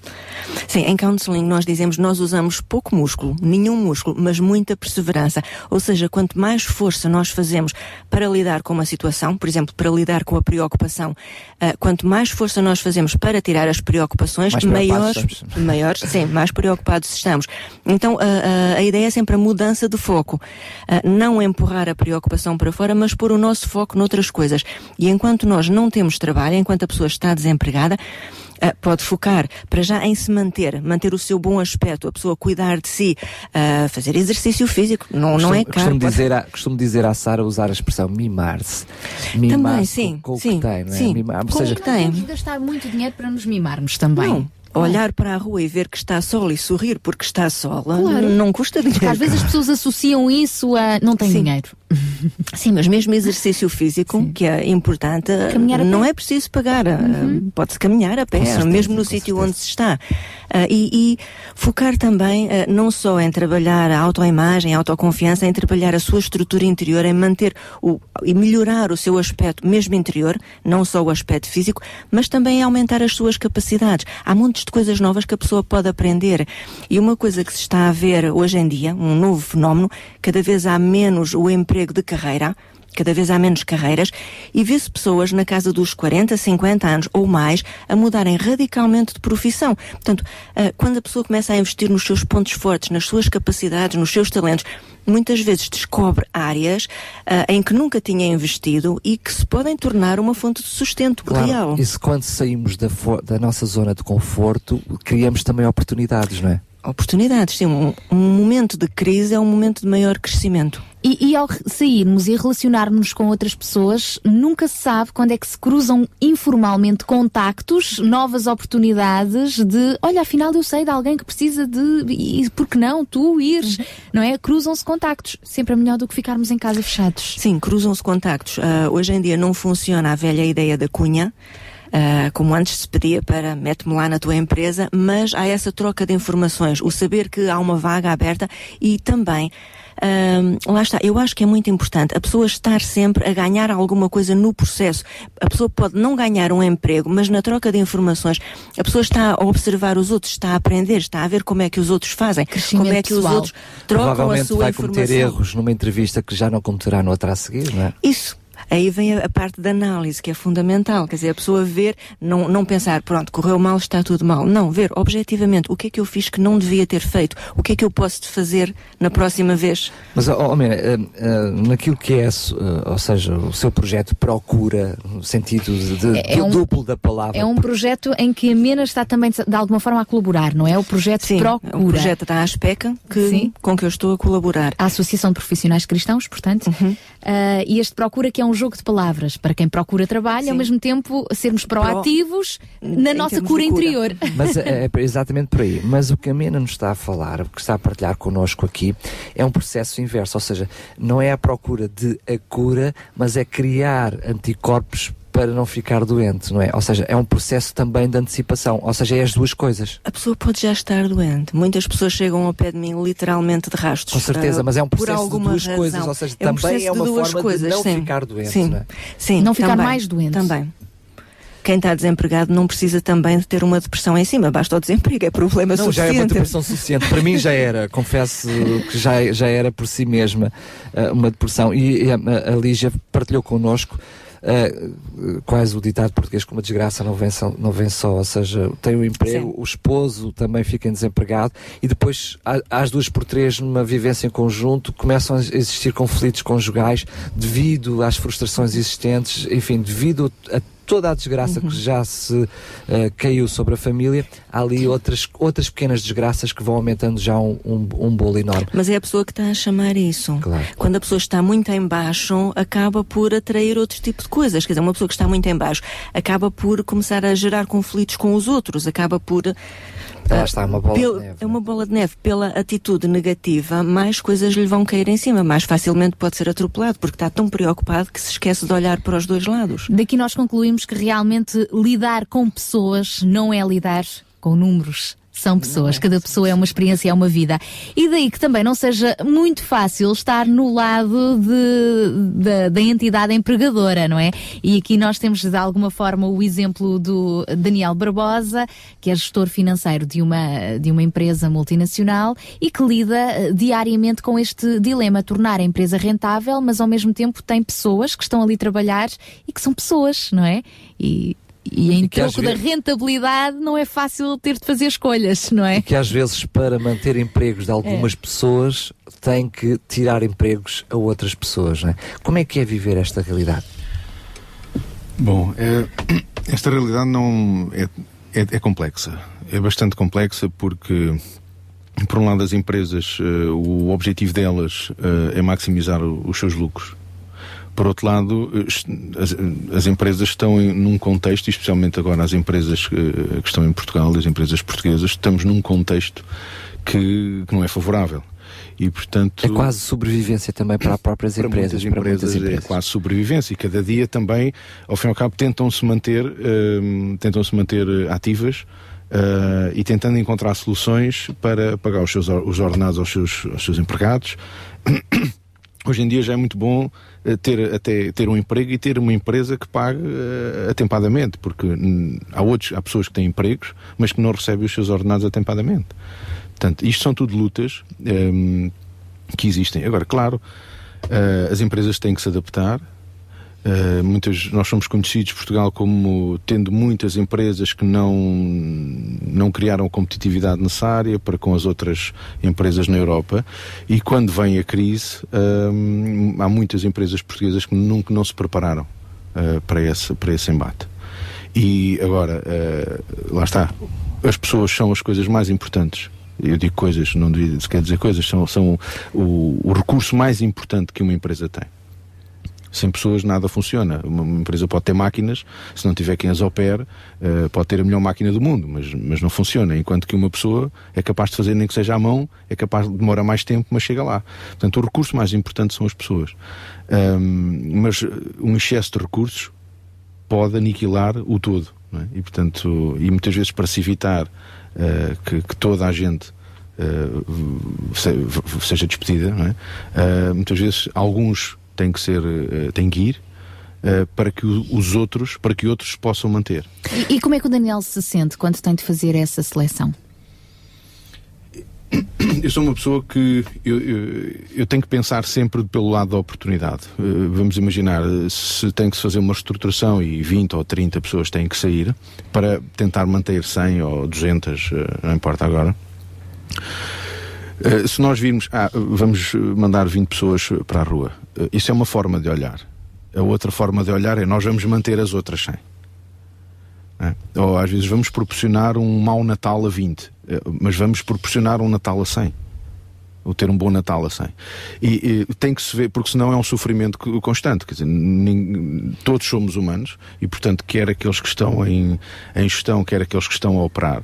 Sim, em counseling nós dizemos nós usamos pouco músculo, nenhum músculo, mas muita perseverança. Ou seja, quanto mais força nós fazemos para lidar com uma situação, por exemplo, para lidar com a preocupação, ah, quanto mais força nós fazemos para tirar as preocupações, maiores, estamos. maiores, sim, mais preocupados estamos. Então, a, a- a ideia é sempre a mudança de foco. Ah, não empurrar a preocupação para fora, mas pôr o nosso foco noutras coisas. E enquanto nós não temos trabalho, enquanto a pessoa está desempregada, ah, pode focar para já em se manter, manter o seu bom aspecto, a pessoa cuidar de si, ah, fazer exercício físico. Não, não é caro. Costumo pode- dizer, à, costumo dizer à Sara usar a expressão mimar-se. Mimar-se sim, com, com sim, o que tem, não é? sim. Mimar, ou Com o seja, que tem. Temos de gastar muito dinheiro para nos mimarmos também. Não. Olhar para a rua e ver que está sol e sorrir porque está sol Claro. não custa dinheiro. Porque às vezes as pessoas associam isso a não tem dinheiro. Sim, mas mesmo exercício físico, que é importante, não é preciso pagar. ah, Pode-se caminhar a pé, certeza, mesmo no sítio onde se está. Ah, e, e focar também ah, não só em trabalhar a autoimagem, a autoconfiança, em trabalhar a sua estrutura interior, em manter o, e melhorar o seu aspecto, mesmo interior, não só o aspecto físico, mas também aumentar as suas capacidades. Há montes de coisas novas que a pessoa pode aprender. E uma coisa que se está a ver hoje em dia, um novo fenómeno, cada vez há menos o emprego de carreira, cada vez há menos carreiras, e vê-se pessoas na casa dos 40, 50 anos ou mais a mudarem radicalmente de profissão. Portanto, ah, quando a pessoa começa a investir nos seus pontos fortes, nas suas capacidades, nos seus talentos, muitas vezes descobre áreas ah, em que nunca tinha investido e que se podem tornar uma fonte de sustento claro, real. isso quando saímos da, da nossa zona de conforto, criamos também oportunidades, não é? Oportunidades, sim. Um, um momento de crise é um momento de maior crescimento. E, e ao sairmos e relacionarmos com outras pessoas, nunca se sabe quando é que se cruzam informalmente contactos, novas oportunidades de, olha, afinal eu sei de alguém que precisa de, e por que não, tu ires, não é? Cruzam-se contactos. Sempre é melhor do que ficarmos em casa fechados. Sim, cruzam-se contactos. Ah, hoje em dia não funciona a velha ideia da cunha. Ah, como antes se pedia para mete-me lá na tua empresa, mas há essa troca de informações, o saber que há uma vaga aberta e também lá está, eu acho que é muito importante a pessoa estar sempre a ganhar alguma coisa no processo. A pessoa pode não ganhar um emprego, mas na troca de informações, a pessoa está a observar os outros, está a aprender, está a ver como é que os outros fazem, como é que os pessoal. outros trocam a Provavelmente sua vai cometer informação. erros numa entrevista que já não cometerá no outra a seguir, não é? Isso. Aí vem a, a parte da análise, que é fundamental. Quer dizer, a pessoa ver, não, não pensar, pronto, correu mal, está tudo mal. Não, ver objetivamente o que é que eu fiz que não devia ter feito, o que é que eu posso fazer na próxima vez. Mas, Mira, eh, eh, naquilo que é, eh, ou seja, o seu projeto procura, no sentido de, É- é do um- duplo da palavra, É um projeto em que a Mena está também de alguma forma a colaborar, não é? O projeto Sim, Procura. o projeto da ASPECA que, Sim. com que eu estou a colaborar. A Associação de Profissionais Cristãos, portanto. Uhum. Ah, e este Procura que é um jogo de palavras para quem procura trabalho e ao Sim. mesmo tempo sermos proativos na em nossa cura cura. interior. Mas é, é exatamente por aí. Mas o que a Mena nos está a falar, o que está a partilhar connosco aqui, é um processo inverso. Ou seja, não é a procura de a cura, mas é criar anticorpos para não ficar doente, não é? Ou seja, é um processo também de antecipação. Ou seja, é as duas coisas. A pessoa pode já estar doente. Muitas pessoas chegam ao pé de mim literalmente de rastros. Com certeza, ah, mas é um por processo de duas razão. coisas, ou seja, é um também processo é uma de duas forma de coisas, não sim. ficar doente, Sim, não é? sim Não ficar também, mais doente. Também. Quem está desempregado não precisa também de ter uma depressão em cima, basta o desemprego, é problema Não, já é suficiente. uma depressão suficiente. Para mim já era, confesso que já, já era por si mesma eh, uma depressão. E, e a, a Lígia partilhou connosco eh, quase o ditado português que uma desgraça não vem, só, não vem só, ou seja, tem o emprego, Sim. o esposo também fica desempregado e depois às duas por três numa vivência em conjunto começam a existir conflitos conjugais devido às frustrações existentes, enfim, devido a toda a desgraça Uhum. que já se eh, caiu sobre a família, há ali outras, outras pequenas desgraças que vão aumentando já um, um, um bolo enorme. Mas é a pessoa que está a chamar isso. Quando a pessoa está muito em baixo, acaba por atrair outro tipo de coisas. Quer dizer, uma pessoa que está muito em baixo acaba por começar a gerar conflitos com os outros, acaba por Lá está, uma bola Pelo- de neve. É uma bola de neve. Pela atitude negativa, mais coisas lhe vão cair em cima. Mais facilmente pode ser atropelado, porque está tão preocupado que se esquece de olhar para os dois lados. Daqui nós concluímos que realmente lidar com pessoas não é lidar com números. São pessoas, cada pessoa é uma experiência, é uma vida. E daí que também não seja muito fácil estar no lado de, da- da entidade empregadora, não é? E aqui nós temos de alguma forma o exemplo do Daniel Barbosa, que é gestor financeiro de uma, de uma empresa multinacional e que lida eh, diariamente com este dilema, tornar a empresa rentável, mas ao mesmo tempo tem pessoas que estão ali a trabalhar e que são pessoas, não é? E, e em E troco da vezes- rentabilidade não é fácil ter de fazer escolhas, não é? Que às vezes, para manter empregos de algumas pessoas, tem que tirar empregos a outras pessoas. Não é? Como é que é viver esta realidade? Bom, é, esta realidade não é, é, é complexa. É bastante complexa porque, por um lado, as empresas, eh, o objetivo delas eh, é maximizar o- os seus lucros. Por outro lado, as, as empresas estão em, num contexto, especialmente agora as empresas eh, que estão em Portugal, as empresas portuguesas, estamos num contexto que, que não é favorável. E, portanto, É quase sobrevivência também para as próprias para empresas. muitas para muitas empresas, empresas. é quase sobrevivência e cada dia também, ao fim e ao cabo, tentam-se manter, hum, tentam-se manter eh, ativas eh, e tentando encontrar soluções para pagar os seus os ordenados aos seus, aos seus empregados. Hoje em dia já é muito bom ter até ter um emprego e ter uma empresa que pague eh, atempadamente, porque há outros, há pessoas que têm empregos, mas que não recebem os seus ordenados atempadamente. Portanto, isto são tudo lutas hum, que existem. Agora, claro, eh, as empresas têm que se adaptar. Eh, muitas, nós somos conhecidos, Portugal, como tendo muitas empresas que não, não criaram a competitividade necessária para com as outras empresas na Europa. E quando vem a crise, hum, há muitas empresas portuguesas que nunca não se prepararam eh, para, esse, para esse embate. E agora, eh, lá está, as pessoas são as coisas mais importantes. Eu digo coisas, não devia, se quer dizer coisas, são, são o, o recurso mais importante que uma empresa tem. Sem pessoas nada funciona. Uma, empresa pode ter máquinas, se não tiver quem as opere, eh, pode ter a melhor máquina do mundo, mas, mas não funciona. Enquanto que uma pessoa é capaz de fazer nem que seja à mão, é capaz de demorar mais tempo, mas chega lá. Portanto, o recurso mais importante são as pessoas. Ahm, mas um excesso de recursos pode aniquilar o todo. é? E, portanto, e muitas vezes para se evitar eh, que, que toda a gente uh, se- seja despedida, é? Uh, muitas vezes alguns têm que ser, uh, têm que ir uh, para que os outros, para que outros possam manter. E, e como é que o Daniel se sente quando tem de fazer essa seleção? Eu sou uma pessoa que eu, eu, eu tenho que pensar sempre pelo lado da oportunidade. Eh, vamos imaginar, eh, se tem que se fazer uma reestruturação e 20 ou 30 pessoas têm que sair para tentar manter 100 ou 200, eh, não importa agora. Eh, se nós virmos, ah, vamos mandar 20 pessoas para a rua, eh, isso é uma forma de olhar. A outra forma de olhar é nós vamos manter as outras 100. É. Ou às vezes vamos proporcionar um mau Natal a 20, eh, mas vamos proporcionar um Natal a 100. Ou ter um bom Natal a 100. E, e tem que se ver, porque senão é um sofrimento co- constante. Quer dizer, nin- todos somos humanos e, portanto, quer aqueles que estão em, em gestão, quer aqueles que estão a operar.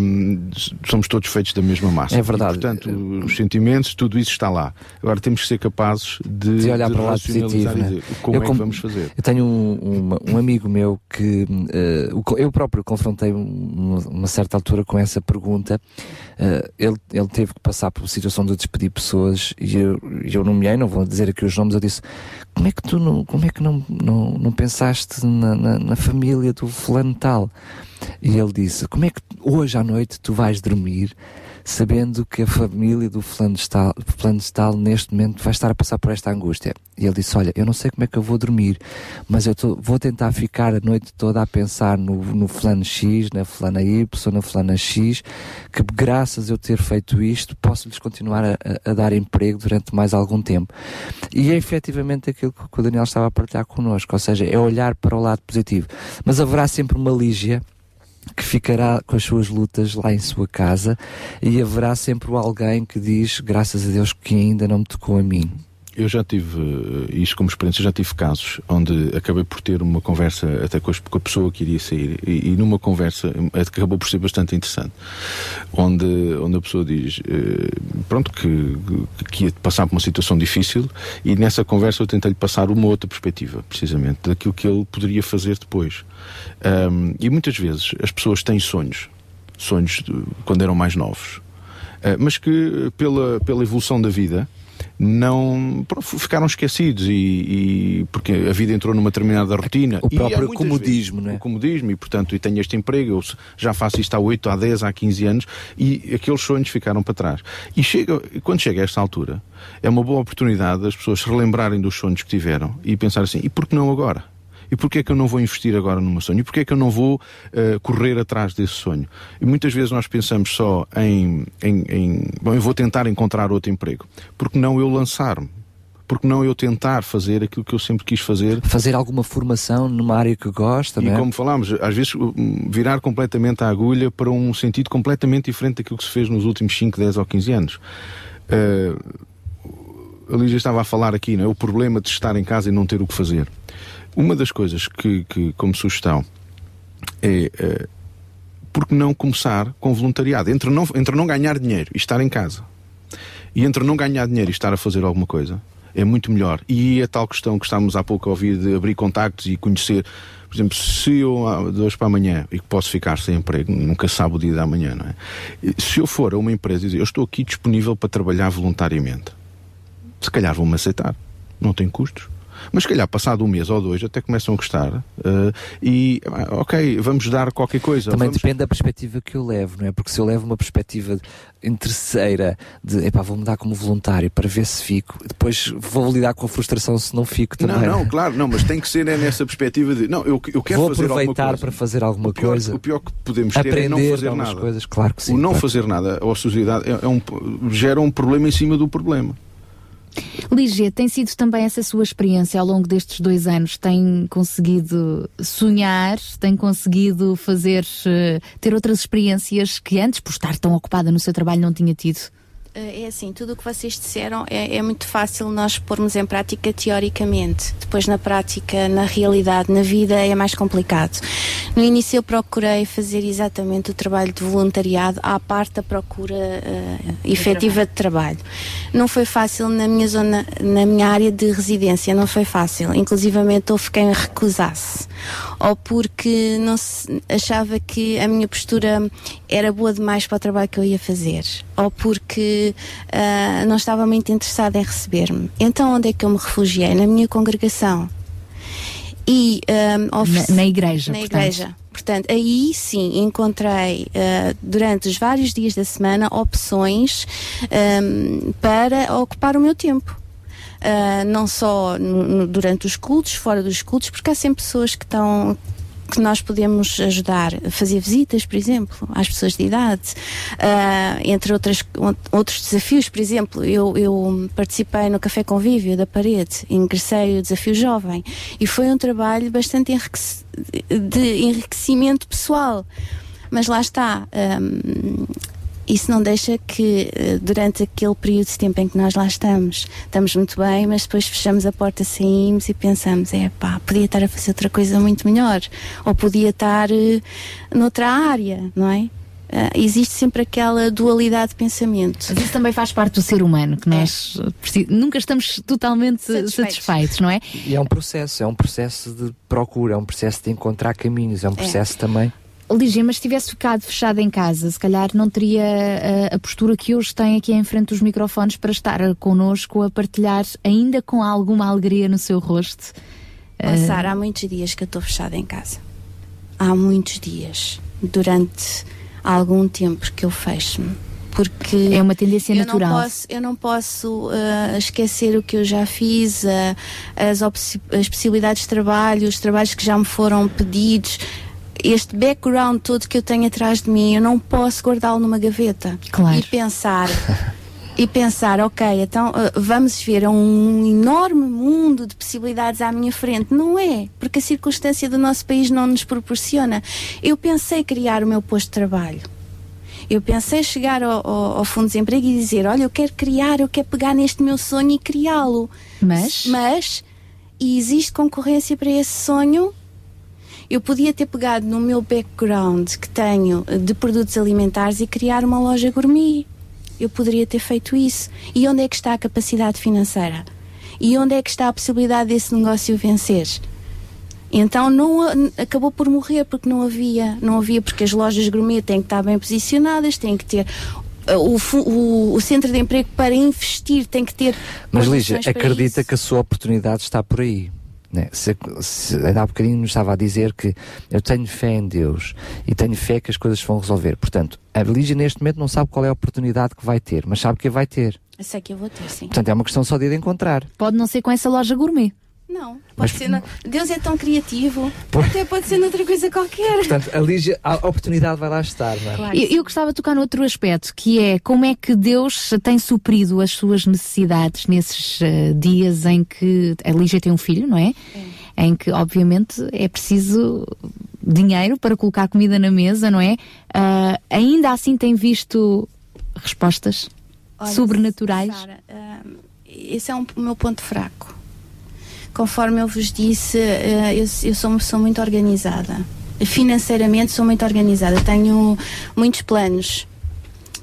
Hum, somos todos feitos da mesma massa. É verdade. E, portanto, os sentimentos, tudo isso está lá. Agora temos que ser capazes de, de olhar de para o lado positivo. né? dizer como Eu é que vamos fazer. Eu tenho um, uma- um amigo meu que co- eu próprio confrontei uma, certa altura com essa pergunta. Eh, ele, ele teve que passar por situação de despedir pessoas e eu, eu nomeei, não vou dizer aqui os nomes, eu disse como é que tu não, como é que não, não, não pensaste na, na, na família do fulano tal? E ele disse, como é que hoje à noite tu vais dormir sabendo que a família do fulano de tal, neste momento vai estar a passar por esta angústia. E ele disse, olha, eu não sei como é que eu vou dormir, mas eu tô- vou tentar ficar a noite toda a pensar no, no fulano X, na fulana Y, na fulana X, que graças a eu ter feito isto, posso-lhes continuar a- a dar emprego durante mais algum tempo. E é efetivamente aquilo que o Daniel estava a partilhar connosco, ou seja, é olhar para o lado positivo. Mas haverá sempre uma Lígia que ficará com as suas lutas lá em sua casa e haverá sempre alguém que diz, graças a Deus, que ainda não me tocou a mim. Eu já tive eh, isto como experiência, já tive casos onde acabei por ter uma conversa até com, a pessoa que iria sair e, e numa conversa eh, acabou por ser bastante interessante, onde, onde a pessoa diz eh, pronto que, que ia passar por uma situação difícil e nessa conversa eu tentei-lhe passar uma outra perspectiva, precisamente, daquilo que ele poderia fazer depois. Ahm, e muitas vezes as pessoas têm sonhos, sonhos de- quando eram mais novos, eh, mas que pela, pela evolução da vida não ficaram esquecidos e, e- porque a vida entrou numa determinada rotina O próprio comodismo, vezes, não é? o comodismo e portanto e tenho este emprego eu já faço isto há 8, há 10, há 15 anos e aqueles sonhos ficaram para trás e chega, quando chega a esta altura é uma boa oportunidade das pessoas se relembrarem dos sonhos que tiveram e pensar assim, e por que não agora? E porquê é que eu não vou investir agora no meu sonho? E porquê é que eu não vou eh, correr atrás desse sonho? E muitas vezes nós pensamos só em, em, em, Bom, eu vou tentar encontrar outro emprego. Porque não eu lançar-me? Porque não eu tentar fazer aquilo que eu sempre quis fazer? Fazer alguma formação numa área que gosta, E é? como falámos, às vezes hum, virar completamente a agulha para um sentido completamente diferente daquilo que se fez nos últimos 5, 10 ou 15 anos. Eh, a Lígia estava a falar aqui, não é? O problema de estar em casa e não ter o que fazer. Uma das coisas que, que como sugestão, é eh, por que não começar com voluntariado? Entre não, entre não ganhar dinheiro e estar em casa, e entre não ganhar dinheiro e estar a fazer alguma coisa, é muito melhor. E a tal questão que estávamos há pouco a ouvir de abrir contactos e conhecer, por exemplo, se eu ah, de hoje para amanhã e que posso ficar sem emprego, nunca sabe o dia da manhã, não é? Se eu for a uma empresa e dizer eu estou aqui disponível para trabalhar voluntariamente, se calhar vão-me aceitar, não tem custos. Mas se calhar passado um mês ou dois até começam a gostar eh, e ah, ok, vamos dar qualquer coisa. Também vamos- depende da perspectiva que eu levo, não é? Porque se eu levo uma perspectiva interesseira de, epá, vou-me dar como voluntário para ver se fico, depois vou lidar com a frustração se não fico também. Não, não, claro, não, mas tem que ser é nessa perspectiva de não, eu, eu quero Vou fazer aproveitar para fazer alguma o pior, coisa. O pior que podemos ter é não fazer nada. coisas, claro que sim, O não claro. fazer nada à sociedade é, é um, gera um problema em cima do problema. Lígia, tem sido também essa sua experiência ao longo destes dois anos? Tem conseguido sonhar? Tem conseguido fazer, eh, ter outras experiências que antes, por estar tão ocupada no seu trabalho, não tinha tido? É assim, tudo o que vocês disseram é, é muito fácil nós pormos em prática teoricamente. Depois, na prática, na realidade, na vida, é mais complicado. No início, eu procurei fazer exatamente o trabalho de voluntariado à parte da procura eh, efetiva de trabalho. Não foi fácil na minha zona, na minha área de residência, não foi fácil. Inclusivamente, houve quem recusasse. ou porque não se, achava que a minha postura era boa demais para o trabalho que eu ia fazer, ou porque ah, não estava muito interessada em receber-me. Então, onde é que eu me refugiei? Na minha congregação. E, ah, ofereci- Na- na igreja, Na portanto. igreja. Portanto, aí sim encontrei ah, durante os vários dias da semana opções ahm, para ocupar o meu tempo. Ah, não só no- no- durante os cultos, fora dos cultos, porque há sempre pessoas que estão que nós podemos ajudar fazer visitas, por exemplo, às pessoas de idade, Ah, entre outras, outros desafios, por exemplo, eu, eu participei no Café Convívio da Parede, ingressei o Desafio Jovem e foi um trabalho bastante enriquec- de enriquecimento pessoal. Mas lá está, hum, isso não deixa que eh, durante aquele período de tempo em que nós lá estamos, estamos muito bem, mas depois fechamos a porta, saímos e pensamos, é pá, podia estar a fazer outra coisa muito melhor, ou podia estar eh, noutra área, não é? Ah, existe sempre aquela dualidade de pensamento. Mas isso também faz parte do ser humano, que nós preci- nunca estamos totalmente satisfeitos. não é? E é um processo, é um processo de procura, é um processo de encontrar caminhos, é um processo também. Lígia, mas se tivesse ficado fechada em casa, se calhar não teria eh, a, a postura que hoje tem aqui em frente dos microfones para estar connosco a partilhar ainda com alguma alegria no seu rosto. Eh, Sara, há muitos dias que eu estou fechada em casa. Há muitos dias, durante algum tempo que eu fecho-me. Porque É uma tendência eu natural. Não posso, eu não posso ah, esquecer o que eu já fiz, ah, as, as possibilidades de trabalho, os trabalhos que já me foram pedidos, este background todo que eu tenho atrás de mim, eu não posso guardá-lo numa gaveta Claro. e pensar e pensar, ok, então uh, vamos ver um enorme mundo de possibilidades à minha frente. Não é, porque a circunstância do nosso país não nos proporciona. Eu pensei criar o meu posto de trabalho. Eu pensei chegar ao, ao, ao Fundo de Desemprego e dizer, olha, eu quero criar, eu quero pegar neste meu sonho e criá-lo. Mas? Mas, e existe concorrência para esse sonho? Eu podia ter pegado no meu background que tenho eh, de produtos alimentares e criar uma loja gourmet. Eu poderia ter feito isso. E onde é que está a capacidade financeira? E onde é que está a possibilidade desse negócio vencer? Então não acabou por morrer porque não havia, não havia porque as lojas gourmet têm que estar bem posicionadas, têm que ter uh, o, o, o centro de emprego para investir tem que ter Mas Lígia, acredita que a sua oportunidade está por aí. Né? Se, se, ainda há bocadinho me estava a dizer que eu tenho fé em Deus e tenho fé que as coisas vão resolver. Portanto, a Lígia neste momento não sabe qual é a oportunidade que vai ter, mas sabe que a vai ter. Eu sei que eu vou ter, sim. Portanto, é uma questão só de ir encontrar. Pode não ser com essa loja gourmet. Não, Mas- pode ser. na- Deus é tão criativo. Por- Até pode ser noutra coisa qualquer. Portanto, a Lígia, a oportunidade vai lá estar, não é? Eu, eu gostava de tocar noutro aspecto, que é como é que Deus tem suprido as suas necessidades nesses eh, dias em que a Lígia tem um filho, não é? Em que, obviamente, é preciso dinheiro para colocar comida na mesa, não é? Ah, ainda assim tem visto respostas Olha, sobrenaturais. Sara, hum, esse é um- o meu ponto fraco. Conforme eu vos disse, eh, eu, eu sou uma pessoa muito organizada. Financeiramente sou muito organizada. Tenho muitos planos.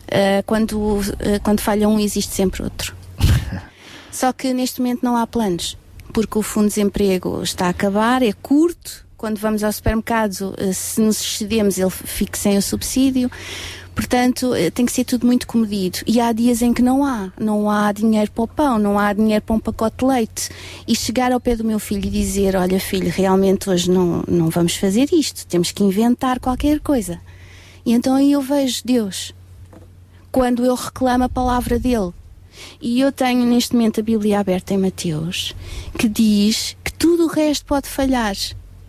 Eh, quando, eh, quando falha um, existe sempre outro. Só que neste momento não há planos, porque o fundo de desemprego está a acabar, é curto. Quando vamos ao supermercado, se nos excedemos, ele fica sem o subsídio. Portanto, eh, tem que ser tudo muito comedido. E há dias em que não há. Não há dinheiro para o pão, não há dinheiro para um pacote de leite. E chegar ao pé do meu filho e dizer: Olha, filho, realmente hoje não, não vamos fazer isto, temos que inventar qualquer coisa. E então aí eu vejo Deus. Quando eu reclamo a palavra dele. E eu tenho neste momento a Bíblia aberta em Mateus, que diz que tudo o resto pode falhar,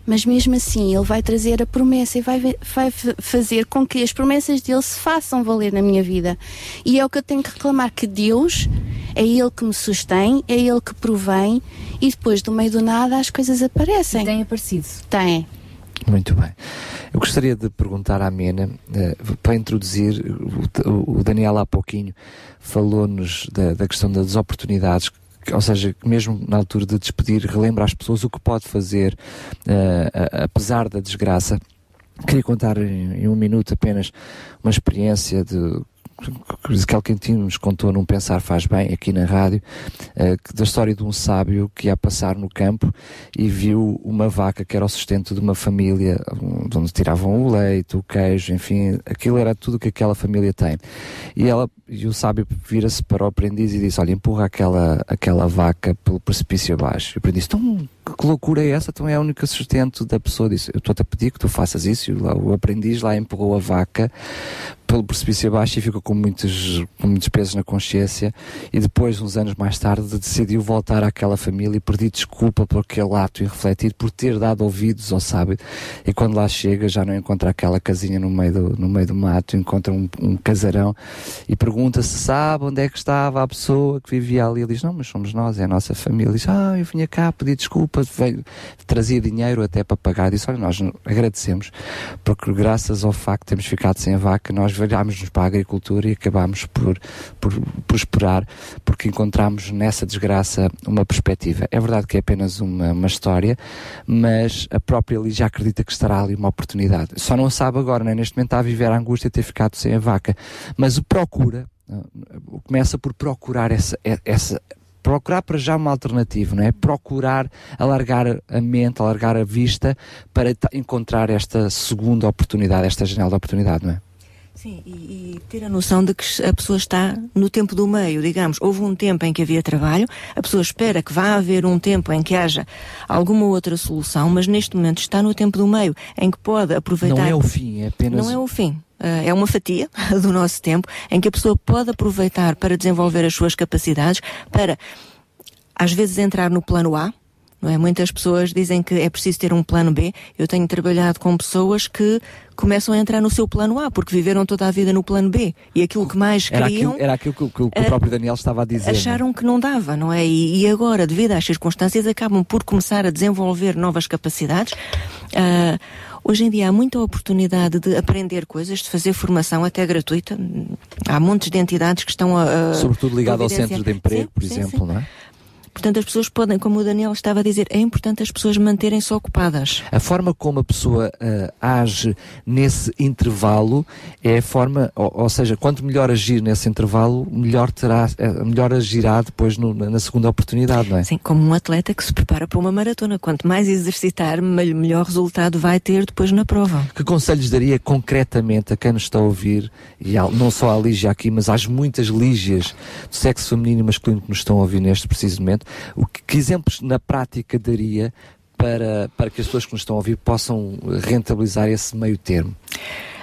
mas mesmo assim ele vai trazer a promessa e vai, vai fazer com que as promessas dele se façam valer na minha vida. E é o que eu tenho que reclamar: que Deus é Ele que me sustém, é Ele que provém, e depois do meio do nada as coisas aparecem. Tem aparecido. Tem. Muito bem. Eu gostaria de perguntar à Mena, eh, para introduzir, o, o Daniel há pouquinho falou-nos da, da questão das oportunidades, que- ou seja, mesmo na altura de despedir, relembra às pessoas o que pode fazer, a- apesar da desgraça. Queria contar em, em um minuto apenas uma experiência de que Quintino nos contou num Pensar Faz Bem, aqui na rádio, que- da história de um sábio que ia passar no campo e viu uma vaca que era o sustento de uma família, um, de onde tiravam o leite, o queijo, enfim, aquilo era tudo que aquela família tem. E, ela, e o sábio vira-se para o aprendiz e disse, olha, empurra aquela, aquela vaca pelo precipício abaixo. E o aprendiz, então, que loucura é essa? Então é o único sustento da pessoa. Disse, eu estou-te a pedir que tu faças isso. E lá, o aprendiz lá empurrou a vaca pelo precipício abaixo e ficou com muitos, com muitos pesos na consciência e depois, uns anos mais tarde, decidiu voltar àquela família e pedir desculpa por aquele ato irrefletido, por ter dado ouvidos ao sábio e quando lá chega já não encontra aquela casinha no meio do, no meio do mato, encontra um, um casarão e pergunta se sabe onde é que estava a pessoa que vivia ali. Ele diz, não, mas somos nós, é a nossa família. Ele diz, ah, eu vinha cá pedir desculpa, trazia dinheiro até para pagar. Disse, olha, nós agradecemos porque graças ao facto de termos ficado sem a vaca, nós virámos-nos para a agricultura e acabámos por, por prosperar porque encontramos nessa desgraça uma perspectiva. É verdade que é apenas uma, uma história, mas a própria já acredita que estará ali uma oportunidade. Só não sabe agora, né? neste momento está a viver a angústia de ter ficado sem a vaca, mas o procura, ah, começa por procurar essa, essa procurar para já uma alternativa, não é? Procurar alargar a mente, alargar a vista para encontrar esta segunda oportunidade, esta janela de oportunidade, não é? Sim, e, e ter a noção de que a pessoa está no tempo do meio, digamos. Houve um tempo em que havia trabalho, a pessoa espera que vá haver um tempo em que haja alguma outra solução, mas neste momento está no tempo do meio, em que pode aproveitar. Não é o fim, é apenas. Não é o fim. Ah, é uma fatia do nosso tempo em que a pessoa pode aproveitar para desenvolver as suas capacidades, para às vezes entrar no plano A. Não é? Muitas pessoas dizem que é preciso ter um plano B. Eu tenho trabalhado com pessoas que começam a entrar no seu plano A porque viveram toda a vida no plano B e aquilo que mais Era queriam aquilo, era aquilo que, o- que que o eh, próprio Daniel estava a dizer. não é? acharam que não dava, não é? E, e agora, devido às circunstâncias, acabam por começar a desenvolver novas capacidades. Ah, hoje em dia há muita oportunidade de aprender coisas, de fazer formação até gratuita. Há montes de entidades que estão a. a Sobretudo ligado ao centro de emprego, Sim, por sim, exemplo, não é? Portanto, as pessoas podem, como o Daniel estava a dizer, é importante as pessoas manterem-se ocupadas. A forma como a pessoa ah, age nesse intervalo é a forma, ou, ou seja, quanto melhor agir nesse intervalo, melhor terá, eh, melhor agirá depois no- na segunda oportunidade, não é? Sim, como um atleta que se prepara para uma maratona. Quanto mais exercitar, mel- melhor resultado vai ter depois na prova. Que conselhos daria concretamente a quem nos está a ouvir, e ao- não só à Lígia aqui, mas às muitas Lígias do sexo feminino e masculino que nos estão a ouvir neste preciso momento, o que, que exemplos na prática daria para, para que as pessoas que nos estão a ouvir possam rentabilizar esse meio termo?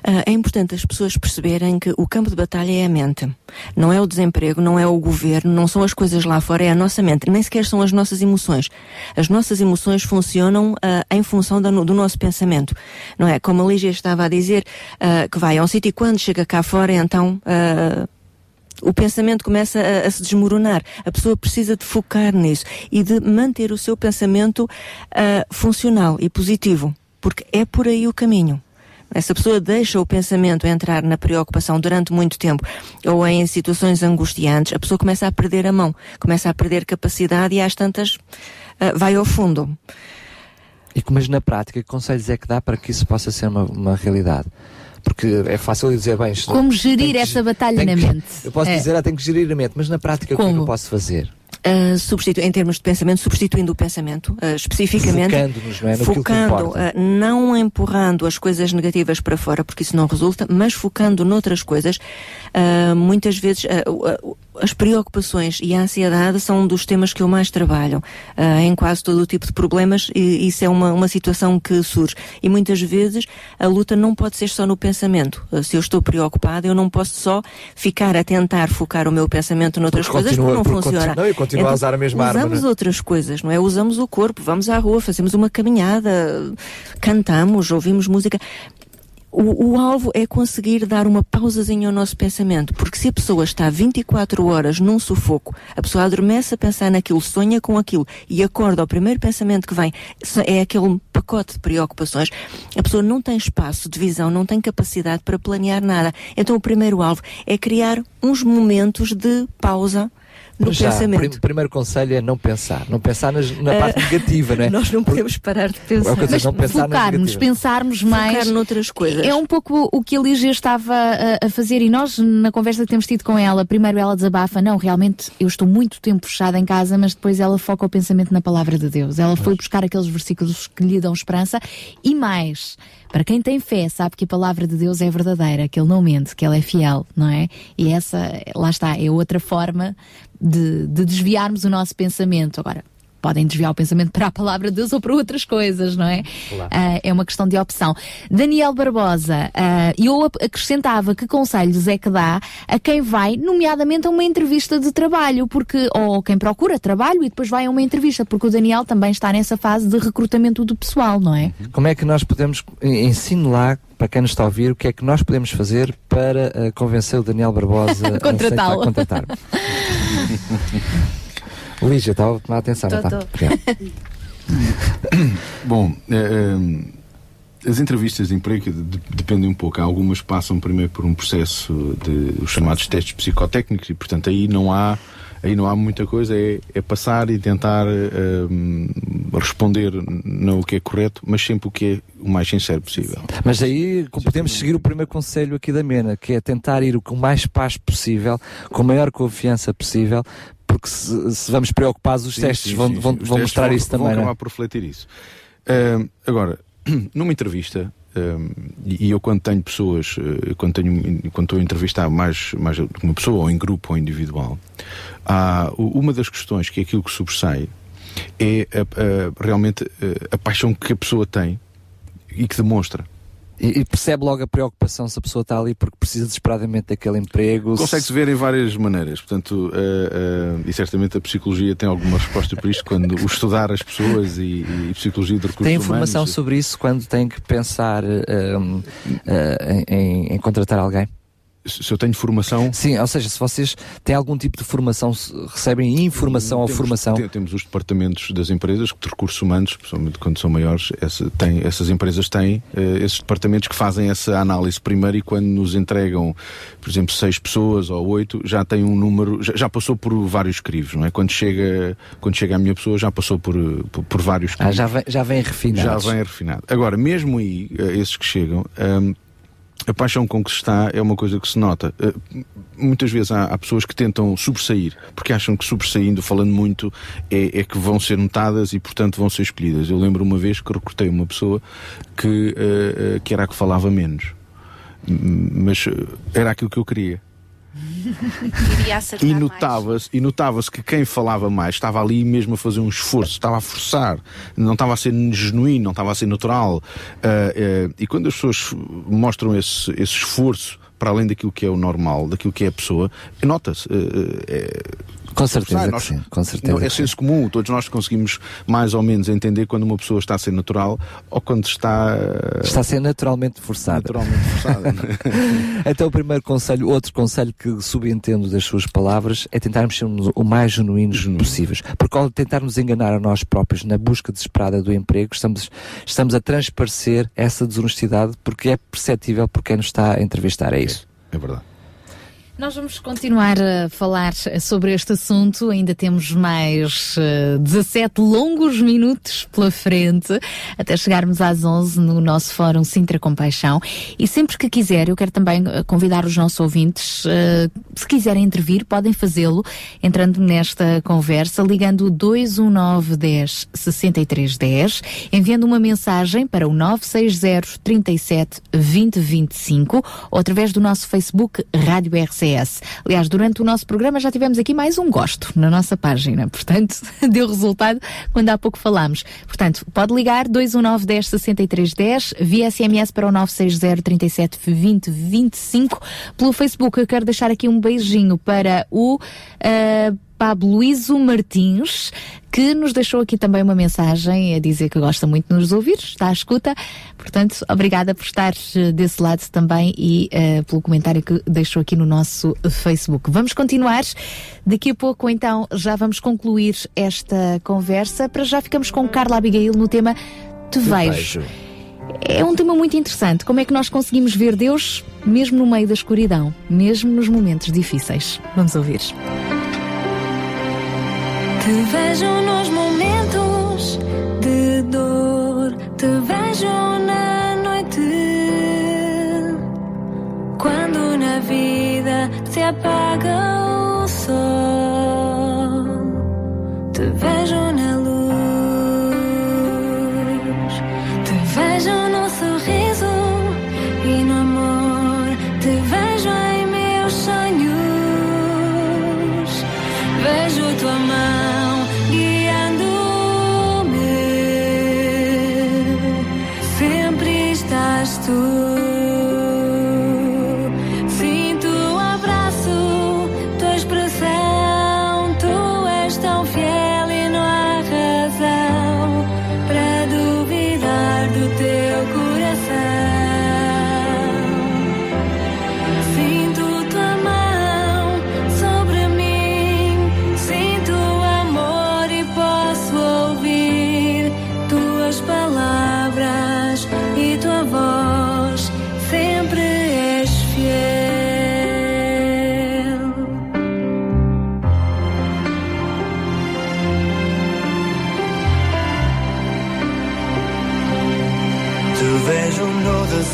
Ah, é importante as pessoas perceberem que o campo de batalha é a mente. Não é o desemprego, não é o governo, não são as coisas lá fora, é a nossa mente. Nem sequer são as nossas emoções. As nossas emoções funcionam ah, em função da no- do nosso pensamento. Não é? Como a Lígia estava a dizer, ah, que vai a um sítio e quando chega cá fora, então. ah, o pensamento começa a, a se desmoronar. A pessoa precisa de focar nisso e de manter o seu pensamento ah, funcional e positivo, porque é por aí o caminho. Essa pessoa deixa o pensamento entrar na preocupação durante muito tempo ou em situações angustiantes, a pessoa começa a perder a mão, começa a perder capacidade e às tantas ah, vai ao fundo. E que, mas na prática, que conselhos é que dá para que isso possa ser uma, uma realidade? Porque é fácil dizer, bem, Como gerir que- essa batalha na que- mente? Eu posso É. dizer, ah, tenho que gerir a mente, mas na prática, o que é que eu posso fazer? Uh, substitu- em termos de pensamento, substituindo o pensamento, uh, especificamente. Focando-nos, não é? Que Focando, uh, não empurrando as coisas negativas para fora, porque isso não resulta, mas focando noutras coisas. Muitas vezes, as preocupações e a ansiedade são um dos temas que eu mais trabalho. Uh, em quase todo o tipo de problemas, e isso é uma, uma situação que surge. E muitas vezes a luta não pode ser só no pensamento. Uh, se eu estou preocupada, eu não posso só ficar a tentar focar o meu pensamento noutras Porque coisas, continua- porque não porque funciona. continua- e continua a usar a mesma arma, Usamos é? outras coisas, não é? Usamos o corpo, vamos à rua, fazemos uma caminhada, cantamos, ouvimos música. O, o alvo é conseguir dar uma pausazinha ao nosso pensamento, porque se a pessoa está 24 horas num sufoco, a pessoa adormece a pensar naquilo, sonha com aquilo e acorda ao primeiro pensamento que vem, é aquele pacote de preocupações, a pessoa não tem espaço de visão, não tem capacidade para planear nada. Então o primeiro alvo é criar uns momentos de pausa no já, pensamento. prim- primeiro conselho é não pensar. Não pensar nas- na Eh, parte negativa, não é? Nós não podemos parar de pensar. É o que eu digo, não pensar focarmos, pensarmos mais. Focar noutras coisas. É um pouco o que a Lígia estava a, a fazer e nós, na conversa que temos tido com ela, primeiro ela desabafa, não, realmente eu estou muito tempo fechada em casa, mas depois ela foca o pensamento na palavra de Deus. Ela foi buscar aqueles versículos que lhe dão esperança e mais. Para quem tem fé, sabe que a palavra de Deus é verdadeira, que Ele não mente, que Ele é fiel, não é? E essa, lá está, é outra forma de, de desviarmos o nosso pensamento. Agora, podem desviar o pensamento para a palavra de Deus ou para outras coisas, não é? Claro. Ah, é uma questão de opção. Daniel Barbosa, ah, eu acrescentava que conselhos é que dá a quem vai, nomeadamente a uma entrevista de trabalho, porque, ou quem procura trabalho e depois vai a uma entrevista, porque o Daniel também está nessa fase de recrutamento do pessoal, não é? Como é que nós podemos, ensino lá, para quem nos está a ouvir, o que é que nós podemos fazer para eh, convencer o Daniel Barbosa a contratar Lígia, estava a tomar atenção, Tô. Obrigado. Bom, eh, eh, as entrevistas de emprego de- dependem um pouco. Algumas passam primeiro por um processo de os chamados testes psicotécnicos e, portanto, aí não há aí não há muita coisa. É, é passar e tentar eh, responder não o que é correto, mas sempre o que é o mais sincero possível. Mas aí podemos seguir o primeiro conselho aqui da Mena, que é tentar ir com o mais paz possível, com a maior confiança possível, porque se, se vamos preocupados, os Sim, testes sim, vão, sim, vão. Os vão testes mostrar vão- isso vão também. não é? acabar por refletir isso. Ah, agora, numa entrevista, ah, e eu quando tenho pessoas, ah, quando, tenho, quando estou a entrevistar mais, mais do que uma pessoa, ou em grupo ou individual, há uma das questões que é aquilo que sobressai é a- a- realmente ah, a paixão que a pessoa tem e que demonstra. E, e percebe logo a preocupação se a pessoa está ali porque precisa desesperadamente daquele emprego. se- Consegue-se ver em várias maneiras. Portanto, ah, ah, e certamente a psicologia tem alguma resposta para isto quando o estudar as pessoas e, e psicologia de recursos Tem informação humanos. sobre isso quando tem que pensar um, eh, em, em contratar alguém? Se eu tenho formação. Sim, ou seja, se vocês têm algum tipo de formação, recebem informação ou Temos- formação. te- Temos os departamentos das empresas de recursos humanos, principalmente quando são maiores, essa, tem, essas empresas têm eh, esses departamentos que fazem essa análise primeiro e quando nos entregam, por exemplo, seis pessoas ou oito, já tem um número, já, já passou por vários crivos, não é? Quando chega, quando chega a minha pessoa, já passou por, por, por vários Ah, já vem, já vem refinados. já vem refinado. Agora, mesmo aí, eh, esses que chegam, hum, a paixão com que se está é uma coisa que se nota. Eh, muitas vezes há, há pessoas que tentam sobressair, porque acham que sobressaindo, falando muito, é, é que vão ser notadas e, portanto, vão ser escolhidas. Eu lembro uma vez que recrutei uma pessoa que, eh, que era a que falava menos. Mas era aquilo que eu queria. E notava-se e notava-se que quem falava mais estava ali mesmo a fazer um esforço, estava a forçar, não estava a ser genuíno, não estava a ser natural. Ah, ah, e quando as pessoas mostram esse, esse esforço para além daquilo que é o normal, daquilo que é a pessoa, nota-se. ah, é- Com certeza nós- sim, com certeza é senso comum, todos nós conseguimos mais ou menos entender quando uma pessoa está a ser natural ou quando está. ah, Está a ser naturalmente forçada. Naturalmente forçada. então, o primeiro conselho, outro conselho que subentendo das suas palavras é tentarmos ser o mais genuínos possíveis. Porque ao tentarmos enganar a nós próprios na busca desesperada do emprego, estamos, estamos a transparecer essa desonestidade porque é perceptível por quem nos está a entrevistar. É isso. É verdade. Nós vamos continuar a falar sobre este assunto. Ainda temos mais eh, 17 longos minutos pela frente até chegarmos às 11 no nosso Fórum Sintra Compaixão. E sempre que quiser, eu quero também eh, convidar os nossos ouvintes, eh, se quiserem intervir, podem fazê-lo entrando nesta conversa, ligando 219 10 63 10, enviando uma mensagem para o 960 37 20 25 ou através do nosso Facebook Rádio RCS. Aliás, durante o nosso programa já tivemos aqui mais um gosto na nossa página, portanto, deu resultado quando há pouco falámos. Portanto, pode ligar 219 10 63 10 via SMS para o 960 37 20 25 pelo Facebook. Eu quero deixar aqui um beijinho para o ah, Pablo Luíso Martins, que nos deixou aqui também uma mensagem a dizer que gosta muito de nos ouvir, está à escuta. Portanto, obrigada por estar eh, desse lado também e eh, pelo comentário que deixou aqui no nosso Facebook. Vamos continuar. Daqui a pouco, então, já vamos concluir esta conversa. Para já ficamos com Carla Abigail no tema Te vejo. É um tema muito interessante. Como é que nós conseguimos ver Deus mesmo no meio da escuridão, mesmo nos momentos difíceis? Vamos ouvir. Te vejo nos momentos de dor, te vejo na noite. Quando na vida se apaga o sol, te vejo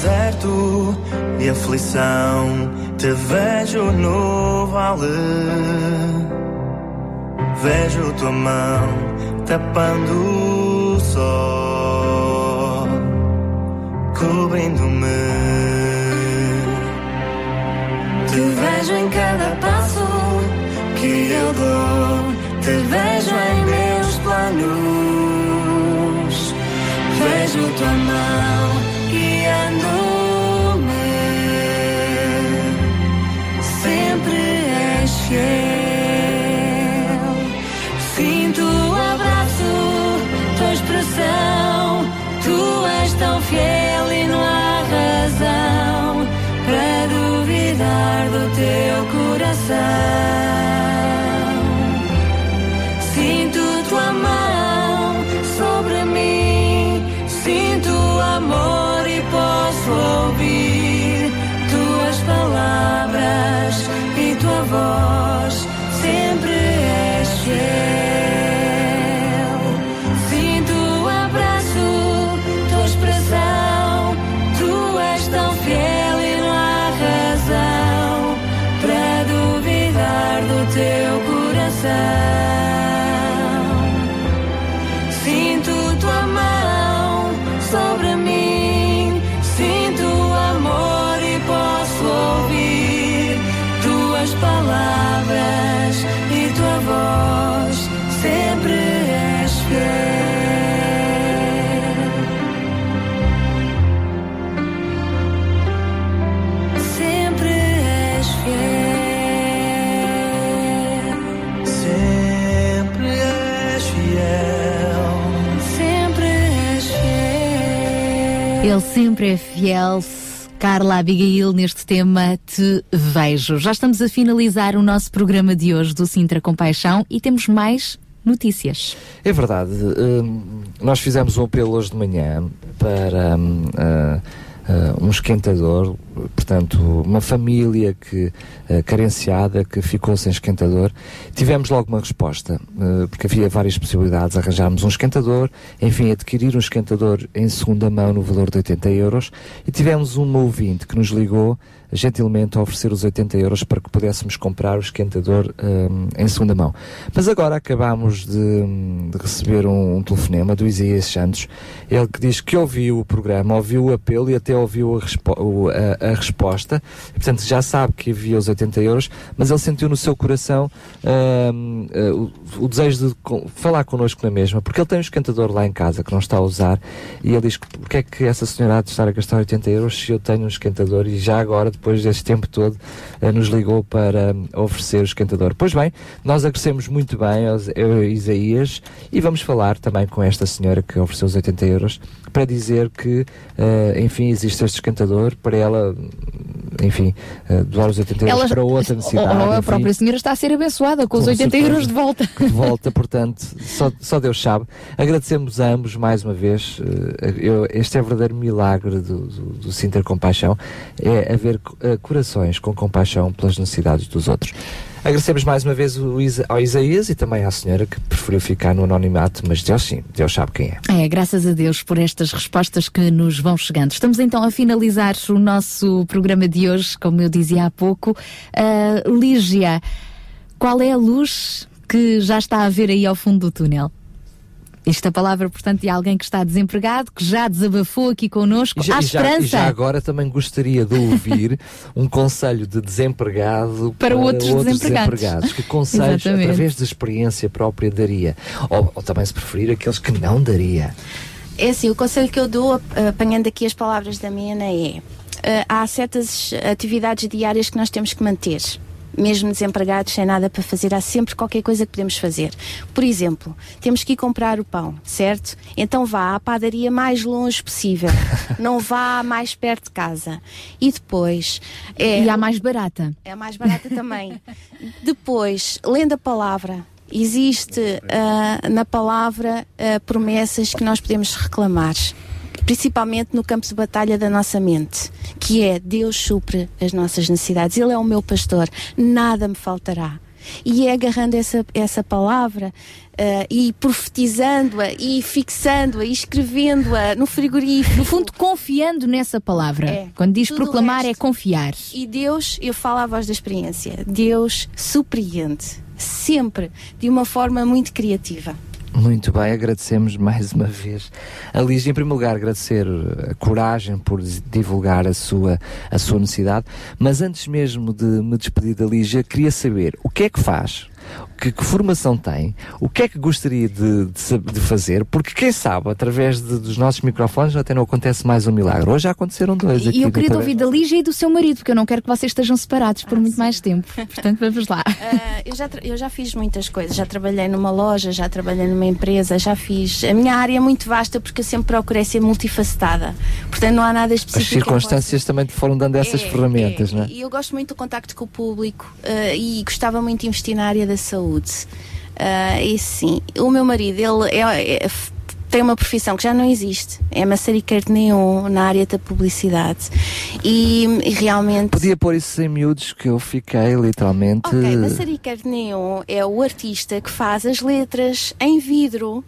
deserto de aflição, te vejo no vale. Vejo tua mão tapando o sol, cobrindo-me. Te vejo em cada passo que eu dou, te vejo em meus planos. Vejo tua mão guiando-me. Sempre és fiel. Tua Ele sempre é fiel. Carla Abigail, neste tema Te Vejo. Já estamos a finalizar o nosso programa de hoje do Sintra Compaixão e temos mais notícias. É verdade. hum, nós fizemos um apelo hoje de manhã para ah, um esquentador, portanto, uma família que, ah, carenciada que ficou sem esquentador. Tivemos logo uma resposta, ah, porque havia várias possibilidades. Arranjarmos um esquentador, enfim, adquirir um esquentador em segunda mão no valor de 80 euros. E tivemos um ouvinte que nos ligou gentilmente a oferecer os 80 euros para que pudéssemos comprar o esquentador hum, em segunda mão. Mas agora acabámos de, hum, de receber um, um telefonema do Isaías Santos, ele que diz que ouviu o programa, ouviu o apelo e até ouviu a, respo- a- a resposta, portanto já sabe que havia os 80 euros, mas ele sentiu no seu coração hum, eh, o, o desejo de falar connosco na mesma, porque ele tem um esquentador lá em casa que não está a usar e ele diz que porque é que essa senhora há de estar a gastar 80 euros se eu tenho um esquentador? E já agora, depois deste tempo todo, eh, nos ligou para hum, oferecer o esquentador. Pois bem, nós agradecemos muito bem aos, ao Isaías e vamos falar também com esta senhora que ofereceu os 80 euros para dizer que, eh, enfim, existe este esquentador para ela, enfim, eh, doar os 80 euros para outra necessidade. ou a enfim própria senhora está a ser abençoada com os Com 80 certeza. euros de volta. de volta, portanto, só, só Deus sabe. Agradecemos a ambos mais uma vez. eh, eu- este é o verdadeiro milagre do, do, do Sinter Compaixão, é haver co- corações com compaixão pelas necessidades dos outros. Agradecemos mais uma vez ao Isaías e também à senhora que preferiu ficar no anonimato, mas Deus sim, Deus sabe quem é. É, graças a Deus por estas respostas que nos vão chegando. Estamos então a finalizar o nosso programa de hoje, como eu dizia há pouco. Ah, Lígia, qual é a luz que já está a ver aí ao fundo do túnel? Esta palavra, portanto, de alguém que está desempregado, que já desabafou aqui connosco. E já, Há e já- esperança e já agora também gostaria de ouvir um conselho de desempregado Para outros desempregados. Que conselhos, Exatamente. através da experiência própria, daria? Ou, ou também, se preferir, aqueles que não daria? É assim, o conselho que eu dou, ap- apanhando aqui as palavras da Mena, é: eh, há certas atividades diárias que nós temos que manter. Mesmo desempregados, sem nada para fazer, há sempre qualquer coisa que podemos fazer. Por exemplo, temos que ir comprar o pão, certo? Então vá à padaria mais longe possível. Não vá mais perto de casa. E depois. É, E há mais barata. é a mais barata também. Depois, lendo a palavra, existe ah, na palavra ah, promessas que nós podemos reclamar, principalmente no campo de batalha da nossa mente, que é Deus supre as nossas necessidades. Ele é o meu pastor, nada me faltará. E é agarrando essa, essa palavra ah, e profetizando-a e fixando-a e escrevendo-a no frigorífico. No fundo, confiando nessa palavra. É. Quando diz proclamar, é confiar. E Deus, eu falo à voz da experiência, Deus surpreende sempre de uma forma muito criativa. Muito bem, agradecemos mais uma vez a Lígia. Em primeiro lugar, agradecer a coragem por divulgar a sua, a sua necessidade. Mas antes mesmo de me despedir da Lígia, queria saber o que é que faz, que, que formação tem, o que é que gostaria de, de de fazer, porque quem sabe, através de- dos nossos microfones, até não acontece mais um milagre. Hoje já aconteceram dois aqui. E eu queria programa. ouvir da Lígia e do seu marido, porque eu não quero que vocês estejam separados por muito mais tempo. Portanto, vamos lá. Ah, eu, já, eu já fiz muitas coisas, já trabalhei numa loja, já trabalhei numa empresa, já fiz. A minha área é muito vasta porque eu sempre procurei ser multifacetada. Portanto, não há nada As específico. possa- circunstâncias também te foram dando essas É, ferramentas, é. não é? E eu gosto muito do contacto com o público eh, e gostava muito de investir na área da saúde. Ah, e sim, o meu marido, ele é- é- tem uma profissão que já não existe, é maçariqueiro de neon na área da publicidade. E, e realmente. Podia pôr isso em miúdos que eu fiquei literalmente. Ok, maçariqueiro de neon é o artista que faz as letras em vidro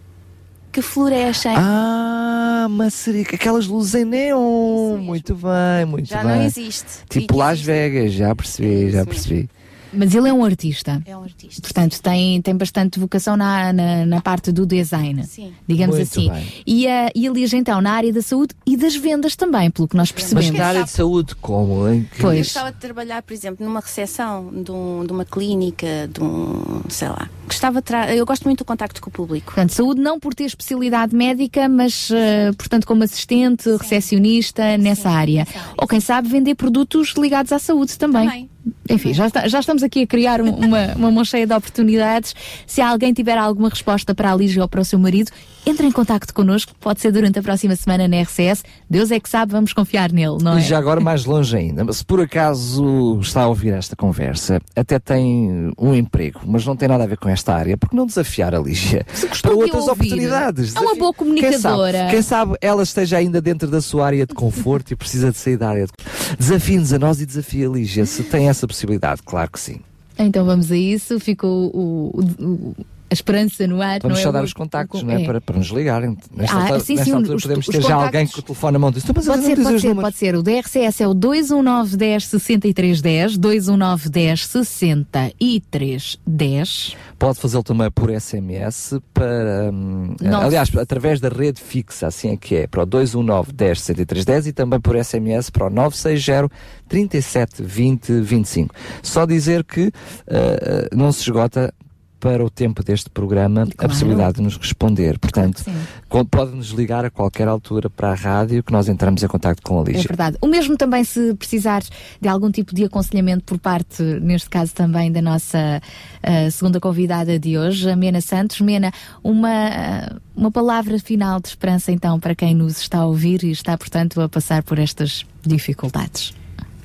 que florescem. Ah, maçarica, aquelas luzes em neon. Muito bem, muito Já bem. não existe. Tipo Las Vegas, já percebi, já percebi. Mas ele é um artista. É um artista. Portanto, tem, tem bastante vocação na, na, na parte do design. Sim. Digamos Muito assim. bem. E, a e a Lígia, então, na área da saúde e das vendas também, pelo que nós Mas percebemos. na área de saúde, como? Em que... Eu gostava de trabalhar, por exemplo, numa recepção de, um- de uma clínica, de um, sei lá. Gostava de tra- eu gosto muito do contacto com o público. Portanto, saúde não por ter especialidade médica, mas, eh, portanto, como assistente, recepcionista nessa área. Ou quem sabe vender produtos ligados à saúde também. Também. Enfim, já, está- já estamos aqui a criar um- uma, uma mão cheia de oportunidades. Se alguém tiver alguma resposta para a Lígia ou para o seu marido, entre em contacto connosco. Pode ser durante a próxima semana na RCS. Deus é que sabe, vamos confiar nele, não é? E já agora mais longe ainda, se por acaso está a ouvir esta conversa, até tem um emprego, mas não tem nada a ver com esta área, porque não desafiar a Lígia para outras ouvir, oportunidades? é uma boa Quem sabe, comunicadora. quem sabe ela esteja ainda dentro da sua área de conforto e precisa de sair da área de Desafie-nos a nós e desafie a Lígia, se tem essa possibilidade, claro que sim. Então vamos a isso. Ficou o- o- o- a esperança no ar. Vamos não só é? dar O- os contactos, não é? Para, para nos ligarem. Nesta, Ah, altura, sim, nesta sim, altura os- podemos os ter já alguém com o telefone na mão. Diz, "Então, mas Pode ser, pode ser, números." pode ser. O DRCS é o 219 10 63 10, 219 10 63 10. Pode fazê-lo também por SMS para. hum, aliás, através da rede fixa, assim é que é, para o 219 10 63 10 e também por SMS para o 960 37 20 25. Só dizer que ah, não se esgota para o tempo deste programa a Claro. possibilidade de nos responder. Portanto, co- pode-nos ligar a qualquer altura para a rádio que nós entramos em contato com a É Lígia. verdade. O mesmo também se precisar de algum tipo de aconselhamento por parte, neste caso também, da nossa ah, segunda convidada de hoje, a Mena Santos. Mena, uma, ah, uma palavra final de esperança então para quem nos está a ouvir e está, portanto, a passar por estas dificuldades.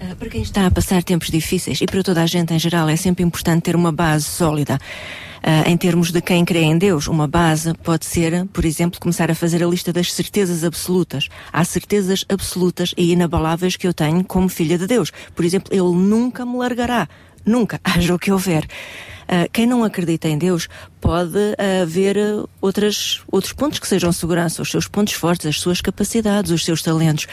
Ah, Para quem está a passar tempos difíceis e para toda a gente em geral, é sempre importante ter uma base sólida. Ah, em termos de quem crê em Deus, uma base pode ser, por exemplo, começar a fazer a lista das certezas absolutas. Há certezas absolutas e inabaláveis que eu tenho como filha de Deus. Por exemplo, Ele nunca me largará. nunca, haja o que houver. Ah, quem não acredita em Deus pode ah, ver ah, outras, outros pontos que sejam segurança, os seus pontos fortes, as suas capacidades, os seus talentos.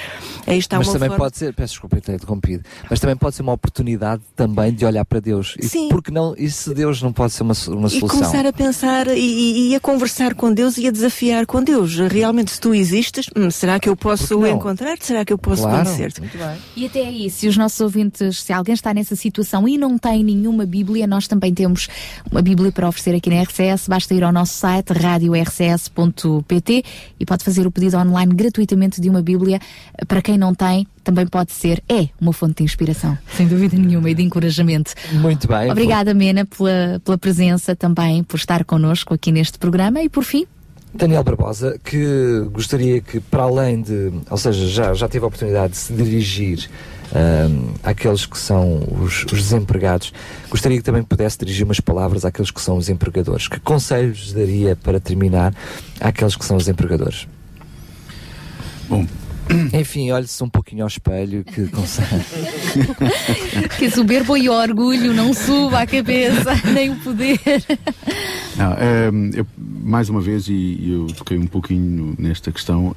Aí está mas uma também forma... pode ser, peço desculpa ter interrompido, mas também pode ser uma oportunidade também de olhar para Deus. E Sim. porque não, e se Deus não pode ser uma, uma E solução? começar a pensar e, e- e a conversar com Deus e a desafiar com Deus. Realmente, se tu existes, hum, será que eu posso encontrar? Será que eu posso Claro, conhecer-te? E até aí, se os nossos ouvintes, se alguém está nessa situação e não tem nenhuma Bíblia, nós também temos uma Bíblia para oferecer aqui na RCS. Basta ir ao nosso site radiorcs.pt e pode fazer o pedido online gratuitamente de uma Bíblia. Para quem não tem, também pode ser, é uma fonte de inspiração, sem dúvida nenhuma, e de encorajamento. Muito bem. Obrigada, Mena, pela, pela presença também, por estar connosco aqui neste programa e por fim. Daniel Barbosa, que gostaria que, para além de. Ou seja, já, já tive a oportunidade de se dirigir ahm, àqueles que são os, os desempregados, gostaria que também pudesse dirigir umas palavras àqueles que são os empregadores. Que conselhos daria para terminar àqueles que são os empregadores? Bom. Enfim, olhe-se um pouquinho ao espelho que consegue. Que soberbo e orgulho não suba a cabeça, nem o poder. Não, ehm, eu, mais uma vez, e, eu toquei um pouquinho nesta questão,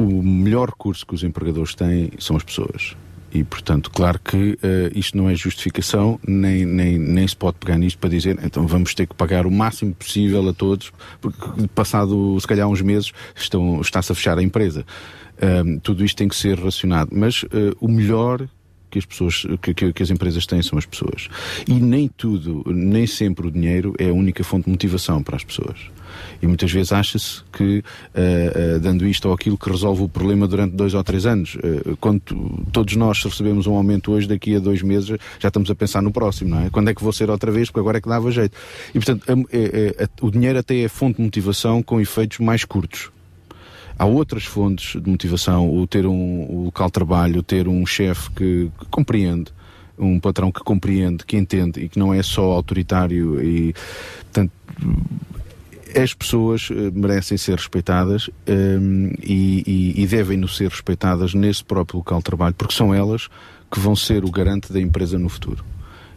o melhor recurso que os empregadores têm são as pessoas. E, portanto, claro que eh, isto não é justificação, nem, nem, nem se pode pegar nisto para dizer então vamos ter que pagar o máximo possível a todos, porque passado, se calhar, uns meses, estão, está-se a fechar a empresa. Ehm, tudo isto tem que ser racionado. Mas eh, o melhor que as pessoas que, que- que as empresas têm são as pessoas e nem tudo nem sempre o dinheiro é a única fonte de motivação para as pessoas e muitas vezes acha-se que eh, eh, dando isto ou aquilo que resolve o problema durante dois ou três anos Eh, quando todos nós recebemos um aumento hoje daqui a dois meses já estamos a pensar no próximo não é? Quando é que vou ser outra vez? Porque agora é que dava jeito. E portanto a- é- é- a- o dinheiro até é fonte de motivação com efeitos mais curtos. Há outras fontes de motivação, o ter um, um local de trabalho, o ter um chefe que, que compreende, um patrão que compreende, que entende e que não é só autoritário e, portanto, as pessoas eh, merecem ser respeitadas hum, e, e- e devem-nos ser respeitadas nesse próprio local de trabalho, porque são elas que vão ser o garante da empresa no futuro.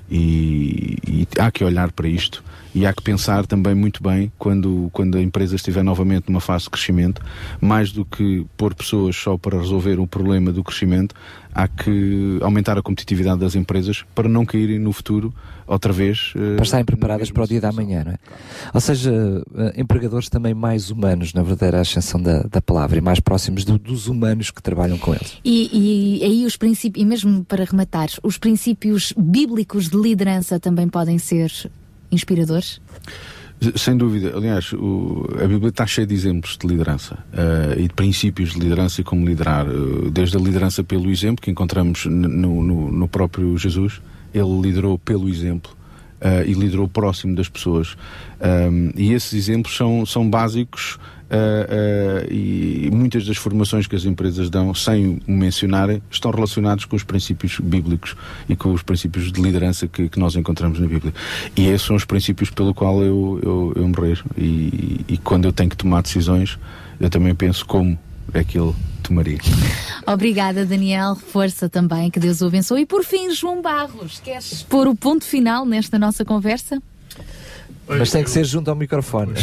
E, e há que olhar para isto e há que pensar também muito bem quando, quando a empresa estiver novamente numa fase de crescimento, mais do que pôr pessoas só para resolver o problema do crescimento, há que aumentar a competitividade das empresas para não caírem no futuro outra vez. eh, para estarem preparadas para o dia da manhã, não é? Ou seja, eh, empregadores também mais humanos, na verdadeira ascensão da, da palavra, e mais próximos do- dos humanos que trabalham com eles. E, e aí os princípios, e mesmo para rematar, os princípios bíblicos de liderança também podem ser inspiradores? Sem dúvida. Aliás, o- a Bíblia está cheia de exemplos de liderança eh, e de princípios de liderança e como liderar. eh, desde a liderança pelo exemplo, que encontramos no, no- no próprio Jesus, ele liderou pelo exemplo eh, e liderou próximo das pessoas. Um, e esses exemplos são, são básicos eh, e muitas das formações que as empresas dão, sem o mencionarem, estão relacionados com os princípios bíblicos e com os princípios de liderança que, que nós encontramos na Bíblia. E esses são os princípios pelo qual eu, eu, eu rejo. E, e quando eu tenho que tomar decisões, eu também penso como é que ele tomaria. Obrigada, Daniel. Força também, que Deus o abençoe. E por fim, João Barros, queres pôr o ponto final nesta nossa conversa? Mas tem que ser junto ao microfone.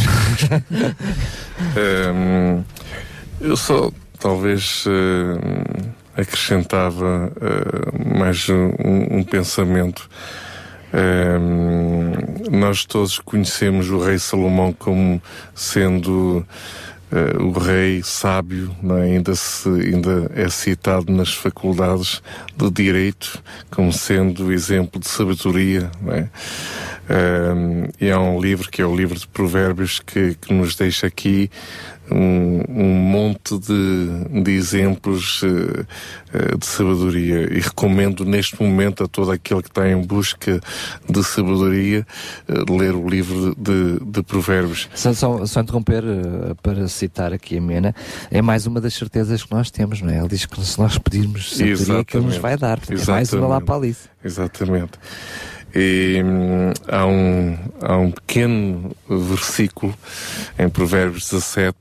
Hum, eu só talvez hum, acrescentava hum, mais um, um pensamento. Hum, nós todos conhecemos o rei Salomão como sendo eh, o rei sábio, é? ainda, se, ainda é citado nas faculdades do direito como sendo exemplo de sabedoria. Não é? Um, e um livro que é o livro de Provérbios que, que nos deixa aqui um, um monte de, de exemplos eh, eh, de sabedoria e recomendo neste momento a todo aquele que está em busca de sabedoria eh, ler o livro de, de Provérbios. Só, só, só interromper para citar aqui a Mena, é mais uma das certezas que nós temos, não é? Ele diz que se nós pedirmos sabedoria, que ele nos vai dar. É mais uma lá para a Alice. Exatamente. E hum, há, um, há um pequeno versículo em Provérbios 17,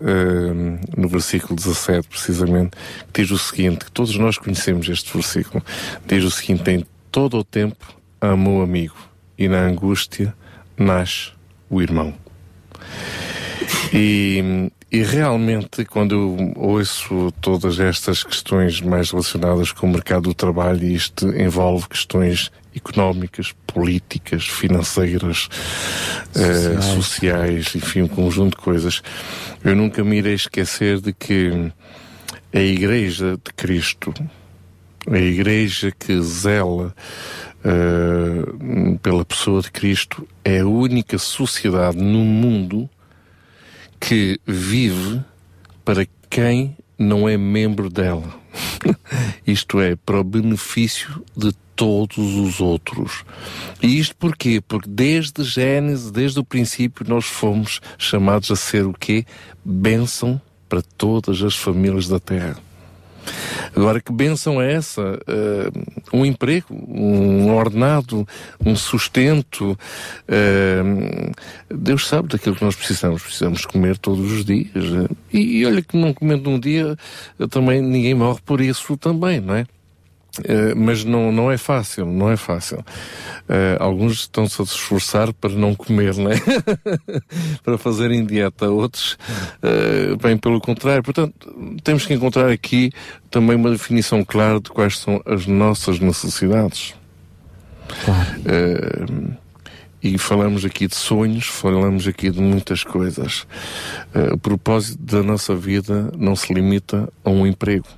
hum, no versículo 17 precisamente, que diz o seguinte, que todos nós conhecemos este versículo, diz o seguinte, em todo o tempo ama o amigo e na angústia nasce o irmão. E, e realmente, quando eu ouço todas estas questões mais relacionadas com o mercado do trabalho, e isto envolve questões económicas, políticas, financeiras, eh, Sociais. sociais, enfim, um conjunto de coisas, eu nunca me irei esquecer de que a Igreja de Cristo, a Igreja que zela eh, pela pessoa de Cristo, é a única sociedade no mundo que vive para quem não é membro dela. isto é, para o benefício de todos os outros. E isto porquê? Porque desde Gênesis, desde o princípio, nós fomos chamados a ser o quê? Bênção para todas as famílias da terra. Agora, que bênção é essa? Eh, um emprego, um ordenado, um sustento. eh, Deus sabe daquilo que nós precisamos. Precisamos comer todos os dias. E, e olha que não comendo um dia, eh, também ninguém morre por isso também, não é? Eh, mas não, não é fácil, não é fácil. Eh, alguns estão-se a esforçar para não comer, não é? para fazerem dieta. Outros, eh, bem pelo contrário. Portanto, temos que encontrar aqui também uma definição clara de quais são as nossas necessidades. Eh, e falamos aqui de sonhos, falamos aqui de muitas coisas. O propósito da nossa vida não se limita a um emprego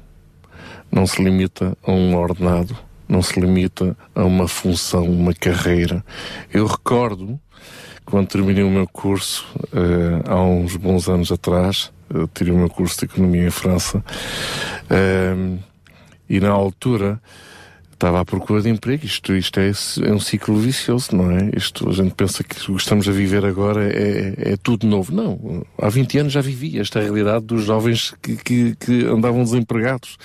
não se limita a um ordenado, não se limita a uma função, uma carreira. Eu recordo, quando terminei o meu curso, eh, há uns bons anos atrás, eu tirei o meu curso de Economia em França, eh, e na altura estava à procura de emprego. Isto, isto é, é um ciclo vicioso, não é? Isto, a gente pensa que o que estamos a viver agora é, é tudo novo. Não. Há 20 anos já vivi esta realidade dos jovens que, que, que andavam desempregados.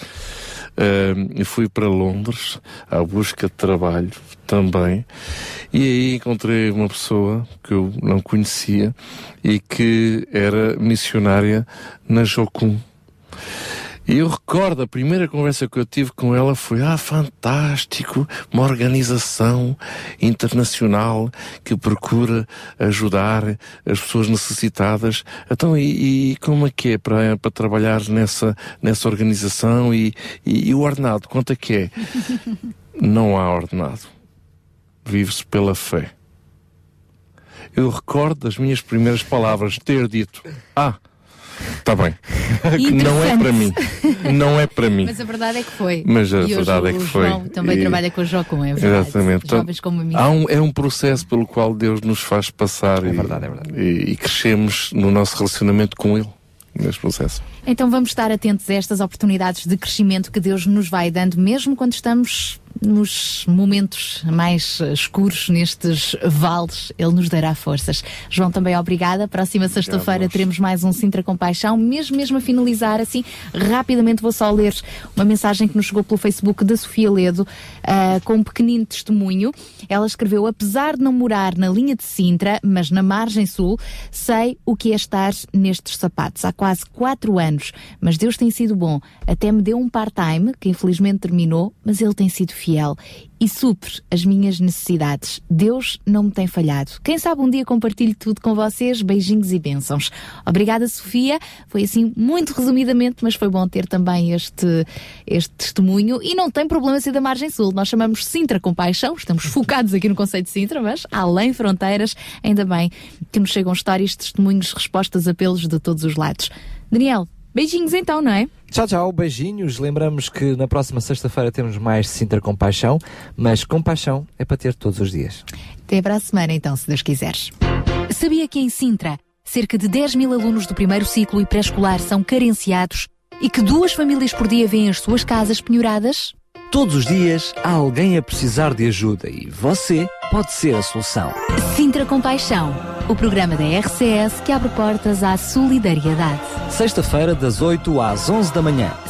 Uh, fui para Londres à busca de trabalho também e aí encontrei uma pessoa que eu não conhecia e que era missionária na Jocum. E eu recordo, a primeira conversa que eu tive com ela foi: Ah, fantástico, uma organização internacional que procura ajudar as pessoas necessitadas. Então, e, e como é que é para, para trabalhar nessa, nessa organização? E, e, e o ordenado, quanto é que é? Não há ordenado. Vive-se pela fé. Eu recordo das minhas primeiras palavras ter dito: Ah, Está bem. não é para mim. Não é para mim. Mas a verdade é que foi. Mas a e verdade é que foi. João também E- trabalha com o Jocum, é verdade. Exatamente. Jovens como a mim. Há um, é um processo pelo qual Deus nos faz passar e, E, e crescemos no nosso relacionamento com Ele, neste processo. Então vamos estar atentos a estas oportunidades de crescimento que Deus nos vai dando, mesmo quando estamos nos momentos mais escuros, nestes vales, Ele nos dará forças. João, também obrigada. Próxima sexta-feira teremos mais um Sintra com Paixão. Mesmo, mesmo a finalizar, assim, rapidamente vou só ler uma mensagem que nos chegou pelo Facebook da Sofia Ledo, ah, com um pequenino testemunho. Ela escreveu: Apesar de não morar na linha de Sintra, mas na margem sul, sei o que é estar nestes sapatos. Há quase quatro anos, mas Deus tem sido bom. Até me deu um part-time, que infelizmente terminou, mas Ele tem sido fiel e supre as minhas necessidades. Deus não me tem falhado. Quem sabe um dia compartilho tudo com vocês. Beijinhos e bênçãos. Obrigada, Sofia. Foi assim muito resumidamente, mas foi bom ter também este, este testemunho. E não tem problema ser da margem sul. Nós chamamos Sintra com paixão. Estamos focados aqui no conceito de Sintra, mas além fronteiras, ainda bem que nos chegam histórias, testemunhos, respostas, apelos de todos os lados. Daniel, beijinhos então, não é? Tchau, tchau, beijinhos. Lembramos que na próxima sexta-feira temos mais Sintra Compaixão, mas compaixão é para ter todos os dias. Até para a semana, então, se Deus quiseres. Sabia que em Sintra, cerca de 10 mil alunos do primeiro ciclo e pré-escolar são carenciados e que duas famílias por dia vêm as suas casas penhoradas? Todos os dias há alguém a precisar de ajuda e você pode ser a solução. Sintra Compaixão, o programa da RCS que abre portas à solidariedade. Sexta-feira, das 8 às 11 da manhã.